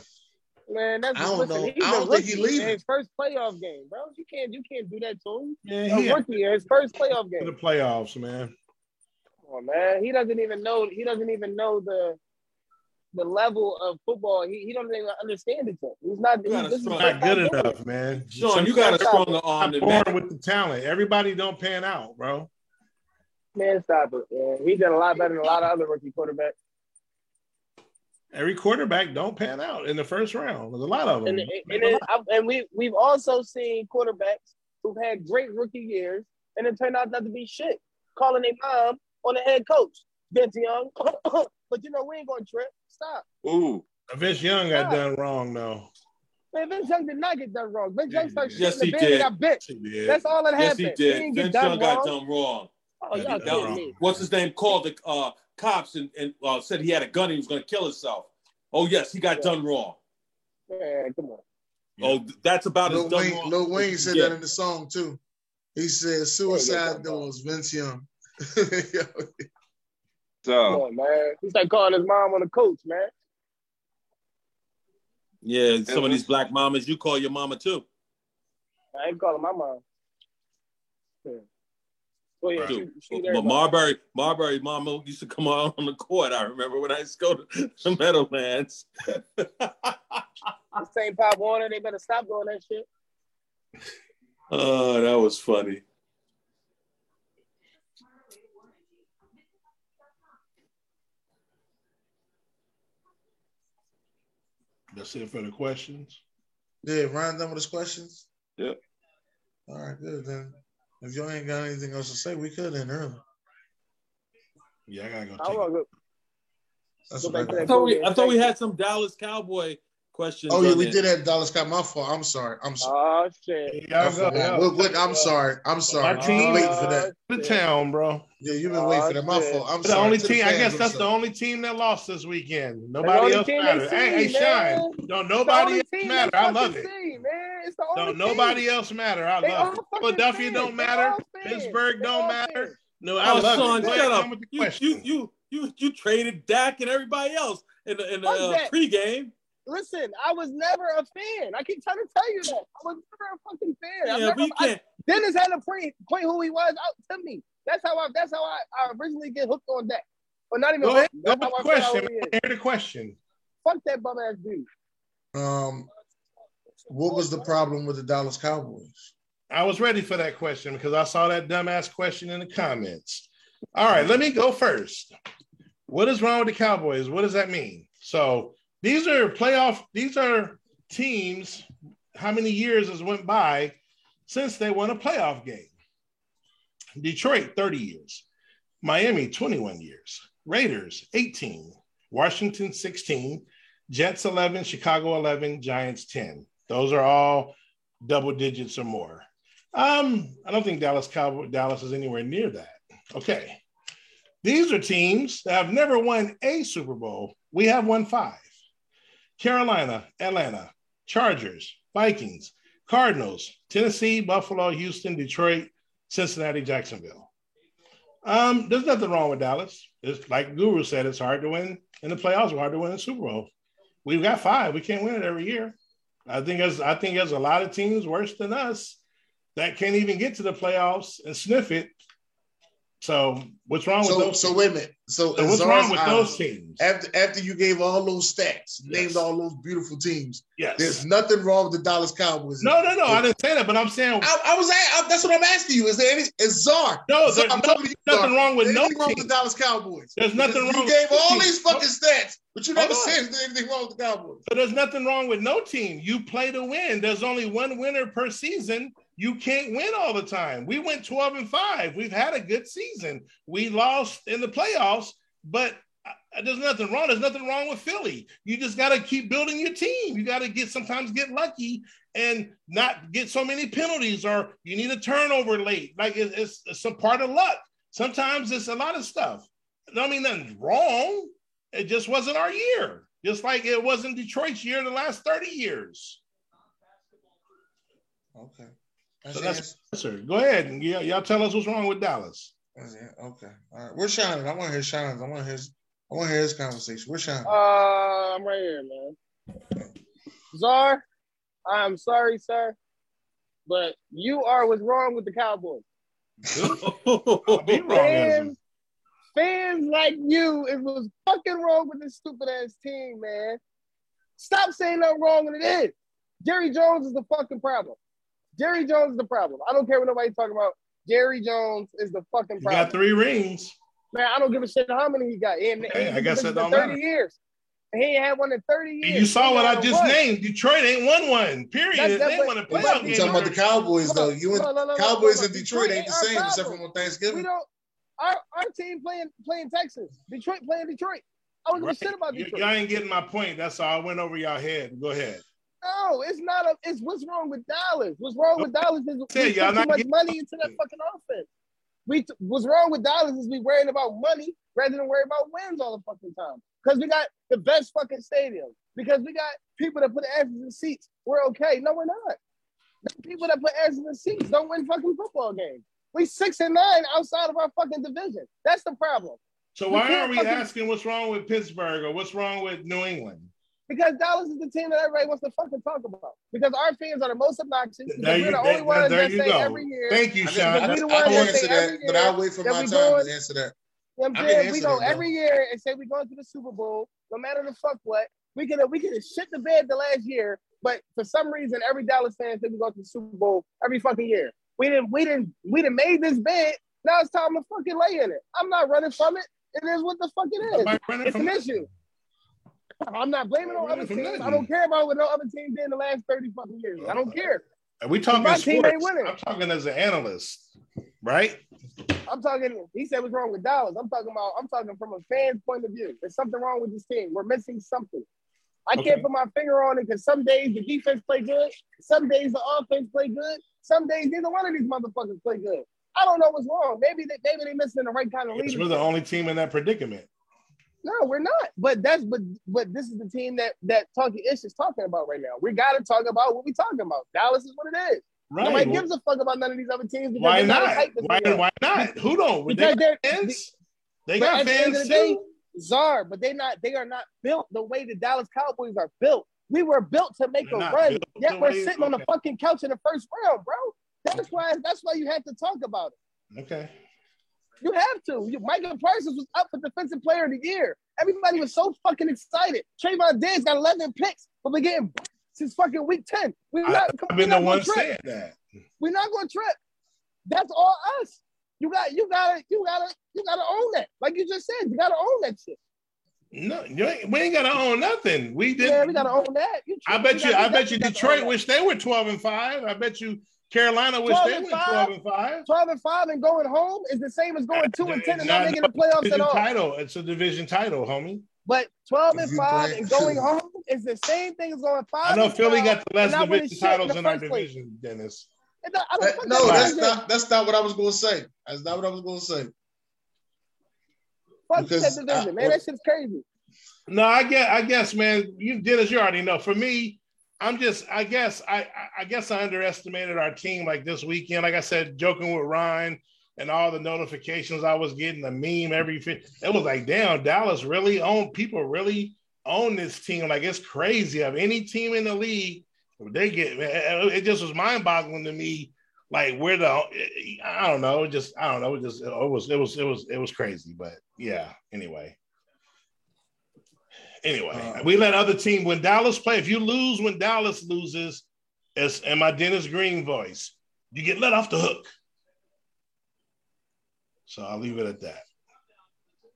F: Man, that's
B: I don't
F: listen,
B: know.
F: He's
B: I
F: a
B: don't think he
F: rookie
B: leaving.
F: in his first playoff game, bro. You can't you can't do that to him.
D: Yeah,
F: A
D: he had
F: rookie in his first playoff
D: to the playoffs, man.
F: Come on, man. He doesn't even know. He doesn't even know the the level of football. He, he doesn't even understand it. Yet. He's not.
G: You
F: He's, this
G: strong-
D: Not good
F: time doing
D: enough, man.
G: Sean, you got a stronger arm
D: I'm
G: than
D: born with the talent. Everybody don't pan out, bro.
F: Man, stop it. Man. He did a lot better than a lot of other rookie quarterbacks.
D: Every quarterback don't pan out in the first round. There's a lot of them.
F: And and, and, and we we've also seen quarterbacks who've had great rookie years and it turned out not to be shit. Calling their mom on the head coach, Vince Young. but you know we ain't gonna trip. Stop.
C: Ooh,
D: Vince Young got done wrong, though.
F: Man, Vince Young did not get done wrong. Vince Young started shit
G: Yes,
F: in
G: he
F: the bed and
G: did.
F: got bit.
D: He did.
F: That's all that
G: Yes,
F: happened.
G: he did.
F: didn't get
G: Vince
F: done
G: Young got done wrong.
F: Oh, y'all
D: he
F: kidding me.
G: What's his name? Called the uh, cops and, and uh, said he had a gun. And he was going to kill himself. Oh yes, he got
F: Yeah.
G: done wrong.
F: Man, come on.
G: Oh, that's about as
B: Lil
G: dumb.
B: Wayne,
G: wrong
B: Lil Wayne said
G: get.
B: that in the song too. He said suicide doors, Vince Young. Yo,
F: Come
C: So
F: on, man. he's like calling his mom on the coach, man.
G: Yeah, some of these black mamas, you call your mama too.
F: I ain't calling my mom. Yeah. Well, yeah,
G: Dude,
F: she, she
G: but Marbury, Marbury mama used to come out on the court. I remember when I used to go to the Meadowlands.
F: St. Pop Warner, they better stop doing that shit.
G: oh, that was funny.
D: That's it for the questions.
B: yeah, Ryan done with his questions.
C: Yep.
B: All right, good then. If y'all ain't got anything else to say, we could end early.
D: Yeah, I gotta go.
F: I
D: Take
F: want
B: That's
F: Go
B: I
F: back
G: I thought we, I thought we had some Dallas Cowboy questions.
B: Oh yeah, we
G: there.
B: did have Dallas Scott. My fault. I'm sorry. I'm sorry.
F: Oh shit.
D: Y'all
B: I
D: go.
B: forgot. Look, look, I'm sorry. I'm sorry.
D: My team-
B: been waiting for that.
F: Oh,
D: the town, bro.
B: Yeah, you've been waiting for that. My
F: Oh, shit.
B: fault. I'm
D: The
B: sorry.
D: only
B: To
D: team, I
B: fans,
D: guess
B: I'm
D: that's the only team that lost this weekend. Nobody else
F: team
D: matters. Hey, hey,
F: see,
D: Shine.
F: man.
D: Don't
F: It's the
D: nobody
F: only
D: else
F: team
D: I love it.
F: see, man. It's the only
D: Don't
F: team.
D: nobody else matter. I
F: They
D: love it.
F: fucking
D: Philadelphia
F: fans.
D: don't matter. Pittsburgh don't matter.
F: fans.
D: No, I
G: Oh,
D: love
G: son,
D: it.
G: Shut up.
D: come with the
G: You, you, you, you, you traded Dak and everybody else in the, in the uh, pregame.
F: Listen, I was never a fan. I keep trying to tell you that. I was never a fucking fan.
G: Yeah,
F: never,
G: but you can't.
F: Dennis had to point, point who he was out to me. That's how I. That's how I, I originally get hooked on that. But not even
D: Go ahead.
F: hooked.
D: Go
F: That's
D: with
F: how
D: the
F: I
D: question.
F: who.
D: Hear the question.
F: Fuck that bum ass dude.
B: Um, what was the problem with the Dallas Cowboys?
D: I was ready for that question because I saw that dumbass question in the comments. All right, let me go first. What is wrong with the Cowboys? What does that mean? So these are playoff, these are teams. How many years has went by since they won a playoff game? Detroit, 30 years. Miami, 21 years. Raiders, 18. Washington, 16. Jets, 11. Chicago, 11. Giants, 10. Those are all double digits or more. Um, I don't think Dallas Cowboy Dallas is anywhere near that. Okay. These are teams that have never won a Super Bowl. We have won five. Carolina, Atlanta, Chargers, Vikings, Cardinals, Tennessee, Buffalo, Houston, Detroit, Cincinnati, Jacksonville. Um, there's nothing wrong with Dallas. It's like Guru said, it's hard to win in the playoffs, hard to win a Super Bowl. We've got five. We can't win it every year. I think there's I think there's a lot of teams worse than us that can't even get to the playoffs and sniff it. So what's wrong with
B: So,
D: those?
B: so wait a minute. So,
D: So what's wrong with
B: eyes,
D: those teams?
B: After after you gave all those stats, named all those beautiful teams,
D: Yes.
B: there's nothing wrong with the Dallas Cowboys.
D: No, no, no. I didn't say that, but I'm saying
B: I, I was I, that's what I'm asking you. Is there any is Czar?
D: No,
B: Czar,
D: there's
B: I'm
D: no-
B: you,
D: nothing
B: Czar.
D: wrong with
B: Is there
D: no
B: wrong
D: team.
B: with the Dallas Cowboys.
D: There's nothing
B: Because
D: wrong
B: You gave
D: with
B: all these fucking stats, but you never said is there anything wrong with the Cowboys.
D: So there's nothing wrong with no team. You play to win. There's only one winner per season. You can't win all the time. We went 12 and 5. We've had a good season. We lost in the playoffs, but uh, there's nothing wrong. There's nothing wrong with Philly. You just got to keep building your team. You got to get sometimes get lucky and not get so many penalties, or you need a turnover late. Like it- it's, it's some part of luck. Sometimes it's a lot of stuff. I mean nothing's wrong. It just wasn't our year. Just like it wasn't Detroit's year the last 30 years.
B: Okay.
D: So
B: That's,
D: that's-
B: that's,
D: Sir, go ahead and y- y'all tell us what's wrong with Dallas.
B: that's it. Okay. All right. Where's Shannon? I want to hear Shannon's. I want to hear his, I want to hear his conversation. Where's Shannon?
F: Uh, I'm right here, man. Czar, I'm sorry, sir, but you are what's wrong with the Cowboys.
D: I'll be wrong.
F: Fans, fans like you is what's fucking wrong with this stupid ass team, man. Stop saying nothing wrong when it is. Jerry Jones is the fucking problem. Jerry Jones is the problem. I don't care what nobody's talking about. Jerry Jones is the fucking problem.
D: got three rings.
F: Man, I don't give a shit how many he got. He ain't,
D: Hey, I guess that don't
F: 30
D: matter.
F: years. He ain't had one in 30 years.
D: You saw
F: He
D: what I just
F: one.
D: named. Detroit ain't won one. Period.
F: That's- that's
D: they won a playoff
B: You
D: game.
B: talking about the Cowboys though? You and
F: No, no, no,
B: Cowboys and Detroit ain't the same except for on Thanksgiving.
F: We don't. Our our team playing playing Texas. Detroit playing Detroit. I don't give a
D: Right.
F: shit about
D: Y-
F: Detroit.
D: y'all ain't getting my point. That's all. I went over y'all head. Go ahead.
F: No, it's not a. It's what's wrong with Dallas. What's wrong with Dallas is we put too much money into that fucking offense. We t- what's wrong with Dallas is we worrying about money rather than worry about wins all the fucking time. Because we got the best fucking stadium, because we got people that put asses in seats. We're okay. No, we're not. The people that put asses in seats don't win fucking football games. We six and nine outside of our fucking division. That's the problem.
D: So
F: We
D: why are we
F: fucking-
D: asking what's wrong with Pittsburgh or what's wrong with New England?
F: Because Dallas is the team that everybody wants to fucking talk about. Because our fans are the most obnoxious.
D: There
F: we're
D: you,
F: the
D: there,
F: only ones that say
D: go.
F: every year.
D: Thank you, Sean.
B: I,
F: We the
B: I
F: ones
B: can answer that, but I'll wait for my time
F: going-
B: to answer that.
F: You know
B: I
F: I'm
B: can
F: saying?
B: answer
F: We go every year and say we're going to the Super Bowl, no matter the fuck what. We could we could shit the bed the last year, but for some reason every Dallas fan said we go to the Super Bowl every fucking year. We didn't we didn't we didn't made this bed. Now it's time to fucking lay in it. I'm not running from it. It is what the fuck it is. It's an
D: nothing.
F: issue. I'm not blaming on other teams. I don't care about what no other team did in the last 30 fucking years. I don't uh, care.
D: And we talking
F: My team ain't
D: sports.
F: winning.
D: I'm talking as an analyst, right?
F: I'm talking. He said what's wrong with Dallas. I'm talking about. I'm talking from a fan's point of view. There's something wrong with this team. We're missing something. I
D: Okay.
F: can't put my finger on it because some days the defense play good, some days the offense play good, some days neither one of these motherfuckers play good. I don't know what's wrong. Maybe they maybe they missing the right kind of leadership.
D: we're the only team in that predicament.
F: No, we're not. But that's but but this is the team that that Talking Ish is talking about right now. We got to talk about what we talking about. Dallas is what it is.
D: Right.
F: Nobody
D: Well,
F: gives a fuck about none of these other teams because
D: why
F: not as
D: not?
F: hyped as
D: Why, why not? Who don't?
F: Because
D: they got
F: they're
D: fans. They got
F: at the end
D: fans
F: the day. Czar, but they not they are not built the way the Dallas Cowboys are built. We were built to make
D: They're
F: a run. Yet we're sitting on the fucking couch in the first round, bro. That's why that's why you have to talk about it.
D: Okay.
F: You have to. You, Micah Parsons was up for defensive player of the year. Everybody was so fucking excited. Trevon Diggs got 11 picks, but we're getting since fucking week 10. We're
D: I,
F: not,
D: I've
F: we're
D: been the one
F: trip.
D: saying that.
F: We're not gonna trip. That's all us. You got you gotta you gotta you gotta own that. Like you just said, you gotta own that shit.
D: No, you ain't, we ain't got to own nothing. We did.
F: Yeah, we gotta own that.
D: I bet you. I bet you.
F: got to
D: Detroit wish they were twelve and five. I bet you Carolina wish
F: 12
D: they
F: and
D: were
F: five?
D: twelve and five.
F: 12 and 5 and going home is the same as going 2 and 10 and not
D: Not-
F: making the playoffs at
D: Division
F: all.
D: title. It's a division title, homie.
F: But 12 and
B: five
F: and going home is the same thing as going 5
D: I know
F: and
D: Philly
F: 12
D: got the less
F: and not
D: division
F: shit in
D: titles in our
F: first place.
D: division, Dennis.
F: It don't- I don't
B: That- no,
F: that
B: that's not that's not what I was gonna say. That's not what I was gonna say.
F: Fuck
B: because
F: that division,
B: I-
F: man. That shit's crazy.
D: No, I guess. I guess, man. You Dennis, you already know. For me, I'm just. I guess. I. I- guess I underestimated our team like this weekend. Like I said, joking with Ryan and all the notifications I was getting, the meme every. It was like, damn, Dallas really own. People really own this team. Like it's crazy. Of any team in the league, they get. It just was mind boggling to me. Like where the I don't know. Just I don't know. Just it was it was it was it was crazy. But yeah. Anyway. Anyway,
B: Uh,
D: we let other team when Dallas play. If you lose when Dallas loses, as in my Dennis Green voice, you get let off the hook. So I'll leave it at that.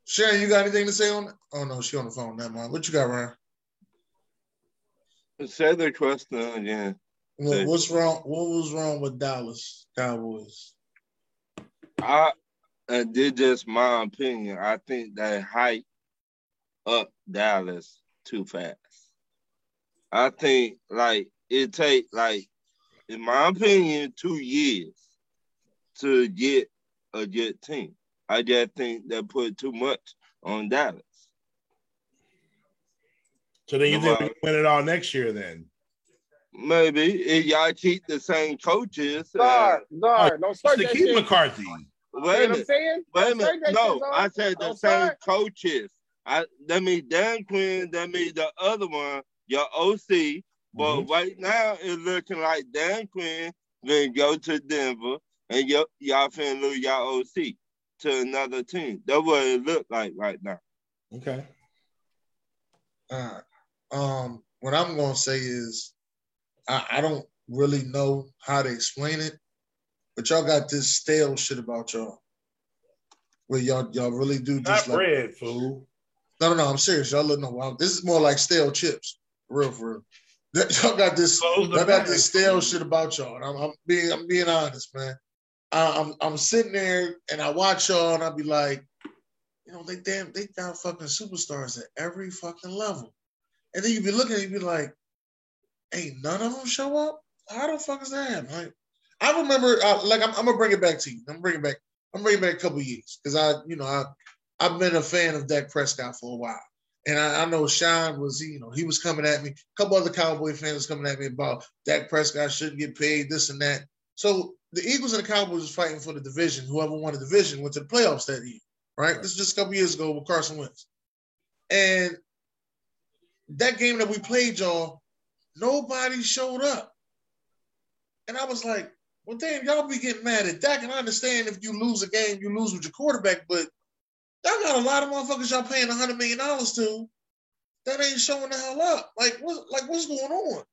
B: Sharon, you got anything to say on that? Oh no, she on the phone. Never mind. What you got, Ryan?
C: Say the question again.
B: What, what's wrong? What was wrong with Dallas Cowboys?
C: I and this just my opinion. I think they hype up Dallas too fast. I think like it take like, in my opinion, two years to get a good team. I just think they put too much on Dallas.
D: So then you think we win it all next year? Then
C: Maybe if y'all keep the same coaches. uh,
F: Czar, Czar, don't start that
D: keep
F: shit.
D: McCarthy.
C: Wait a minute. Wait a minute. No. I said the same coaches. I that mean Dan Quinn, that mean the other one, your OC. But
D: Mhm.
C: right now it's looking like Dan Quinn gonna go to Denver and y- y'all finna lose y'all OC to another team. That's what it look like right now.
D: Okay.
B: All right. Um, what I'm gonna say is, I, I don't really know how to explain it, but y'all got this stale shit about y'all, where y'all y'all really do
D: Not
B: just like
D: bread, fool.
B: No no no. I'm serious. Y'all look no. This is more like stale chips, real for real. Y'all got this. Y'all got
D: bag.
B: this stale shit about y'all. I'm, I'm being I'm being honest, man. I, I'm I'm sitting there and I watch y'all and I be like, you know, they damn they got fucking superstars at every fucking level. And then you be looking and you be like, ain't none of them show up? How the fuck is that? Like, I remember, uh, like, I'm, I'm gonna bring it back to you. I'm bringing back. I'm bringing back a couple years because I, you know, I, I've been a fan of Dak Prescott for a while. And I, I know Sean was, you know, he was coming at me. A couple other Cowboy fans coming at me about Dak Prescott shouldn't get paid, this and that. So the Eagles and the Cowboys was fighting for the division. Whoever won the division went to the playoffs that year, right? This is just a couple years ago with Carson Wentz. And that game that we played, y'all, nobody showed up. And I was like, well, damn, y'all be getting mad at Dak. And I understand if you lose a game, you lose with your quarterback, but y'all got a lot of motherfuckers y'all paying $100 million to that ain't showing the hell up. Like, what, like what's going on?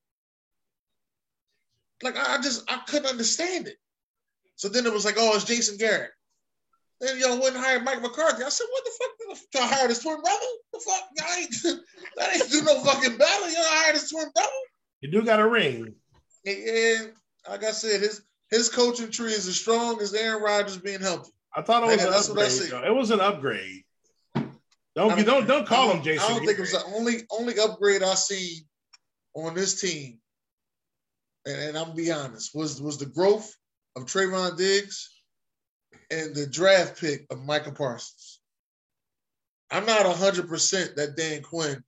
B: Like, I, I just, I couldn't understand it. So then it was like, oh, it's Jason Garrett. Then y'all wouldn't hire Mike McCarthy. I said, what the fuck? Y'all hired his twin brother? The fuck? Y'all ain't, that ain't do no fucking battle. Y'all hired his twin brother?
D: You do got a ring.
B: And, and like I said, his his coaching tree is as strong as Aaron Rodgers being healthy.
D: I thought it was an
B: that's what I
D: upgrade. It was an upgrade. Don't you don't don't call
B: I
D: him Jason.
B: I don't think it was the only only upgrade I see on this team, and, and I'm gonna be honest, was was the growth of Trevon Diggs and the draft pick of Micah Parsons. I'm not hundred percent that Dan Quinn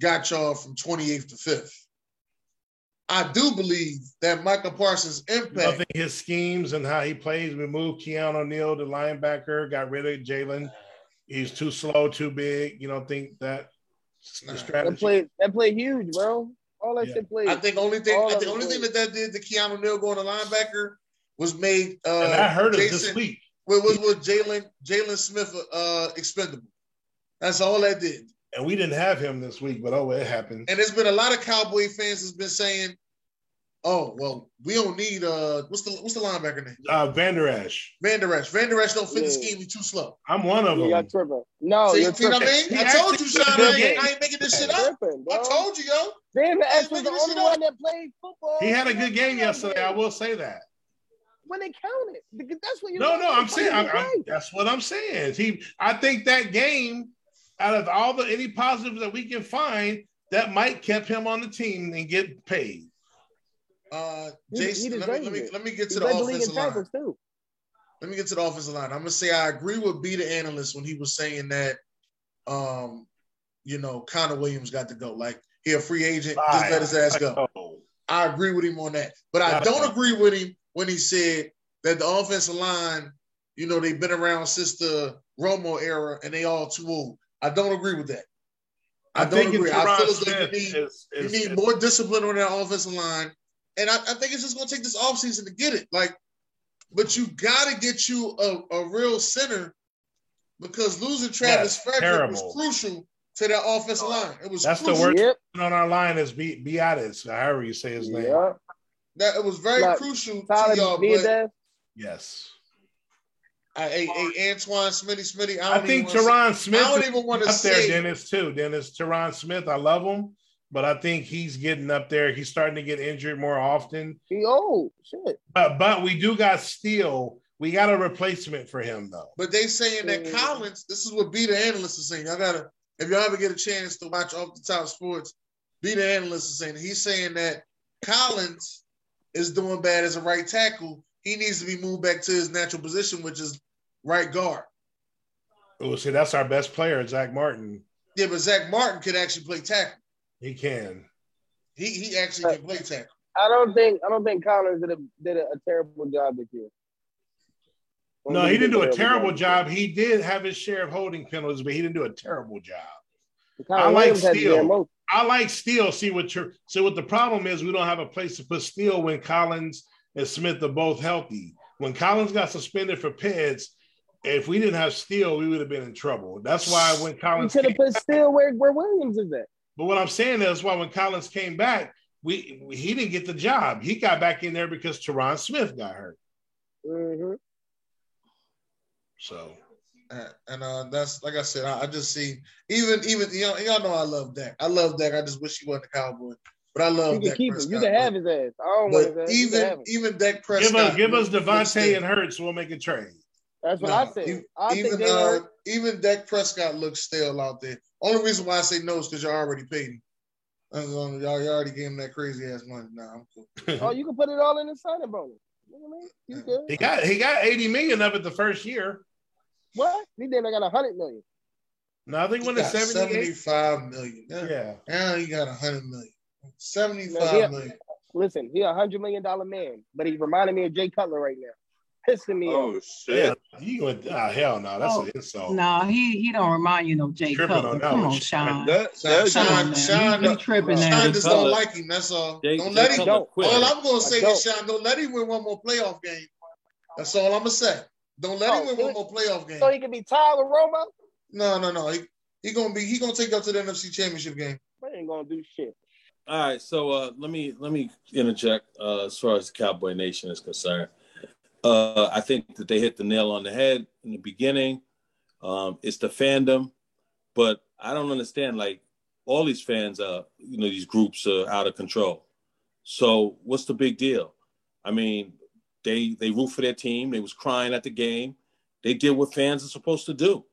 B: got y'all from 28th to 5th. I do believe that Micah Parsons'
D: I
B: impact.
D: think his schemes and how he plays. We moved Keanu Neal to linebacker, got rid of Jaylon. He's too slow, too big. You don't think that
B: Nah.
D: the
F: That
D: strategy?
F: play that play huge, bro. All that
D: Yeah.
F: shit played.
B: I think only thing
F: All
B: I think only
F: was-
B: thing that that did to Keanu Neal going to linebacker was made uh
D: and that hurt us
B: Jason,
D: this week.
B: Was was, was Jaylon Jaylon Smith uh expendable. That's all that did.
D: And we didn't have him this week, but oh, it happened.
B: And there's been a lot of Cowboy fans that's been saying, "Oh, well, we don't need uh what's the what's the linebacker name?
D: Uh, Van Der Esch.
B: Van Der Esch. Van Der Esch don't fit the
F: Yeah.
B: scheme. He's too slow.
D: I'm one of them.
F: you
D: them.
F: got tripping. No,
B: See,
F: you're
B: see what I
F: tripping.
B: mean?
D: He
B: I told you,
D: actually
B: Sean. I ain't. I ain't making this shit
F: You're
B: up.
F: tripping.
B: I told you, yo.
F: Damn, the
B: I
F: X
B: ain't
F: was the only
B: shit up.
F: one that played football.
D: He had a good game yesterday. I will say that.
F: When they counted, because that's when you.
D: No, no, I'm saying I'm, I'm, that's what I'm saying. He, I think that game, out of all the any positives that we can find, that might kept him on the team and get paid.
B: Uh,
F: He- he
B: Jason, let me, let me let me get
F: He
B: to the
F: led the
B: offensive line.
F: too.
B: let me get to the offensive line. I'm gonna say I agree with B the analyst when he was saying that um, you know, Connor Williams got to go. Like he a free agent, just let his ass go. I agree with him on that. But I don't agree with him when he said that the offensive line, you know, they've been around since the Romo era and they all too old. I don't agree with that. I, don't
D: think
B: agree. I feel as though you need
D: is-
B: you need
D: is-
B: more discipline on that offensive line. And I, I think it's just gonna take this offseason to get it. Like, but you gotta get you a, a real center because losing Travis
D: Yes,
B: Frederick
D: terrible.
B: was crucial to that offensive oh, line. It was
D: That's the
B: crucial.
D: worst
F: Yep.
D: on our line is Be Beatis, however you say his name.
B: That it was very
F: Like,
B: crucial to y'all. But
D: Yes.
B: I, hey, hey, Antoine Smitty Smitty. I,
D: I
B: don't
D: think
B: even wanna Tyron
D: Smith
B: I don't even want to
D: up there,
B: say.
D: Dennis, too. Dennis, Tyron Smith, I love him, but I think he's getting up there. He's starting to get injured more often.
F: He old. Shit.
D: But but we do got Steele. We got a replacement for him though.
B: But they saying that
F: Mm.
B: Collins. This is what B the analyst is saying. Y'all gotta. If y'all ever get a chance to watch off the top sports, B the analyst is saying he's saying that Collins is doing bad as a right tackle. He needs to be moved back to his natural position, which is right guard.
D: Oh, see, that's our best player, Zack Martin.
B: Yeah, but Zack Martin could actually play tackle.
D: He can.
B: He he actually can play tackle.
F: I don't think I don't think Collins did a did a, a terrible job this year. I
D: No,
F: think
D: he didn't do a terrible
F: year.
D: job. He did have his share of holding penalties, but he didn't do a terrible job. I like
F: Williams
D: Steele. I like Steele. See what you're so what the problem is we don't have a place to put Steele when Collins and Smith are both healthy. When Collins got suspended for PEDs, if we didn't have Steele, we would have been in trouble. That's why when
F: You
D: Collins
F: could have put Steele where, where Williams is at.
D: but what I'm saying is why when Collins came back, we he didn't get the job. He got back in there because Tyron Smith got hurt.
F: Mm-hmm.
D: So
B: Uh, and uh, that's like I said, I, I just see even even you know, y'all know I love Dak. I love Dak. I just wish he wasn't a cowboy. But I love
F: You can
B: Dak
F: keep him. You can have his ass. I don't want his ass. You can have
B: even even Dak Prescott.
D: give us give us
B: DeVonta
D: and Hurts. We'll make a trade.
F: That's what
B: No,
F: I said.
B: even-
F: I think
B: even
F: they
B: uh,
F: are.
B: even Dak Prescott looks stale out there. Only reason why I say no is because you already paid him. That's the Y'all, you already gave him that crazy ass money. Nah, I'm cool.
F: Oh, you can put it all in the signing bonus. You know what I mean? You good.
D: He got he got 80 million of it the first year.
F: What? He then I got a hundred million.
D: No, I think
B: He
D: when the
B: got 75 million. Now,
D: Yeah.
B: now he got 100 million. 75
F: Yeah.
B: million.
F: Listen, he a hundred million dollar man, but he's reminding me of Jay Cutler right now, pissing me oh, off.
C: Oh shit.
D: Yeah. You went, oh, hell no. That's
E: Oh,
D: an insult.
E: No, he he don't remind you no Jay
D: Tripping on
E: Cutler.
D: that
E: Come on,
D: Sean.
E: Sean.
C: That,
B: Sean,
C: that's
B: Sean. Sean,
E: You- you tripping
B: Sean
E: now.
B: just don't like him. That's all.
G: Jay-
B: don't
G: Jay
B: let him.
G: Quit.
B: All I'm gonna say is, Sean, don't let him win one more playoff game. That's all I'm gonna say. Don't let
F: Oh,
B: him win one more playoff game.
F: So he can be Tyler Romo.
B: No, no, no. He, he gonna be. He gonna take up to the NFC Championship game.
F: They ain't gonna do shit.
G: All right, so uh, let me let me interject uh, as far as the Cowboy Nation is concerned. Uh, I think that they hit the nail on the head in the beginning. Um, it's the fandom, but I don't understand. Like all these fans, uh, you know, these groups are out of control. So what's the big deal? I mean, they they root for their team. They was crying at the game. They did what fans are supposed to do.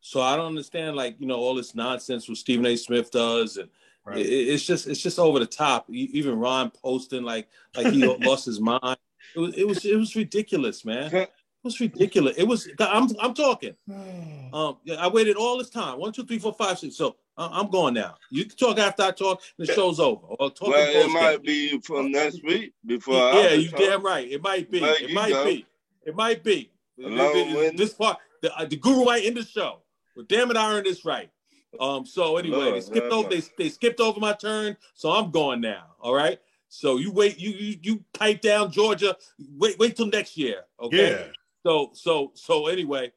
G: So I don't understand, like you know, all this nonsense what Stephen A. Smith does, and
D: Right.
G: it- it's just it's just over the top. Even Ron posting like like he lost his mind. It was it was it was ridiculous, man. It was ridiculous. It was. I'm I'm talking. Um, yeah, I waited all this time. One, two, three, four, five, six. So I'm going now. You can talk after I talk, and the show's over.
C: Well, it might be from next week before
G: Yeah, you
C: talk.
G: damn right. It might be.
C: There
G: It might
C: go.
G: be. It might be.
C: Along with-
G: This part, the, uh, the guru might end the show. But damn it, I earned this right. Um. So anyway, they skipped over. They, they skipped over my turn. So I'm going now. All right. So you wait. You you you pipe down Georgia. Wait wait till next year. Okay.
D: Yeah.
G: So so so anyway,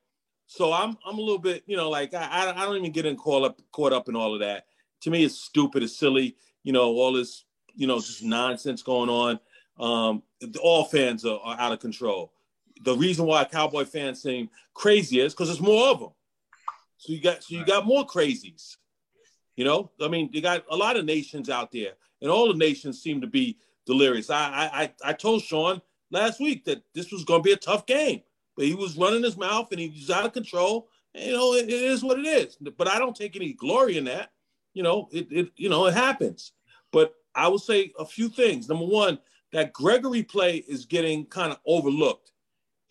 G: so I'm I'm a little bit you know like I I don't even get in caught up caught up in all of that. To me, it's stupid. It's silly. You know all this you know just nonsense going on. Um, all fans are, are out of control. The reason why Cowboy fans seem crazy is because there's more of them. So you got so you got more crazies. You know, I mean, you got a lot of nations out there, and all the nations seem to be delirious. I I I, I told Sean last week that this was going to be a tough game, but he was running his mouth and he was out of control. And, you know, it, it is what it is. But I don't take any glory in that. You know, it it you know it happens. But I will say a few things. Number one, that Gregory play is getting kind of overlooked.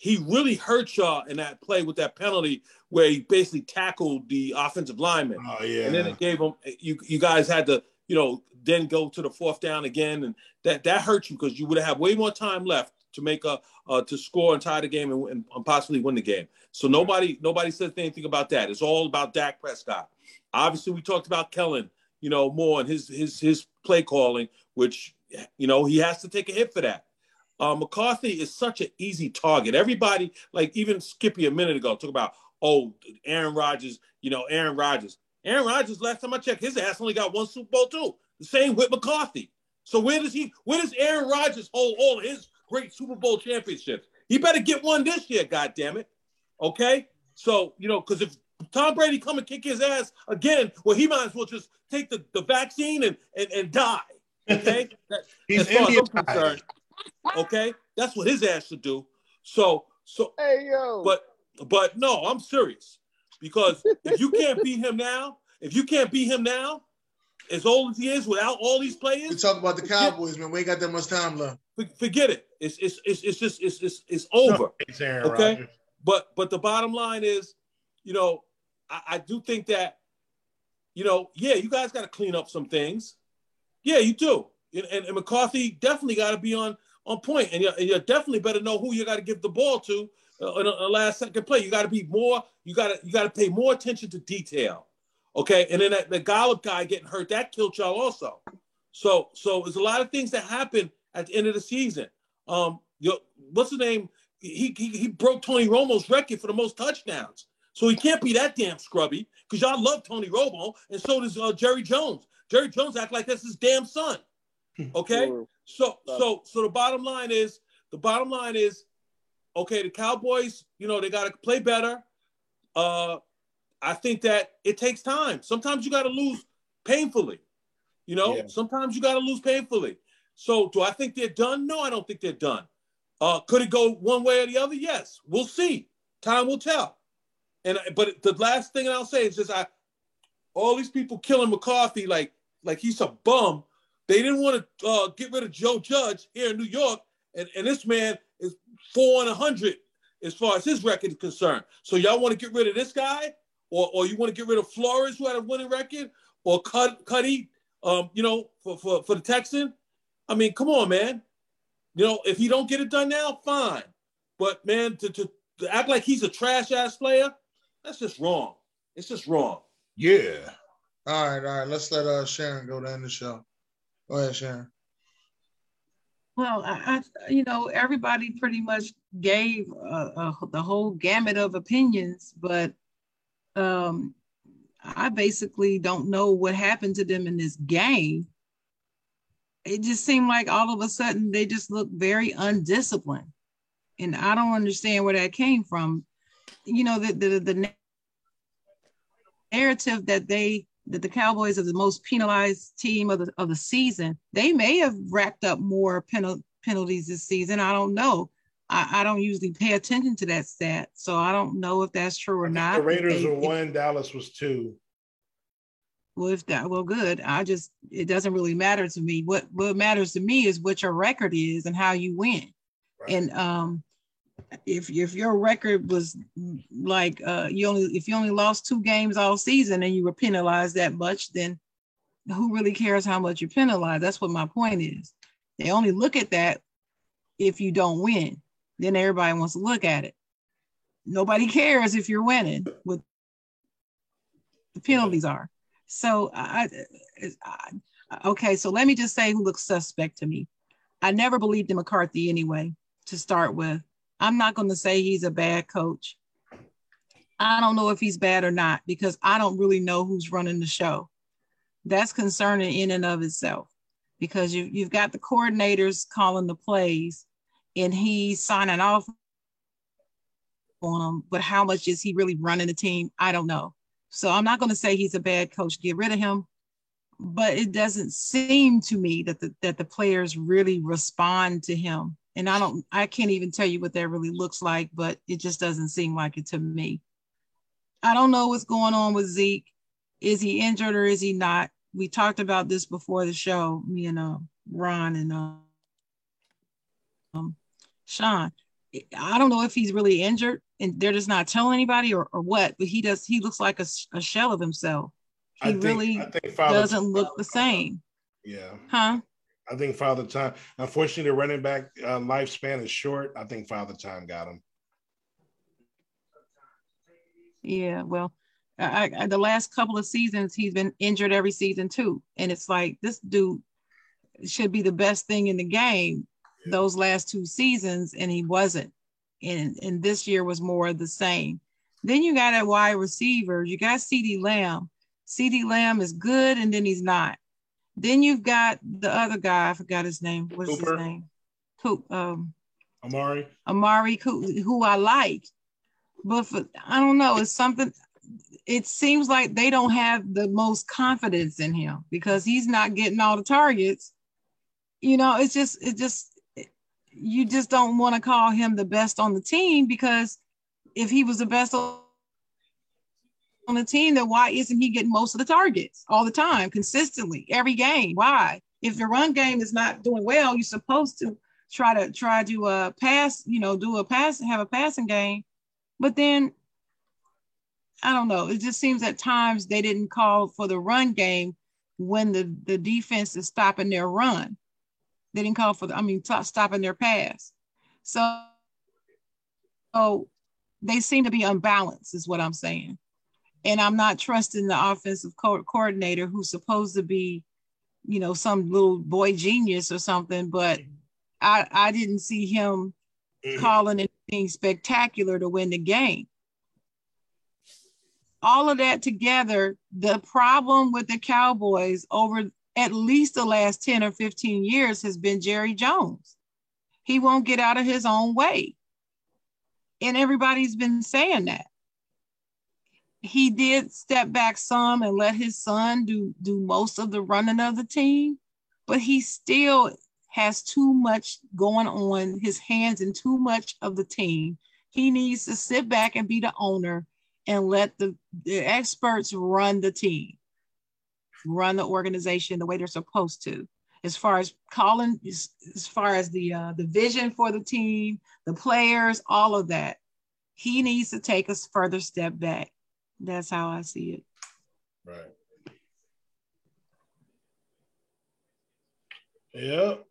G: He really hurt y'all in that play with that penalty where he basically tackled the offensive lineman.
D: Oh yeah.
G: And then it gave him you you guys had to, you know, then go to the fourth down again. And that that hurt you because you would have way more time left to make a uh, to score and tie the game and, and possibly win the game. So nobody nobody says anything about that. It's all about Dak Prescott. Obviously, we talked about Kellen, you know, more and his his his play calling, which you know he has to take a hit for that. Uh, McCarthy is such an easy target. Everybody, like even Skippy a minute ago, talk about oh Aaron Rodgers. You know, Aaron Rodgers. Aaron Rodgers. Last time I checked, his ass only got one Super Bowl too. The same with McCarthy. So where does he? Where does Aaron Rodgers hold all his great Super Bowl championships? He better get one this year. God damn it. Okay. So you know, because if Tom Brady come and kick his ass again, well, he might as well just take the, the vaccine and, and, and die. Okay. That-
D: He's
G: as far as I'm concerned, okay, that's what his ass should do. So, so,
F: Hey yo.
G: but, but no, I'm serious because if you can't beat him now, if you can't beat him now, as old as he is, without all these players, We
B: talk about the Cowboys, man. We ain't got that much time left.
G: forget it. It's it's it's, it's just it's, it's it's over.
D: It's Aaron
G: Okay.
D: Rodgers.
G: But but the bottom line is, you know, I, I do think that, you know, yeah, you guys got to clean up some things. Yeah, you do. And, and, and McCarthy definitely got to be on on point, and you, and you definitely better know who you got to give the ball to uh, in a, a last second play. You got to be more. You got to you got to pay more attention to detail. Okay, and then that, the Gallup guy getting hurt that killed y'all also. So so there's a lot of things that happen at the end of the season. Um, your, what's the name? He, he he broke Tony Romo's record for the most touchdowns. So he can't be that damn scrubby because y'all love Tony Romo, and so does uh, Jerry Jones. Jerry Jones act like that's his damn son. Okay,
F: True.
G: So so so the bottom line is the bottom line is okay. The Cowboys, you know, they got to play better. Uh, I think that it takes time. Sometimes you got to lose painfully. You know,
D: Yeah.
G: sometimes you got to lose painfully. So do I think they're done? No, I don't think they're done. Uh, could it go one way or the other? Yes, we'll see. Time will tell. And but the last thing I'll say is just I, all these people killing McCarthy like like he's a bum. They didn't want to uh, get rid of Joe Judge here in New York, and, and this man is four and a hundred as far as his record is concerned. So y'all want to get rid of this guy? or or you want to get rid of Flores, who had a winning record, or Cut Cuddy, um, you know, for, for for the Texan. I mean, come on, man. You know, if he don't get it done now, fine. But man, to to, to act like he's a trash ass player, that's just wrong. It's just wrong.
D: Yeah.
B: All right, all right. Let's let uh Sharon go end the show. Go ahead, Sharon.
E: Well, I, I you know, everybody pretty much gave uh, uh, the whole gamut of opinions, but um, I basically don't know what happened to them in this game. It just seemed like all of a sudden they just looked very undisciplined, and I don't understand where that came from. You know, the the, the narrative that they that the Cowboys are the most penalized team of the of the season. They may have racked up more penal, penalties this season. I don't know. I, I, don't usually pay attention to that stat, so I don't know if that's true or not.
D: The Raiders
E: they,
D: were one, Dallas was two.
E: Well, if that well, good. I just it doesn't really matter to me. What what matters to me is what your record is and how you win. Right. And um, if if your record was like uh, you only if you only lost two games all season and you were penalized that much, then who really cares how much you're penalized? That's what my point is. They only look at that if you don't win. Then everybody wants to look at it. Nobody cares if you're winning. What the penalties are. So I, I okay. So let me just say who looks suspect to me. I never believed in McCarthy anyway. To start with, I'm not going to say he's a bad coach. I don't know if he's bad or not because I don't really know who's running the show. That's concerning in and of itself because you, you've got the coordinators calling the plays and he's signing off on them. But how much is he really running the team? I don't know. So I'm not going to say he's a bad coach. Get rid of him. But it doesn't seem to me that the, that the players really respond to him and I don't I can't even tell you what that really looks like, but it just doesn't seem like it to me. I don't know what's going on with Zeke. Is he injured or is he not? We talked about this before the show, me and uh, Ron and uh, um, Sean. I don't know if he's really injured and they're just not telling anybody or, or what, but he does. He looks like a, a shell of himself. He think, really doesn't look the same.
D: Yeah.
E: Huh?
D: I think Father Time. Unfortunately, the running back uh, lifespan is short. I think Father Time got him.
E: Yeah, well, I, I, the last couple of seasons he's been injured every season too, and it's like this dude should be the best thing in the game yeah. those last two seasons, and he wasn't. And and this year was more of the same. Then you got a wide receiver. You got CeeDee Lamb. CeeDee Lamb is good, and then he's not. Then you've got the other guy. I forgot his name. What's Cooper. his name? Who? Um,
D: Amari.
E: Amari, who, who I like, but for, I don't know. It's something. It seems like they don't have the most confidence in him because he's not getting all the targets. You know, it's just it just you just don't want to call him the best on the team because if he was the best on on the team, then why isn't he getting most of the targets all the time, consistently, every game? Why? If the run game is not doing well, you're supposed to try to try to uh pass, you know, do a pass, have a passing game. But then I don't know. It just seems at times they didn't call for the run game when the, the defense is stopping their run. They didn't call for the, I mean, t- stopping their pass. So, so they seem to be unbalanced, is what I'm saying and I'm not trusting the offensive co- coordinator who's supposed to be, you know, some little boy genius or something. But I I didn't see him mm-hmm. calling anything spectacular to win the game. All of that together, the problem with the Cowboys over at least the last 10 or 15 years has been Jerry Jones. He won't get out of his own way. And everybody's been saying that he did step back some and let his son do do most of the running of the team, but he still has too much going on his hands and too much of the team. He needs to sit back and be the owner and let the, the experts run the team, run the organization the way they're supposed to. As far as calling, as, as far as the uh, the vision for the team, the players, all of that, he needs to take a further step back That's how I see it.
D: Right. Yep.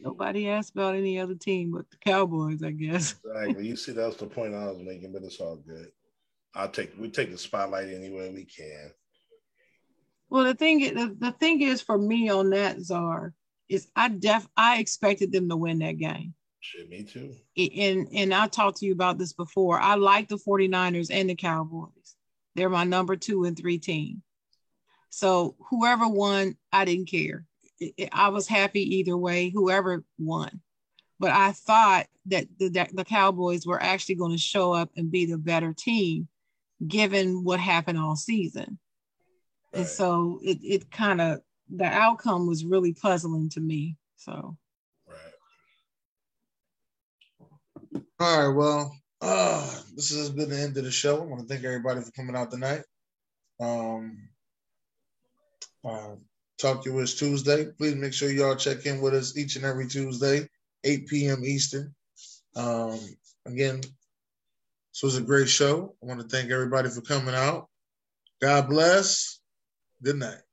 E: Nobody asked about any other team but the Cowboys, I guess.
D: Exactly. You see, that's the point I was making, but it's all good. I'll take we take the spotlight anywhere we can.
E: Well, the thing the, the thing is for me on that Czar is I def I expected them to win that game.
D: Shit, me too.
E: And and I talked to you about this before. I like the 49ers and the Cowboys. They're my number two and three team. So whoever won, I didn't care. I was happy either way, whoever won. But I thought that the, that the Cowboys were actually going to show up and be the better team, given what happened all season. Right. And so it, it kind of, the outcome was really puzzling to me. So.
B: Right. All right. Well, uh, this has been the end of the show. I want to thank everybody for coming out tonight. Um, uh, Talk to us Tuesday. Please make sure y'all check in with us each and every Tuesday, 8 p.m. Eastern. Um, again, this was a great show. I want to thank everybody for coming out. God bless. Good night.